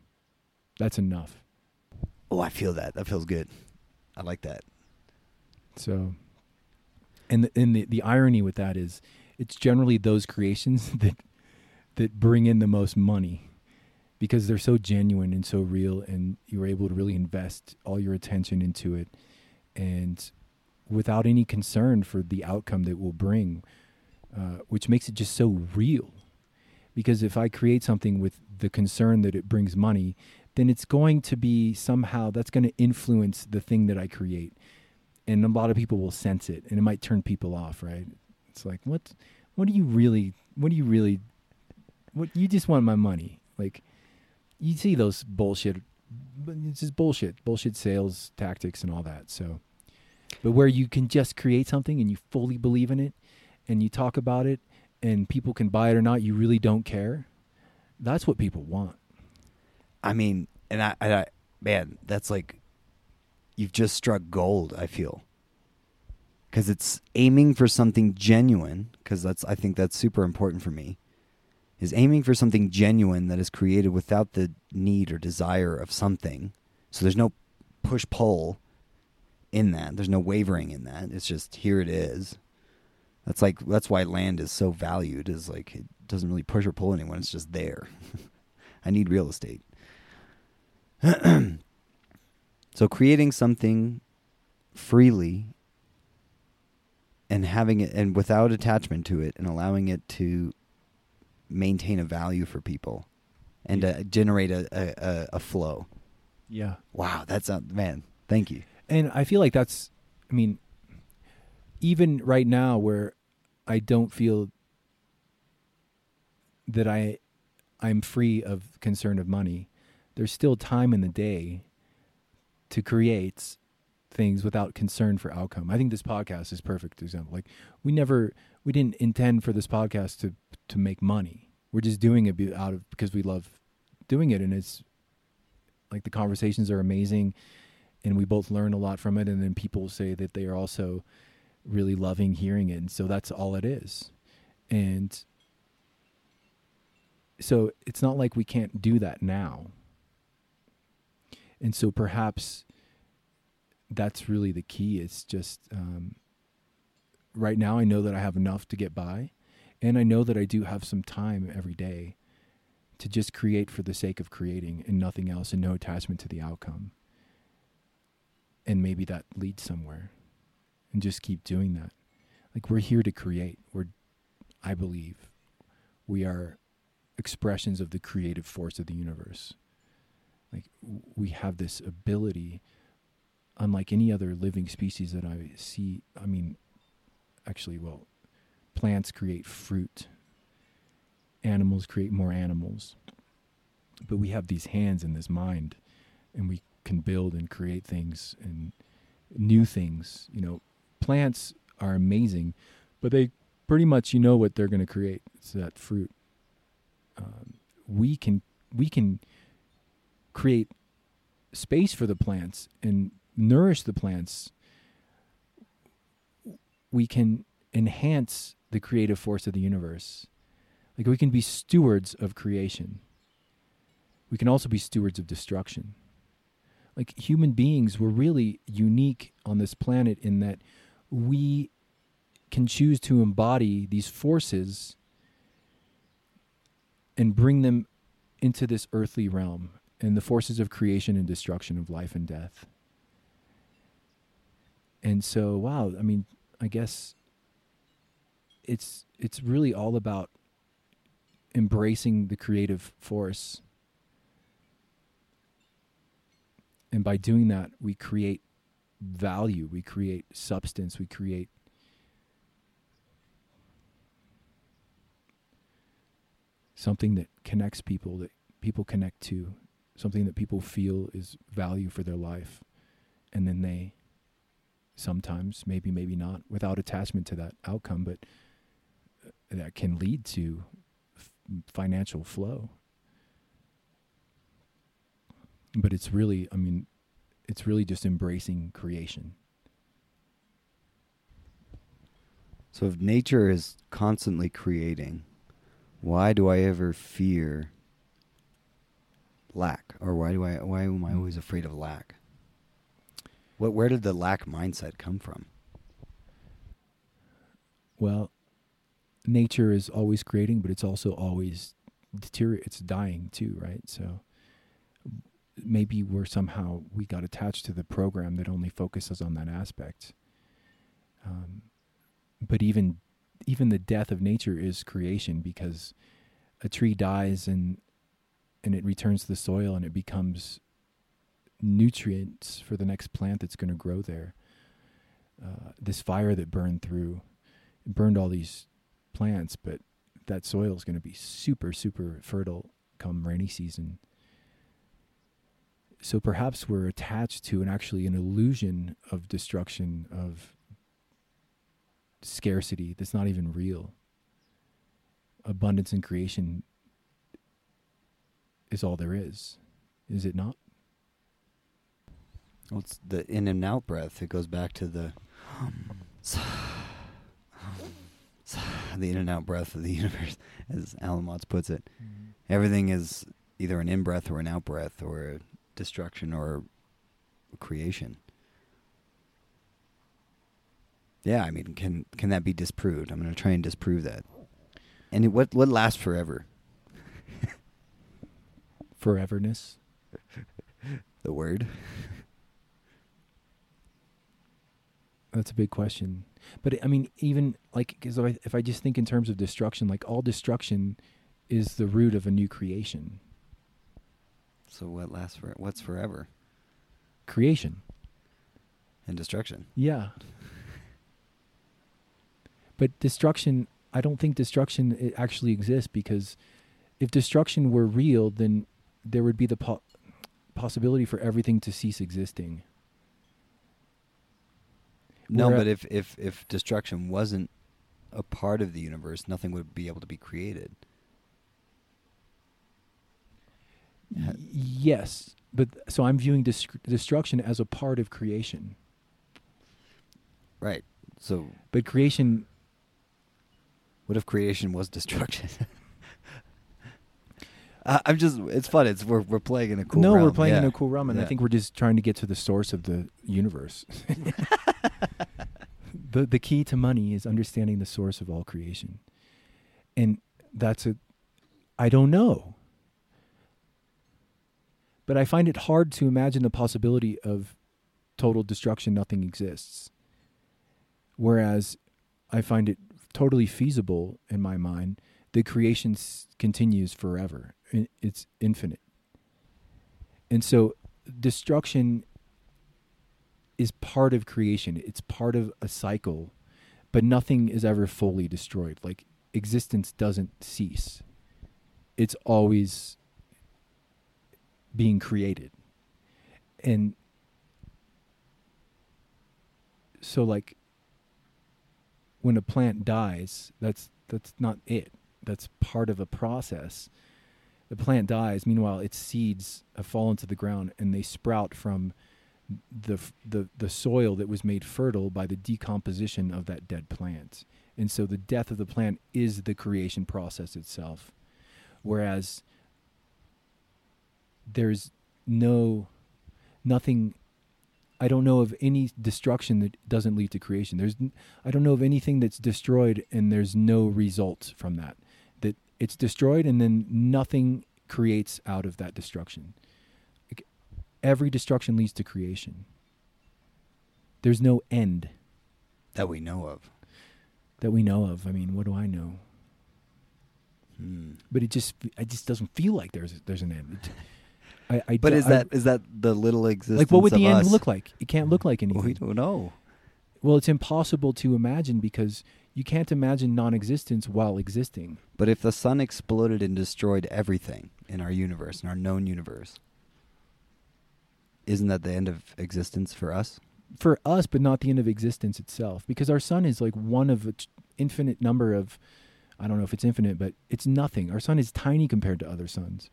That's enough. Oh, I feel that. That feels good. I like that. So, and the, and the, the irony with that is, it's generally those creations that that bring in the most money because they're so genuine and so real, and you're able to really invest all your attention into it, and without any concern for the outcome that will bring, uh, which makes it just so real. Because if I create something with the concern that it brings money, then it's going to be somehow that's going to influence the thing that I create and a lot of people will sense it and it might turn people off right? It's like what what do you really what do you really what you just want my money. Like you see those bullshit it's just bullshit bullshit sales tactics and all that so. But where you can just create something and you fully believe in it and you talk about it and people can buy it or not you really don't care that's what people want. I mean, and I, and I man, that's like you've just struck gold. I feel because it's aiming for something genuine. Because that's I think that's super important for me. Is aiming for something genuine that is created without the need or desire of something So there's no push pull in that. There's no wavering in that. It's just here it is. That's like that's why land is so valued. Is like it doesn't really push or pull anyone. It's just there. I need real estate. so creating something freely and having it and without attachment to it and allowing it to maintain a value for people and Yeah. to generate a, a, a, a flow. Yeah. Wow, that's a man. Thank you. And I feel like that's, I mean, even right now where I don't feel that I, I'm free of concern of money, there's still time in the day to create things without concern for outcome. I think this podcast is perfect example. Like we never, we didn't intend for this podcast to to make money. We're just doing it out of because we love doing it, and it's like the conversations are amazing and we both learn a lot from it and then people say that they are also really loving hearing it and so that's all it is and so it's not like we can't do that now and so perhaps that's really the key. It's just um, right now i know that i have enough to get by and i know that i do have some time every day to just create for the sake of creating and nothing else and no attachment to the outcome. And maybe that leads somewhere. And just keep doing that. Like we're here to create. We're i believe we are expressions of the creative force of the universe like we have this ability unlike any other living species that i see i mean actually well plants create fruit. Animals create more animals. But we have these hands and this mind and we can build and create things and new things. You know plants are amazing but they pretty much you know what they're going to create. It's that fruit. Um, we can we can create space for the plants and nourish the plants we can enhance the creative force of the universe. Like we can be stewards of creation. We can also be stewards of destruction. Like human beings we're really unique on this planet in that we can choose to embody these forces and bring them into this earthly realm and the forces of creation and destruction of life and death. And so wow i mean i guess it's it's really all about embracing the creative force. And by doing that we create value we create substance we create something that connects people that people connect to something that people feel is value for their life and then they sometimes maybe maybe not without attachment to that outcome but uh, that can lead to f- financial flow. But it's really i mean it's really just embracing creation. So if nature is constantly creating, why do I ever fear lack, or why do I why am I always afraid of lack? What where did the lack mindset come from? well nature is always creating but it's also always deteriorate it's dying too right so maybe we're somehow we got attached to the program that only focuses on that aspect um, but even even the death of nature is creation because a tree dies and and it returns to the soil and it becomes nutrients for the next plant that's going to grow there. Uh, this fire that burned through it burned all these plants but that soil is going to be super super fertile come rainy season. So perhaps we're attached to an actually an illusion of destruction of scarcity that's not even real. Abundance and creation is all there is is it not Well, it's the in and out breath. It goes back to the the in and out breath of the universe, as Alan Watts puts it. Mm-hmm. Everything is either an in breath or an out breath, or destruction or creation. Yeah, I mean, can can that be disproved? I'm going to try and disprove that. And it, what what lasts forever? Foreverness. The word. That's a big question. But I mean, even like, because if, I- if I just think in terms of destruction, like all destruction is the root of a new creation. So what lasts for what's forever? Creation. And destruction. Yeah. But destruction, I don't think destruction it actually exists because if destruction were real, then there would be the po- possibility for everything to cease existing. No, Where- but if if if destruction wasn't a part of the universe, nothing would be able to be created. Yes, but so I'm viewing dis- destruction as a part of creation. Right. So But creation, what if creation was destruction? I'm just it's fun. It's we're we're playing in a cool no, we're realm. playing in a cool realm, and I think we're just trying to get to the source of the universe. the the key to money is understanding the source of all creation, and that's a. I don't know, but I find it hard to imagine the possibility of total destruction. Nothing exists. Whereas, I find it totally feasible in my mind that creation s- continues forever. It's infinite. And so destruction is part of creation. It's part of a cycle, but nothing is ever fully destroyed. Like existence doesn't cease. It's always being created. And so like when a plant dies, that's that's not it. That's part of a process the plant dies. Meanwhile, its seeds uh, have fallen to the ground and they sprout from the the the soil that was made fertile by the decomposition of that dead plant. And so the death of the plant is the creation process itself. Whereas there's no nothing I don't know of any destruction that doesn't lead to creation. There's I don't know of anything that's destroyed and there's no result from that. It's destroyed and then nothing creates out of that destruction. Like, every destruction leads to creation. There's no end that we know of. that we know of. I mean, what do I know? Hmm. But it just it just doesn't feel like there's there's an end. It- I, I But do- is I- that is that the little existence? like what would the end us? look like? It can't look like anything. We don't know. Well, it's impossible to imagine because you can't imagine non-existence while existing. But if the sun exploded and destroyed everything in our universe, in our known universe, isn't that the end of existence for us? For us, but not the end of existence itself, because our sun is like one of an infinite number of. I don't know if it's infinite, but it's nothing. Our sun is tiny compared to other suns.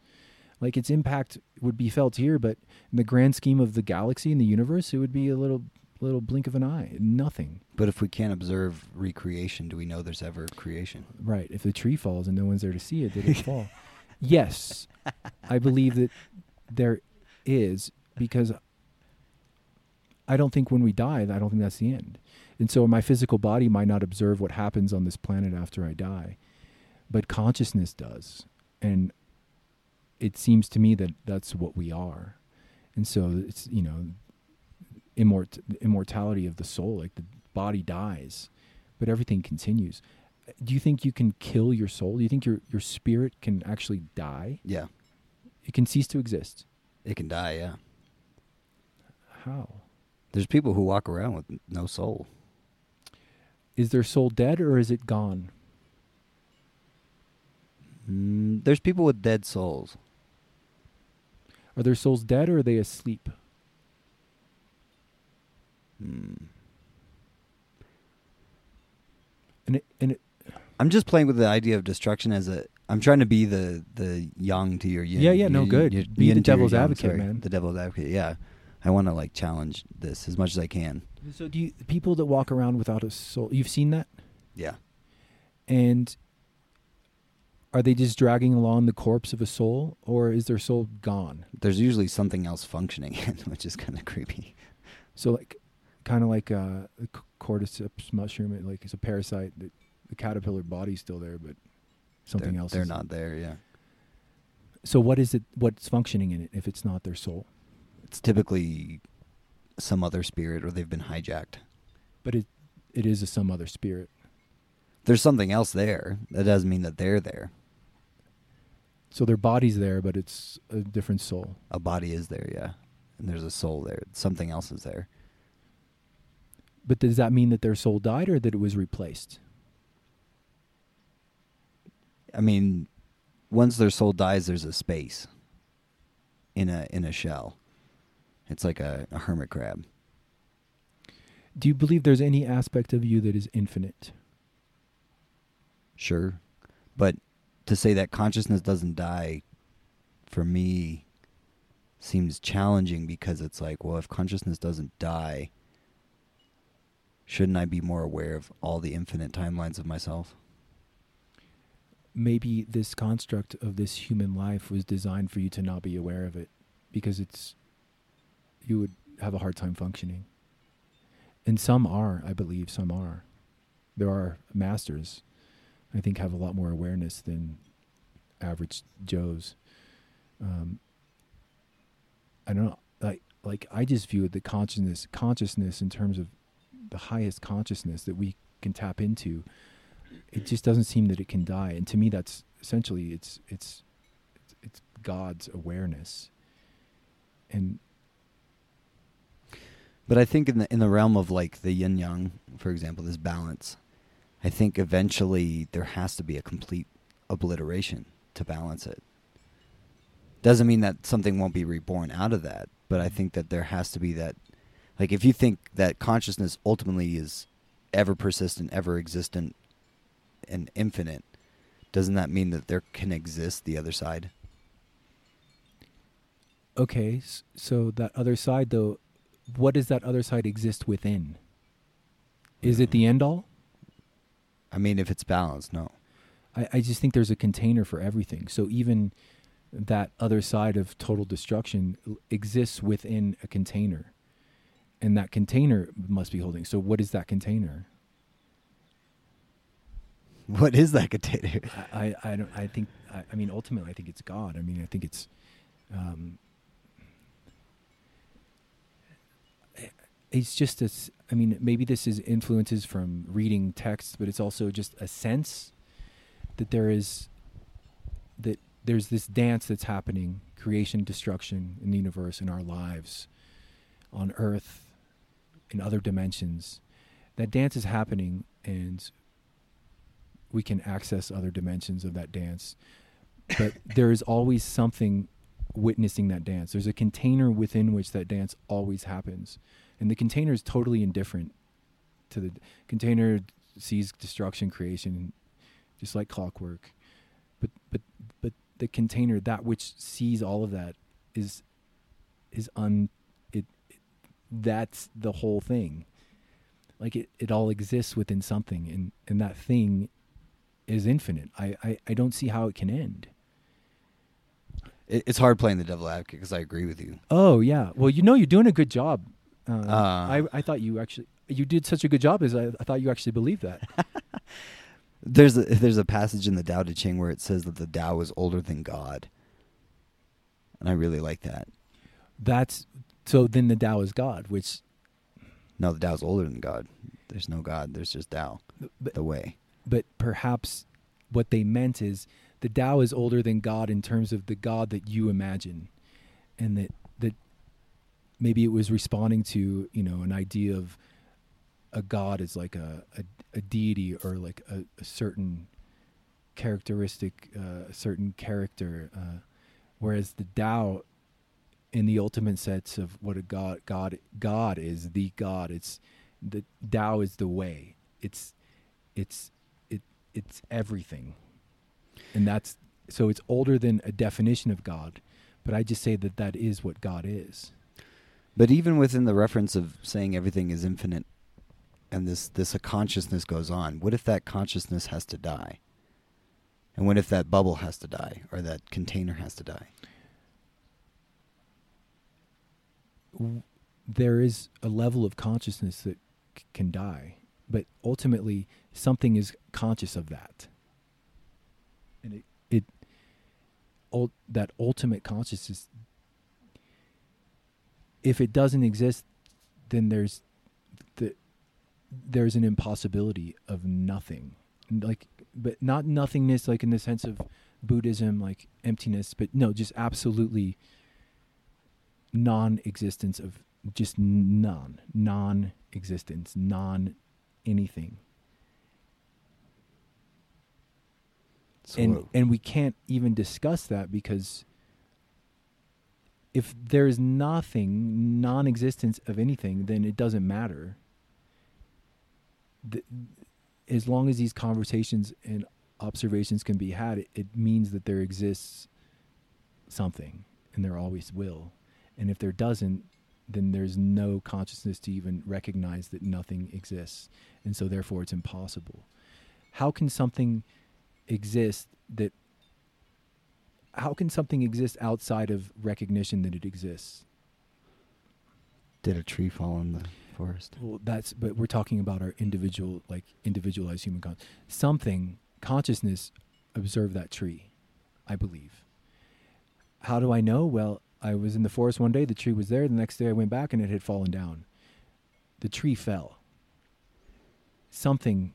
Like its impact would be felt here, but in the grand scheme of the galaxy and the universe, it would be a little little blink of an eye. Nothing. But if we can't observe recreation, do we know there's ever creation? Right. If the tree falls and no one's there to see it, did it fall? Yes. I believe that there is because I don't think when we die, I don't think that's the end. And so my physical body might not observe what happens on this planet after I die, but consciousness does. And it seems to me that that's what we are. And so it's, you know, immort- immortality of the soul, like the body dies, but everything continues do you think you can kill your soul? Do you think your your spirit can actually die? Yeah, It can cease to exist. it can die. Yeah, How? there's people who walk around with no soul. Is their soul dead or is it gone? Mm, there's people with dead souls. Are their souls dead or are they asleep? Mm. And it, and it, I'm just playing with the idea of destruction as a. I'm trying to be the the yang to your yin. Yeah, yeah, no, yin- good. your Be the yin to your devil's yang, advocate, sorry. man. The devil's advocate. Yeah, I want to like challenge this as much as I can. so do you people that walk around without a soul? You've seen that, Yeah. and are they just dragging along the corpse of a soul, or is their soul gone? There's usually something else functioning, which is kind of creepy. So like, kind of like a, a cordyceps mushroom, it, like it's a parasite. That the caterpillar body's still there, but something they're, else. They're not there. Yeah, So what is it? What's functioning in it if it's not their soul? it's typically some other spirit, or they've been hijacked. But it it is a some other spirit. There's something else there. That doesn't mean that they're there. So their body's there, but it's a different soul. A body is there, yeah, and there's a soul there. Something else is there. But does that mean that their soul died or that it was replaced? I mean, once their soul dies, there's a space in a in a shell. It's like a, a hermit crab. Do you believe there's any aspect of you that is infinite? Sure. But to say that consciousness doesn't die for me seems challenging because it's like, well, if consciousness doesn't die, shouldn't I be more aware of all the infinite timelines of myself? Maybe this construct of this human life was designed for you to not be aware of it because it's you would have a hard time functioning. And some are, I believe, some are. There are masters I think have a lot more awareness than average Joes. Um, I don't know, like like I just view the consciousness consciousness in terms of the highest consciousness that we can tap into. It just doesn't seem that it can die, and to me, that's essentially it's it's it's, God's awareness, and But I think in the in the realm of like the yin yang, for example, this balance, I think eventually there has to be a complete obliteration to balance it. Doesn't mean that something won't be reborn out of that, but I think that there has to be that like if you think that consciousness ultimately is ever persistent, ever existent and infinite, doesn't that mean that there can exist the other side? okay, so that other side though, what does that other side exist within? Is it the end all? I mean if it's balanced, no. I, I just think there's a container for everything. So even that other side of total destruction exists within a container. And that container must be holding. So what is that container? What is that container? I, I, I don't I think I, I mean ultimately I think it's God. I mean I think it's um it's just as I mean maybe this is influences from reading texts, but it's also just a sense that there is that there's this dance that's happening, creation, destruction in the universe, in our lives, on Earth, in other dimensions. That dance is happening, and we can access other dimensions of that dance. But there is always something witnessing that dance. There's a container within which that dance always happens. And the container is totally indifferent to the container sees destruction, creation, just like clockwork. But but but the container, that which sees all of that, is is un that's the whole thing. Like it, it all exists within something and, and that thing is infinite. I, I, I don't see how it can end. It, it's hard playing the devil advocate because I agree with you. Oh yeah. Well, you know you're doing a good job. Uh, Uh. I I thought you actually you did such a good job as I, I thought you actually believed that. There's a, there's a passage in the Tao Te Ching where it says that the Tao is older than God, and I really like that. That's so then the Tao is God, which No, the Tao is older than God. There's no God. There's just Tao, but, the way. but perhaps what they meant is the Tao is older than God in terms of the God that you imagine, and that that maybe it was responding to you know an idea of a God as like a a, a deity or like a, a certain characteristic, uh, a certain character, uh, whereas the Tao, in the ultimate sense of what a God God God is, the God, it's the Tao is the way. It's it's it it's everything and that's so it's older than a definition of god but i just say that that is what god is But even within the reference of saying everything is infinite, and this this a consciousness goes on. What if that consciousness has to die? And what if that bubble has to die or that container has to die? There is a level of consciousness that c- can die, but ultimately something is conscious of that, and it it ul- that ultimate consciousness. If it doesn't exist, then there's the there's an impossibility of nothing, like but not nothingness like in the sense of Buddhism, like emptiness, but no, just absolutely non-existence of just none non-existence non anything So and and we can't even discuss that because if there's nothing non-existence of anything then it doesn't matter. The, as long as these conversations and observations can be had it, it means that there exists something and there always will and if there doesn't then there's no consciousness to even recognize that nothing exists. And so therefore it's impossible. How can something exist that how can something exist outside of recognition that it exists? Did a tree fall in the forest? well that's but we're talking about our individual like individualized human con- something consciousness observed that tree i believe. How do i know? Well i was in the forest one day the tree was there the next day i went back and it had fallen down the tree fell something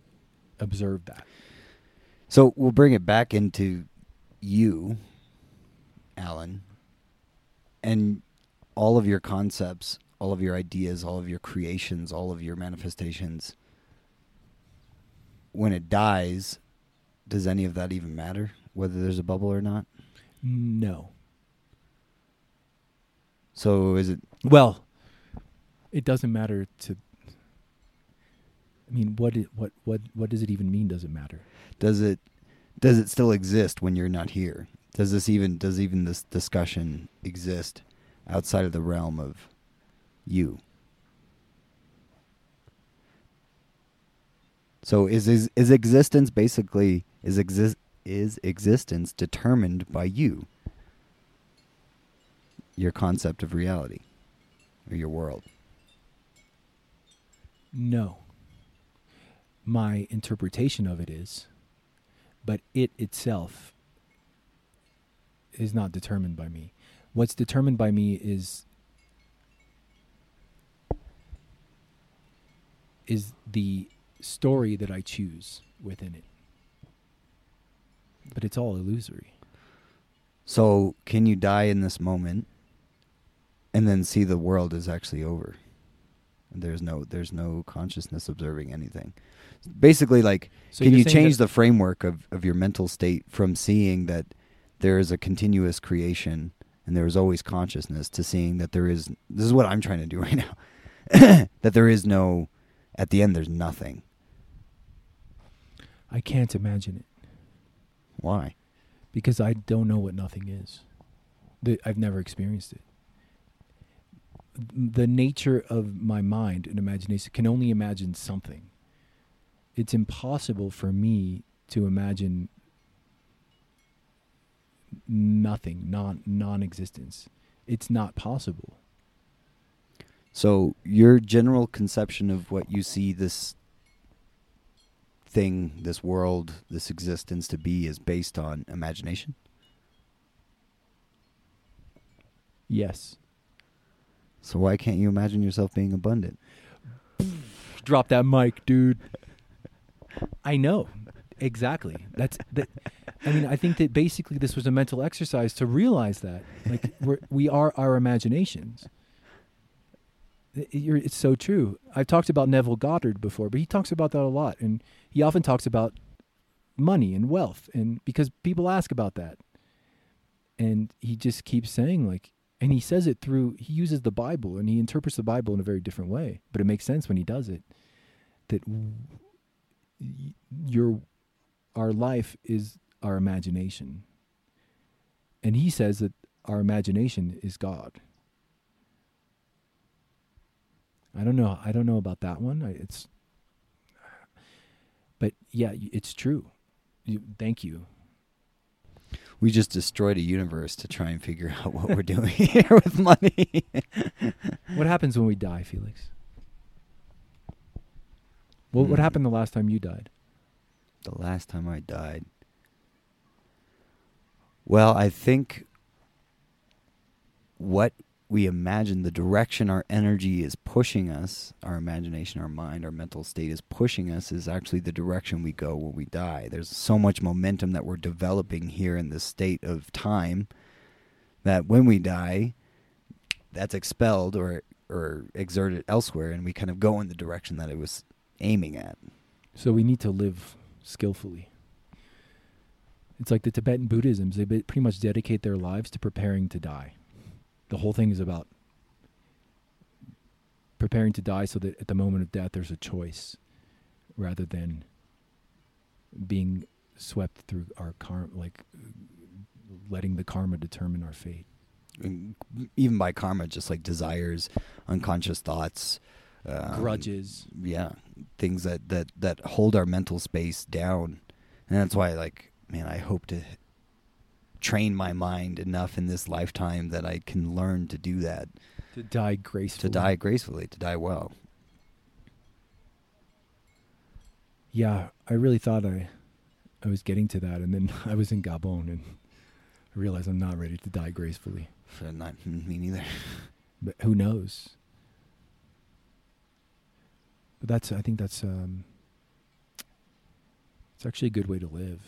observed that So we'll bring it back into you, Alan, and all of your concepts, all of your ideas, all of your creations, all of your manifestations. When it dies, does any of that even matter? Whether there's a bubble or not? no So is it Well, it doesn't matter to. I mean, what it, what what what does it even mean? Does it matter? does it does it still exist when you're not here? Does this even does even this discussion exist outside of the realm of you? So is is, is existence basically is exist is existence determined by you? Your concept of reality or your world. No. My interpretation of it is, but it itself is not determined by me. What's determined by me is is the story that I choose within it. But it's all illusory. So, can you die in this moment and then see the world is actually over? There's no there's no consciousness observing anything. Basically like So can you change the framework of, of your mental state from seeing that there is a continuous creation and there is always consciousness to seeing that there is this is what I'm trying to do right now. that there is no at the end there's nothing. I can't imagine it. Why? because I don't know what nothing is. I've never experienced it. The nature of my mind and imagination can only imagine something. It's impossible for me to imagine nothing, non non-existence. It's not possible. So your general conception of what you see this thing, this world, this existence to be is based on imagination? Yes. So why can't you imagine yourself being abundant? Drop that mic, dude. I know. Exactly. That's that. I mean, I think that basically this was a mental exercise to realize that, like, we're, we are our imaginations. It's so true. I've talked about Neville Goddard before, but he talks about that a lot, and he often talks about money and wealth, and because people ask about that, and he just keeps saying like, and he says it through. He uses the Bible, and he interprets the Bible in a very different way, but it makes sense when he does it. That your our life is our imagination, and he says that our imagination is God. I don't know. I don't know about that one. It's, but yeah, it's true. Thank you. We just destroyed a universe to try and figure out what we're doing here with money. What happens when we die, Felix? What what Hmm. happened the last time you died? the last time I died. Well, I think what we imagine, the direction our energy is pushing us, our imagination, our mind, our mental state is pushing us, is actually the direction we go when we die. There's so much momentum that we're developing here in this state of time that when we die, that's expelled or or exerted elsewhere, and we kind of go in the direction that it was aiming at. So we need to live skillfully. It's like the Tibetan Buddhisms, they pretty much dedicate their lives to preparing to die. The whole thing is about preparing to die so that at the moment of death there's a choice rather than being swept through our karma, like letting the karma determine our fate. and even by karma, just like desires, unconscious thoughts, um, Grudges. yeah, things that that that hold our mental space down, and that's why, like, man, I hope to train my mind enough in this lifetime that I can learn to do that, To die gracefully. to die gracefully, to die well. Yeah, I really thought I, I was getting to that, and then I was in Gabon, and I realized I'm not ready to die gracefully. So not me neither. But who knows? But that's, I think that's, um, it's actually a good way to live.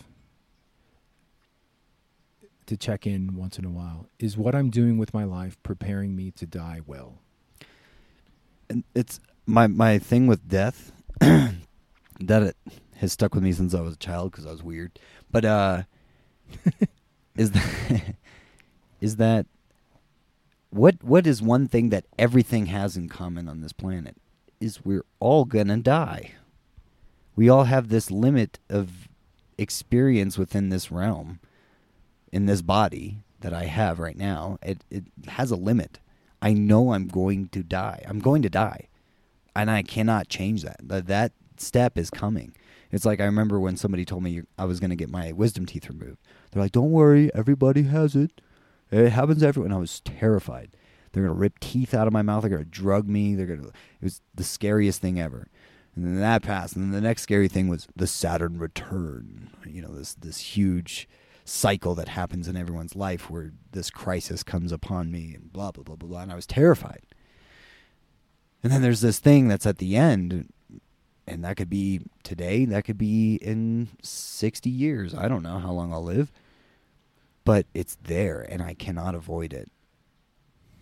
To check in once in a while. Is what I'm doing with my life preparing me to die well? and it's my my thing with death that it has stuck with me since I was a child because I was weird. But uh, is that is that what what is one thing that everything has in common on this planet is we're all gonna die. We all have this limit of experience within this realm, in this body that I have right now. It it has a limit. I know I'm going to die. I'm going to die. And I cannot change that. That that step is coming. It's like I remember when somebody told me I was going to get my wisdom teeth removed. They're like, "Don't worry, everybody has it. It happens everyone." I was terrified. They're going to rip teeth out of my mouth. They're going to drug me. They're going to It was the scariest thing ever. And then that passed. And then the next scary thing was the Saturn return. You know, this this huge cycle that happens in everyone's life where this crisis comes upon me and blah blah blah blah blah and I was terrified. And then there's this thing that's at the end and that could be today, that could be in 60 years. I don't know how long I'll live. But it's there and I cannot avoid it.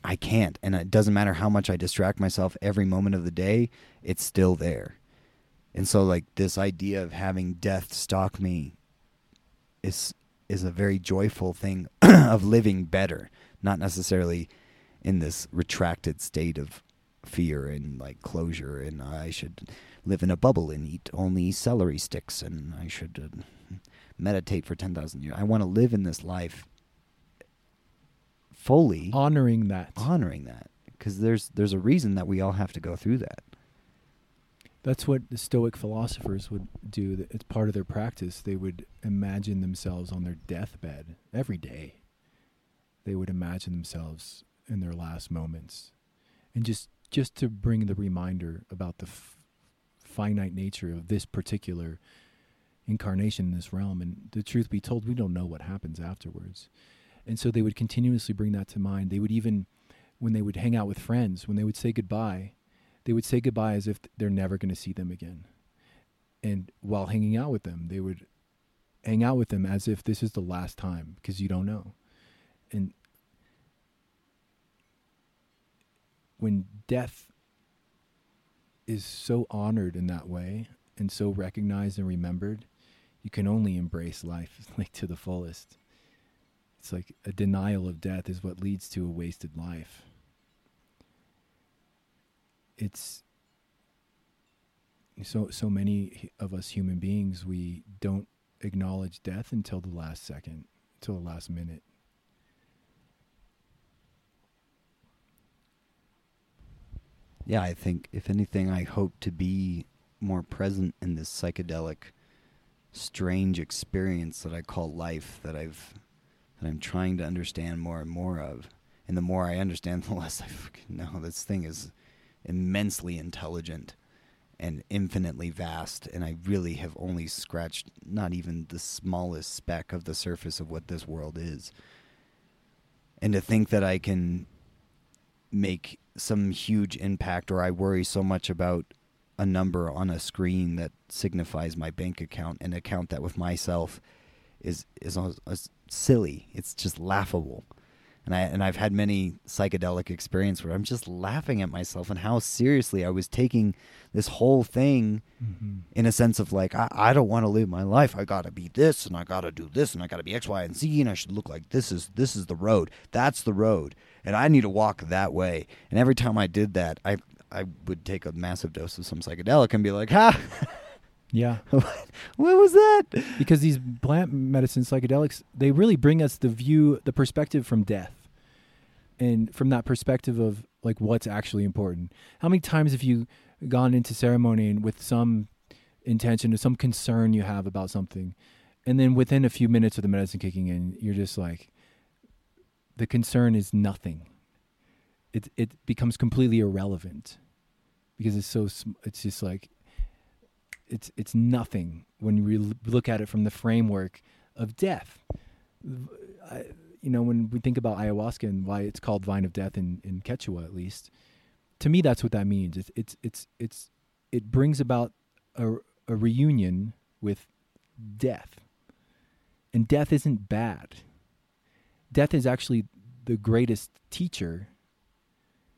I can't and it doesn't matter how much I distract myself every moment of the day, it's still there. And so like this idea of having death stalk me is is a very joyful thing of living better, not necessarily in this retracted state of fear and like closure and I should live in a bubble and eat only celery sticks and I should uh, meditate for 10,000 years. I want to live in this life fully Honoring that. honoring that because there's there's a reason that we all have to go through that. That's what the Stoic philosophers would do. It's part of their practice. They would imagine themselves on their deathbed every day. They would imagine themselves in their last moments, and just just to bring the reminder about the f- finite nature of this particular incarnation in this realm. And the truth be told, we don't know what happens afterwards. And so they would continuously bring that to mind. They would even, when they would hang out with friends, when they would say goodbye, they would say goodbye as if they're never going to see them again. And while hanging out with them, they would hang out with them as if this is the last time because you don't know. And when death is so honored in that way and so recognized and remembered, you can only embrace life like to the fullest. It's like a denial of death is what leads to a wasted life. It's so so many of us human beings we don't acknowledge death until the last second, until the last minute. Yeah, I think if anything, I hope to be more present in this psychedelic, strange experience that I call life that I've that I'm trying to understand more and more of. And the more I understand, the less I fucking know. This thing is immensely intelligent and infinitely vast, and I really have only scratched not even the smallest speck of the surface of what this world is. And to think that I can make some huge impact, or I worry so much about a number on a screen that signifies my bank account, an account that with myself is is, is silly. It's just laughable and I and I've had many psychedelic experiences where I'm just laughing at myself and how seriously I was taking this whole thing mm-hmm. in a sense of like I, I don't want to live my life. I gotta be this and I gotta do this and I gotta be X, Y, and Z and I should look like this is this is the road. That's the road. And I need to walk that way. And every time I did that, I I would take a massive dose of some psychedelic and be like, ha Yeah. what was that? Because these plant medicine psychedelics, they really bring us the view, the perspective from death. And from that perspective of like what's actually important. How many times have you gone into ceremony and with some intention or some concern you have about something, and then within a few minutes of the medicine kicking in, you're just like, the concern is nothing. It it becomes completely irrelevant because it's so it's just like it's it's nothing when we look at it from the framework of death. I, you know, when we think about ayahuasca and why it's called vine of death in, in Quechua, at least, to me, that's what that means. It's it's it's it's it brings about a, a reunion with death, and death isn't bad. Death is actually the greatest teacher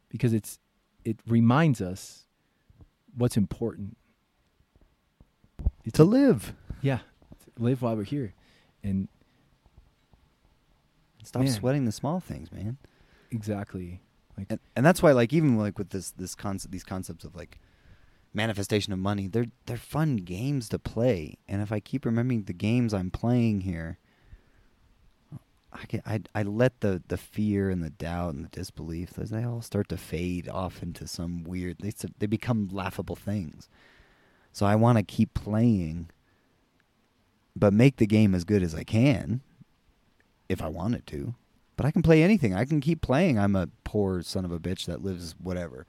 because it's it reminds us what's important to live. Yeah, live while we're here, and stop man. sweating the small things, man. Exactly. Like, and, and that's why, like, even like with this this concept, these concepts of like manifestation of money, they're they're fun games to play. And if I keep remembering the games I'm playing here, I get I I let the the fear and the doubt and the disbelief those they all start to fade off into some weird they they become laughable things. So I want to keep playing, but make the game as good as I can if I wanted to. But I can play anything. I can keep playing. I'm a poor son of a bitch that lives whatever.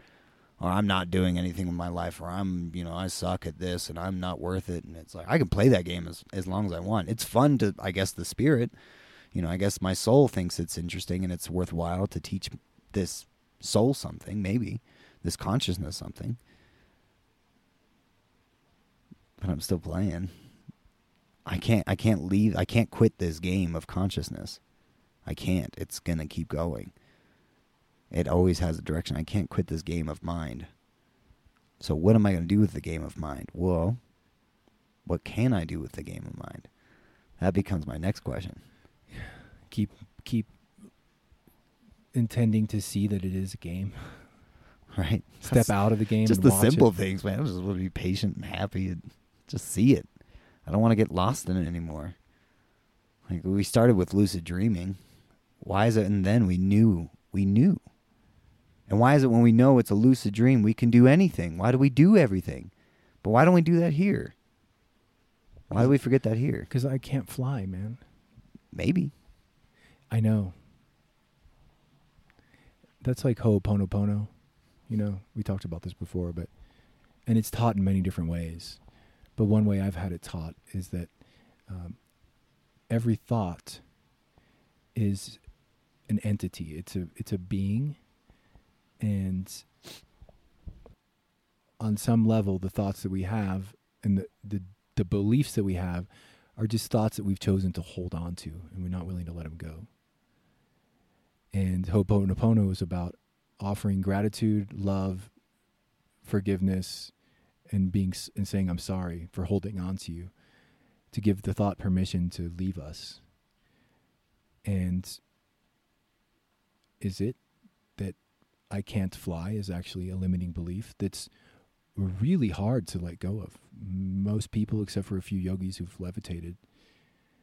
Or I'm not doing anything with my life, or I'm, you know, I suck at this and I'm not worth it. And it's like, I can play that game as, as long as I want. It's fun to, I guess, the spirit. You know, I guess my soul thinks it's interesting and it's worthwhile to teach this soul something, maybe, this consciousness something but I'm still playing. I can't I can't leave I can't quit this game of consciousness. I can't. It's going to keep going. It always has a direction. I can't quit this game of mind. So what am I going to do with the game of mind? Well, what can I do with the game of mind? That becomes my next question. Keep keep intending to see that it is a game. Right. Step That's out of the game. Just the simple it. things, man. I just want to be patient and happy and just see it. I don't want to get lost in it anymore. Like we started with lucid dreaming. Why is it and then we knew we knew? And why is it when we know it's a lucid dream we can do anything? Why do we do everything? But why don't we do that here? Why do we forget that here? Because I can't fly, man. Maybe. I know. That's like Ho'oponopono. You know, we talked about this before, but and it's taught in many different ways. But one way I've had it taught is that um, every thought is an entity. It's a it's a being, and on some level, the thoughts that we have and the, the the beliefs that we have are just thoughts that we've chosen to hold on to, and we're not willing to let them go. And Ho'oponopono is about offering gratitude, love, forgiveness, and being and saying I'm sorry for holding on to you, to give the thought permission to leave us. And is it that I can't fly is actually a limiting belief that's really hard to let go of. Most people, except for a few yogis who've levitated,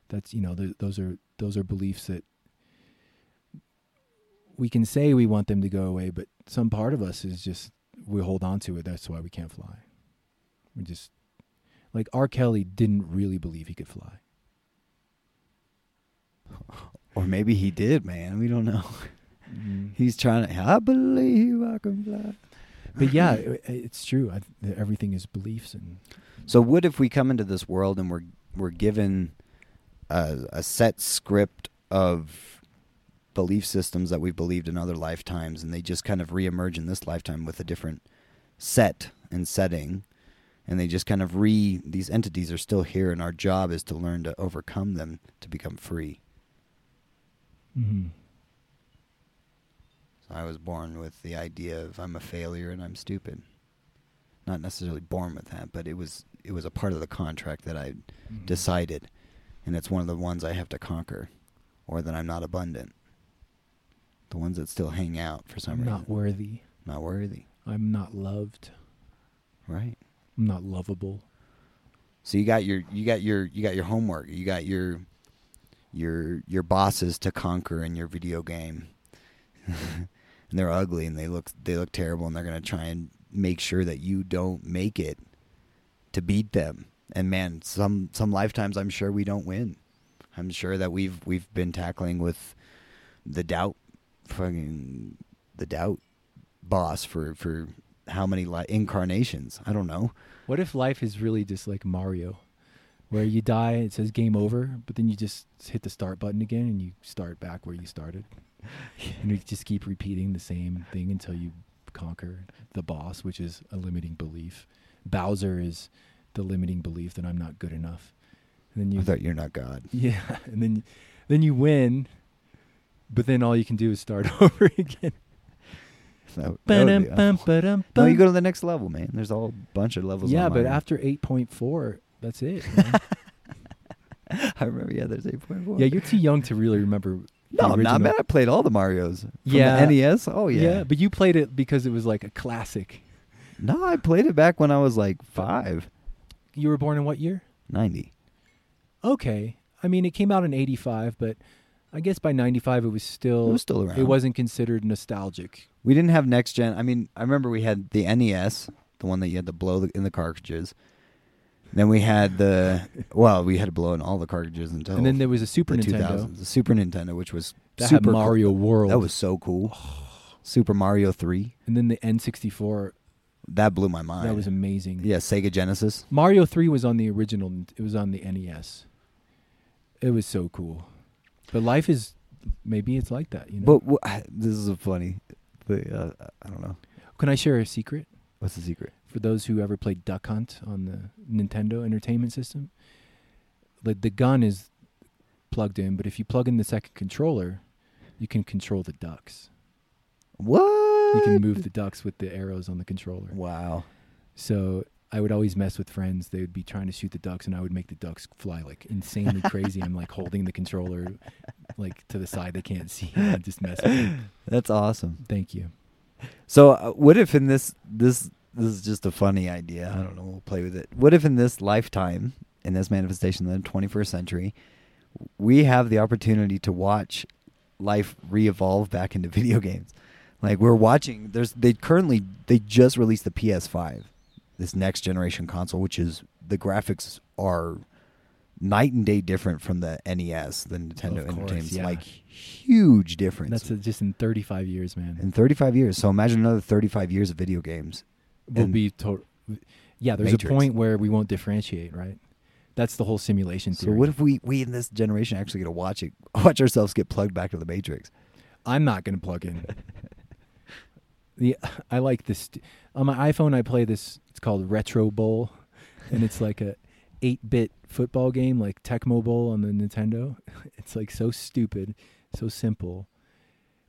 that's you know those are those are beliefs that we can say we want them to go away, but some part of us is just we hold on to it. That's why we can't fly. We just like R. Kelly didn't really believe he could fly. Or maybe he did, man. We don't know. Mm. He's trying to. I believe I can fly. But yeah, it, it's true. I, everything is beliefs, and So what if we come into this world and we're we're given a, a set script of belief systems that we've believed in other lifetimes, and they just kind of reemerge in this lifetime with a different set and setting, and they just kind of re these entities are still here, and our job is to learn to overcome them to become free. mm-hmm. So I was born with the idea of I'm a failure and I'm stupid. Not necessarily born with that, but it was it was a part of the contract that I Mm-hmm. decided, and it's one of the ones I have to conquer, or that I'm not abundant. The ones that still hang out for some reason. not worthy. Not worthy, I'm not loved. right? I'm not lovable. So you got your you got your you got your homework. You got your your your bosses to conquer in your video game. and they're ugly and they look they look terrible and they're going to try and make sure that you don't make it to beat them. And man, some some lifetimes I'm sure we don't win. I'm sure that we've we've been tackling with the doubt fucking the doubt boss for for how many li- incarnations? I don't know. What if life is really just like Mario, where you die, it says game over, but then you just hit the start button again and you start back where you started, and you just keep repeating the same thing until you conquer the boss, which is a limiting belief. Bowser is the limiting belief that I'm not good enough. And then you I thought you're not God. Yeah, and then then you win, but then all you can do is start over again. That, that would be awful. No, you go to the next level, man. There's a whole bunch of levels. Yeah, but Mario. after eight point four, that's it. man. I remember, yeah, there's 8.4. yeah, you're too young to really remember. the no, I'm not original. bad. I played all the Mario's. From Yeah. the NES. Oh yeah. Yeah, but you played it because it was like a classic. no, I played it back when I was like five. You were born in what year? 90. Okay, I mean it came out in '85, but I guess by '95 it was still It was still around. it wasn't considered nostalgic. We didn't have next gen. I mean, I remember we had the NES, the one that you had to blow the, in the cartridges. Then we had the well, we had to blow in all the cartridges until and then there was a Super the Nintendo 2000s. The Super Nintendo, which was that super Mario cool. World. That was so cool. Super Mario Three. and then the N64 That blew my mind. that was amazing. yeah, Sega Genesis. Mario 3 was on the original. It was on the NES. It was so cool. But life is maybe it's like that, you know. But wh- this is a funny. But uh, I don't know. Can I share a secret What's the secret? for those who ever played Duck Hunt on the Nintendo Entertainment System? Like the gun is plugged in, but if you plug in the second controller, you can control the ducks. What? You can move the ducks with the arrows on the controller. Wow. So I would always mess with friends. They would be trying to shoot the ducks, and I would make the ducks fly like insanely crazy. I'm like holding the controller like to the side they can't see. I'm just messing. with them. That's awesome. Thank you. So, uh, what if in this this this is just a funny idea? I don't know. We'll play with it. What if in this lifetime, in this manifestation, in the 21st century, we have the opportunity to watch life re-evolve back into video games? Like we're watching. There's they currently they just released the PS5, this next generation console, which is the graphics are night and day different from the NES, the Nintendo course, Entertainment. yeah. Like huge difference. That's uh just in 35 years, man. in 35 years. So imagine another 35 years of video games. we'll be total. Yeah, there's Matrix. a point where we won't differentiate, right? That's the whole simulation So what if we we in this generation actually get to watch it, watch ourselves get plugged back to the Matrix? I'm not going to plug in. the I like this on my iPhone. I play this. It's called Retro Bowl, and it's like a eight-bit football game, like Tecmo Bowl on the Nintendo. It's like so stupid, so simple,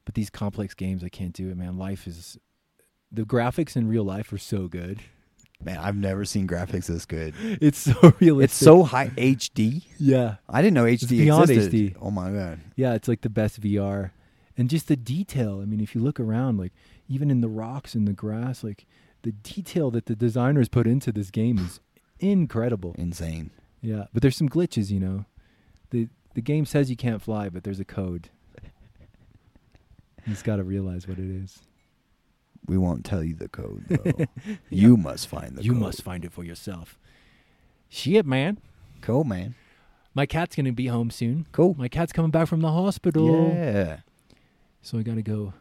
but these complex games, I can't do it, man. Life is the graphics in real life are so good. Man, I've never seen graphics this good. It's so realistic. It's so high HD. yeah, I didn't know HD beyond existed. HD. Oh my god. yeah. It's like the best VR, and just the detail. I mean, if you look around, like even in the rocks and the grass, like the detail that the designers put into this game is incredible. Insane. Yeah, but there's some glitches, you know. the The game says you can't fly, but there's a code. You just got to realize what it is. We won't tell you the code though. You must find the code. you code. must find it for yourself. Shit, man. Cool, man. My cat's gonna be home soon. Cool. My cat's coming back from the hospital. Yeah. So I got to go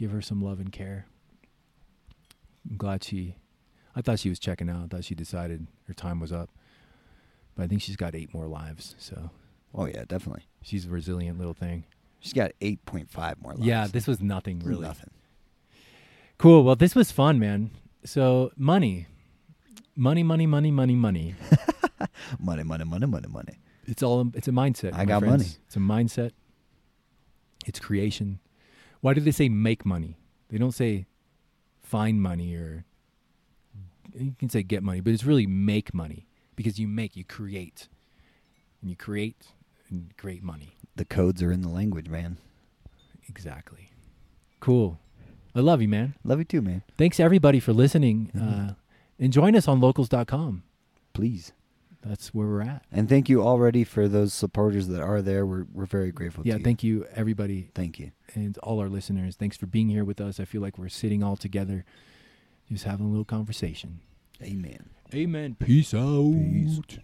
give her some love and care. I'm glad she. I thought she was checking out. I thought she decided her time was up. But I think she's got eight more lives. So Oh yeah, definitely. she's a resilient little thing. She's got eight point five more. Lives. Yeah, this was nothing really. nothing. Cool. Well, this was fun, man. So money, money, money, money, money, money. Money, money, money, money, money. It's all. It's a mindset. I got friends. money. It's a mindset. It's creation. Why do they say make money? They don't say find money or you can say get money, but it's really make money because you make, you create, and you create and create money. The codes are in the language, man. Exactly. Cool. I love you, man. Love you too, man. Thanks everybody for listening. Mhm. Uh, and join us on locals.com. Please. That's where we're at. And thank you already for those supporters that are there. We're we're very grateful. yeah, to you. thank you everybody Thank you. and all our listeners. Thanks for being here with us. I feel like we're sitting all together, just having a little conversation. Amen. Amen. Peace out. Peace.